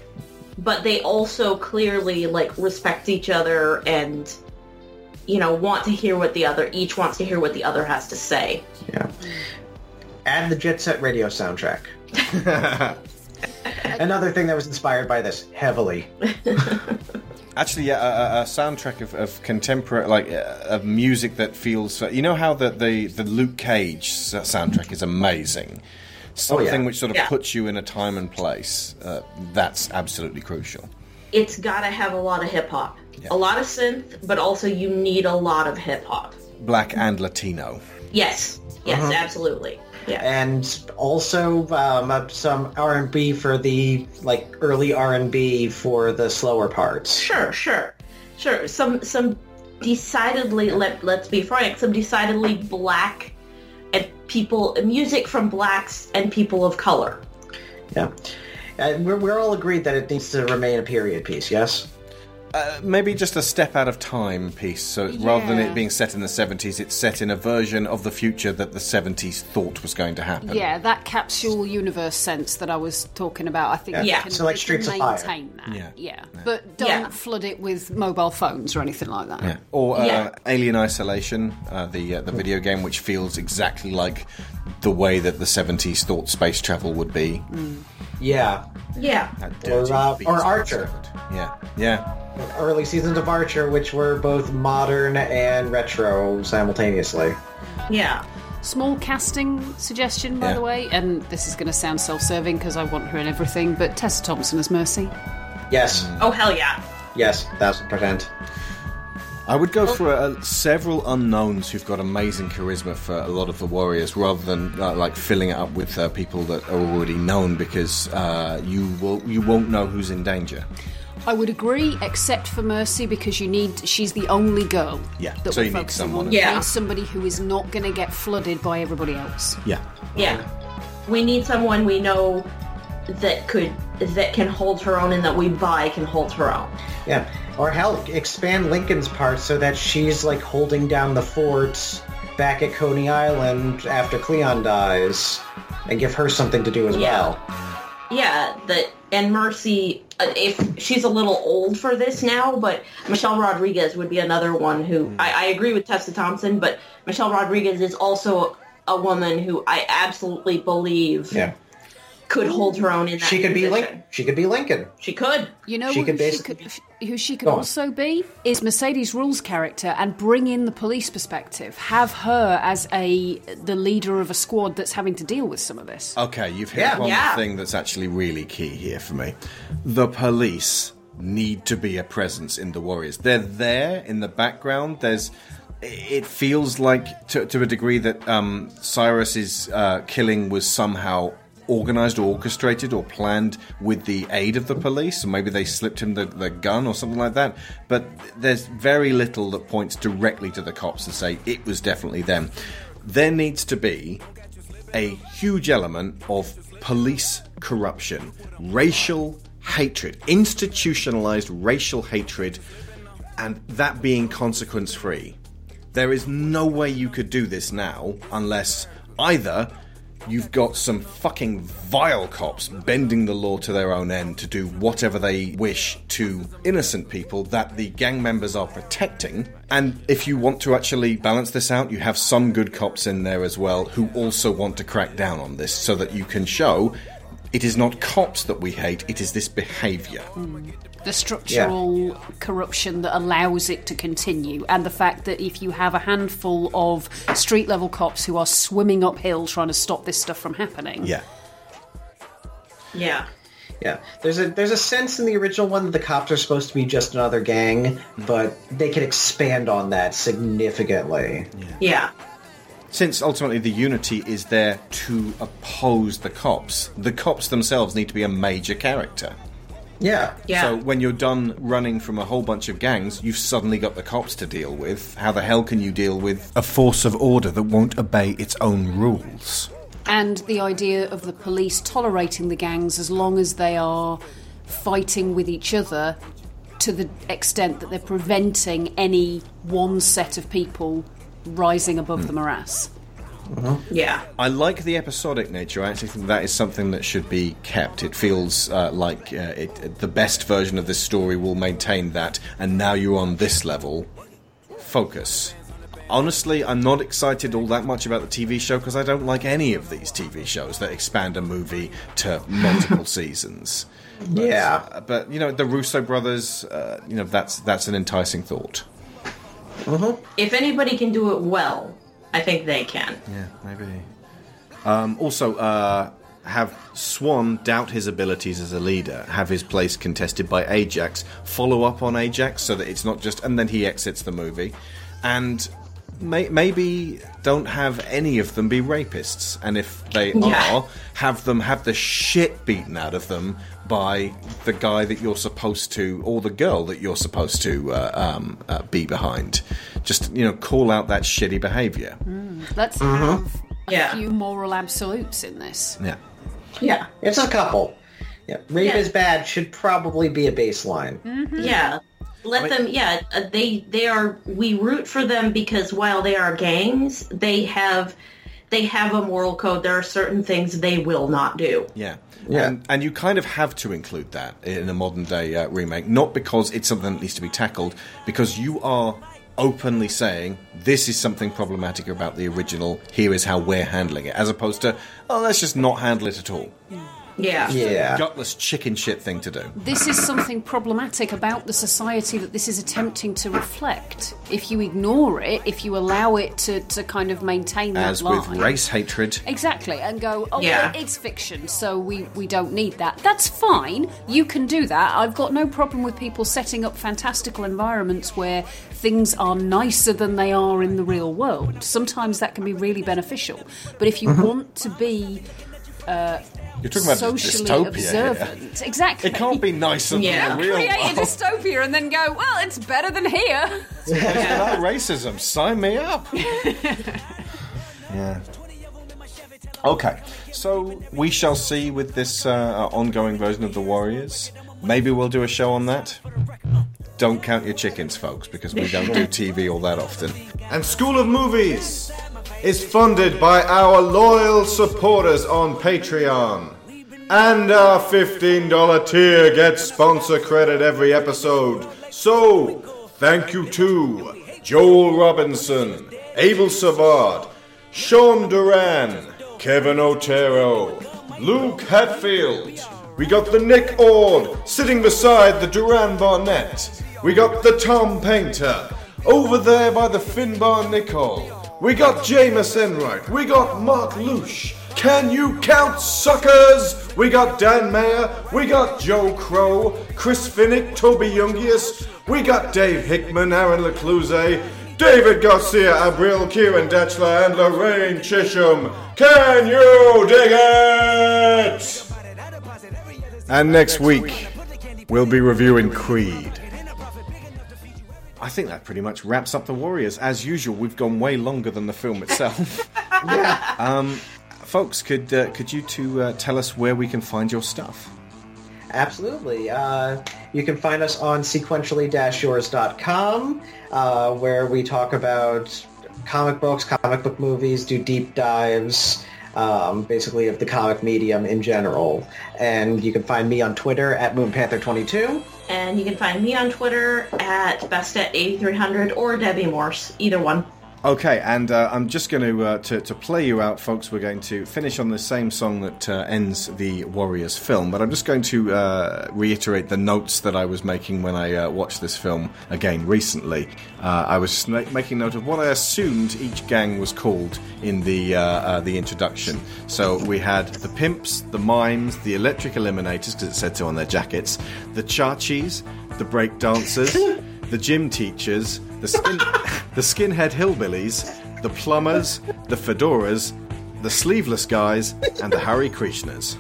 Speaker 8: but they also clearly like respect each other and you know want to hear what the other each wants to hear what the other has to say
Speaker 7: Yeah. Add the Jet Set Radio soundtrack. [laughs] Another thing that was inspired by this heavily. [laughs]
Speaker 1: Actually, yeah, a, a, a soundtrack of, of contemporary, like uh, of music that feels. You know how the the, the Luke Cage soundtrack is amazing. Something which sort of
Speaker 8: Yeah.
Speaker 1: puts you in a time and place. Uh, that's absolutely crucial.
Speaker 8: It's got to have a lot of hip hop a lot of synth but also you need a lot of hip hop
Speaker 1: Black and Latino.
Speaker 8: yes yes
Speaker 7: Uh-huh.
Speaker 8: absolutely yeah
Speaker 7: And also um, some R&B for the like early R&B for the slower parts.
Speaker 8: Sure, sure, sure. Some some decidedly let let's be frank, some decidedly black and people music from blacks and people of color.
Speaker 7: Yeah. Uh, we're, we're all agreed that it needs to remain a period piece, yes?
Speaker 1: Uh, maybe just a step out of time piece. So rather than it being set in the 70s, it's set in a version of the future that the 70s thought was going to happen.
Speaker 9: Yeah, that capsule universe sense that I was talking about, I think
Speaker 1: Yeah.
Speaker 9: you
Speaker 1: Yeah,
Speaker 9: can,
Speaker 1: so like
Speaker 9: you
Speaker 1: Streets
Speaker 9: can
Speaker 1: of Fire.
Speaker 9: maintain that.
Speaker 1: Yeah.
Speaker 9: Yeah. But don't
Speaker 8: Yeah.
Speaker 9: flood it with mobile phones or anything like that.
Speaker 1: Yeah. Or uh,
Speaker 9: Yeah.
Speaker 1: Alien Isolation, uh, the uh, the video game, which feels exactly like the way that the 70s thought space travel would be.
Speaker 7: Yeah.
Speaker 8: Yeah.
Speaker 7: Or, uh, or Archer.
Speaker 1: Yeah. Yeah.
Speaker 7: Early seasons of Archer, which were both modern and retro simultaneously.
Speaker 8: Yeah.
Speaker 9: Small casting suggestion, by
Speaker 7: Yeah.
Speaker 9: the way, and this is going to sound self-serving because I want her in everything, but Tessa Thompson as Mercy.
Speaker 7: Yes.
Speaker 8: Oh hell yeah.
Speaker 7: Yes, thousand percent.
Speaker 1: I would go for uh, several unknowns who've got amazing charisma for a lot of the warriors, rather than uh, like filling it up with uh, people that are already known, because uh, you will you won't know who's in danger.
Speaker 9: I would agree, except for Mercy, because you need. She's the only girl.
Speaker 1: Yeah,
Speaker 9: That
Speaker 1: so
Speaker 9: we're
Speaker 1: you need
Speaker 9: focusing
Speaker 1: someone.
Speaker 9: on.
Speaker 8: Yeah.
Speaker 9: Need somebody who is not going to get flooded by everybody else.
Speaker 1: Yeah.
Speaker 8: Yeah. We need someone we know that could that can hold her own and that we buy can hold her own.
Speaker 7: Yeah. Or hell, expand Lincoln's part so that she's like holding down the fort back at Coney Island after Cleon dies, and give her something to do as
Speaker 8: Yeah.
Speaker 7: well.
Speaker 8: Yeah, that and Mercy, uh, if she's a little old for this now, but Michelle Rodriguez would be another one who
Speaker 7: Hmm.
Speaker 8: I, I agree with Tessa Thompson, but Michelle Rodriguez is also a woman who I absolutely believe
Speaker 7: Yeah.
Speaker 8: Could hold her own in that
Speaker 7: She could be. Lincoln. She could be Lincoln.
Speaker 8: She could.
Speaker 9: You know
Speaker 7: She
Speaker 9: who,
Speaker 7: could
Speaker 9: she
Speaker 7: basically
Speaker 9: could, who she could
Speaker 7: Go on.
Speaker 9: also be is Mercedes Ruehl's character and bring in the police perspective. Have her as a the leader of a squad that's having to deal with some of this.
Speaker 1: Okay, you've hit
Speaker 9: Yeah.
Speaker 1: upon
Speaker 9: Yeah.
Speaker 1: the thing that's actually really key here for me. The police need to be a presence in the Warriors. They're there in the background. There's. It feels like, to, to a degree, that um, Cyrus's uh, killing was somehow organized or orchestrated or planned with the aid of the police, or maybe they slipped him the, the gun or something like that. But there's very little that points directly to the cops and say it was definitely them. There needs to be a huge element of police corruption, racial hatred, institutionalized racial hatred, and that being consequence free. There is no way you could do this now unless either you've got some fucking vile cops bending the law to their own end to do whatever they wish to innocent people that the gang members are protecting. And if you want to actually balance this out, you have some good cops in there as well who also want to crack down on this so that you can show it is not cops that we hate, it is this behavior. Hmm.
Speaker 9: The structural corruption that allows it to continue, and the fact that if you have a handful of street level cops who are swimming uphill trying to stop this stuff from happening,
Speaker 1: Yeah.
Speaker 8: Yeah.
Speaker 7: Yeah, there's a there's a sense in the original one that the cops are supposed to be just another gang, but they could expand on that significantly.
Speaker 8: Yeah.
Speaker 1: Since ultimately the unity is there to oppose the cops, the cops themselves need to be a major character.
Speaker 7: Yeah.
Speaker 1: So when you're done running from a whole bunch of gangs, you've suddenly got the cops to deal with. How the hell can you deal with a force of order that won't obey its own rules?
Speaker 9: and the idea of the police tolerating the gangs as long as they are fighting with each other to the extent that they're preventing any one set of people rising above hmm. the morass.
Speaker 8: Yeah.
Speaker 1: I like the episodic nature. I actually think that is something that should be kept. It feels uh, like uh, it, the best version of this story will maintain that, and now you're on this level. Focus. Honestly, I'm not excited all that much about the TV show because I don't like any of these TV shows that expand a movie to multiple [laughs] seasons. But,
Speaker 7: Yeah.
Speaker 1: uh, but you know the Russo brothers. Uh, you know that's that's an enticing thought.
Speaker 8: If anybody can do it well, I think they can.
Speaker 1: Yeah, maybe. Um, also, uh, have Swan doubt his abilities as a leader, have his place contested by Ajax, follow up on Ajax so that it's not just. and then he exits the movie. And may, maybe don't have any of them be rapists. And if they
Speaker 8: Yeah.
Speaker 1: are, have them have the shit beaten out of them by the guy that you're supposed to, or the girl that you're supposed to uh, um, uh, be behind. Just, you know, call out that shitty behaviour.
Speaker 9: Let's have a few moral absolutes in this.
Speaker 1: Yeah.
Speaker 8: Yeah.
Speaker 7: It's a couple. Yeah, rape
Speaker 8: Yeah.
Speaker 7: is bad should probably be a baseline.
Speaker 8: Yeah. Let them. Yeah. uh, They they are. We root for them because while they are gangs, they have they have a moral code. There are certain things they will not do.
Speaker 1: Yeah.
Speaker 7: Yeah.
Speaker 1: And, and you kind of have to include that in a modern day uh, remake, not because it's something that needs to be tackled, because you are openly saying this is something problematic about the original, here is how we're handling it, as opposed to, oh, let's just not handle it at all.
Speaker 8: Yeah.
Speaker 7: Yeah.
Speaker 1: Gutless chicken shit thing to do.
Speaker 9: This is something problematic about the society that this is attempting to reflect. If you ignore it, if you allow it to, to kind of maintain that
Speaker 1: As
Speaker 9: line.
Speaker 1: with race hatred.
Speaker 9: Exactly, and go, oh,
Speaker 8: Yeah.
Speaker 9: well, it's fiction, so we, we don't need that. That's fine. You can do that. I've got no problem with people setting up fantastical environments where things are nicer than they are in the real world. Sometimes that can be really beneficial. But if you want to be uh,
Speaker 1: You're talking about
Speaker 9: socially
Speaker 1: dystopia
Speaker 9: observant, exactly.
Speaker 1: It can't be nicer
Speaker 8: Yeah.
Speaker 1: than the real
Speaker 9: Create a dystopia and then go, well, it's better than here.
Speaker 1: Without racism, sign me up. [laughs] yeah. Okay, so we shall see with this uh, ongoing version of the Warriors. Maybe we'll do a show on that. Don't count your chickens, folks, because we don't do [laughs] TV all that often. And School of Movies is funded by our loyal supporters on Patreon. And our $15 tier gets sponsor credit every episode. So, thank you to Joel Robinson, Abel Savard, Sean Duran, Kevin Otero, Luke Hatfield. We got the Nick Ord sitting beside the Duran Barnett. We got the Tom Painter over there by the Finbar Nicole. We got Jameis Enright. We got Mark Lush. Can you count suckers? We got Dan Mayer. We got Joe Crow, Chris Finnick, Toby Jungius. We got Dave Hickman, Aaron Lecluse, David Garcia, Abril, Kieran Datchler, and Lorraine Chisholm. Can you dig it? And next week, we'll be reviewing Creed. I think that pretty much wraps up the Warriors. As usual, we've gone way longer than the film itself. [laughs]
Speaker 7: yeah.
Speaker 1: Um, folks, could uh, could you two uh, tell us where we can find your stuff?
Speaker 7: Absolutely. Uh, you can find us on sequentially-yours.com, uh, where we talk about comic books, comic book movies, do deep dives, um, basically of the comic medium in general. And you can find me on Twitter at MoonPanther22.
Speaker 8: And you can find me on Twitter at bestat8300 or Debbie Morse, either one.
Speaker 1: Okay, and uh, I'm just going to, uh, to to play you out, folks. We're going to finish on the same song that uh, ends the Warriors film, but I'm just going to uh, reiterate the notes that I was making when I uh, watched this film again recently. Uh, I was ma- making note of what I assumed each gang was called in the the introduction. So we had the pimps, the mimes, the electric eliminators, because it said so on their jackets, the chachis, the break dancers, [laughs] the gym teachers, the skin, [laughs] the skinhead hillbillies, the plumbers, the fedoras, the sleeveless guys, and the Hare Krishnas.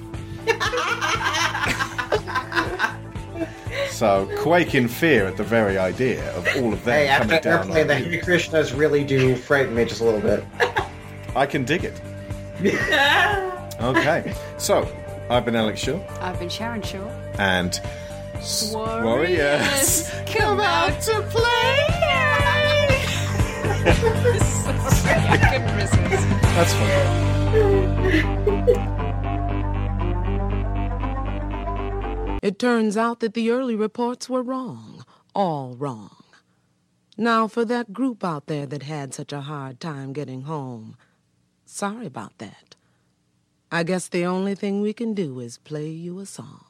Speaker 1: So quake in fear at the very idea of all of them
Speaker 7: Hey,
Speaker 1: coming
Speaker 7: after
Speaker 1: down.
Speaker 7: airplane, the
Speaker 1: on you.
Speaker 7: Hare Krishnas really do frighten me just a little bit. [laughs]
Speaker 1: I can dig it. [laughs] Okay, so I've been Alex Shaw,
Speaker 9: I've been Sharon Shaw.
Speaker 1: and s- Warriors.
Speaker 9: come out to play!
Speaker 1: That's fun.
Speaker 23: It turns out that the early reports were wrong, all wrong. Now, for that group out there that had such a hard time getting home, sorry about that. I guess the only thing we can do is play you a song.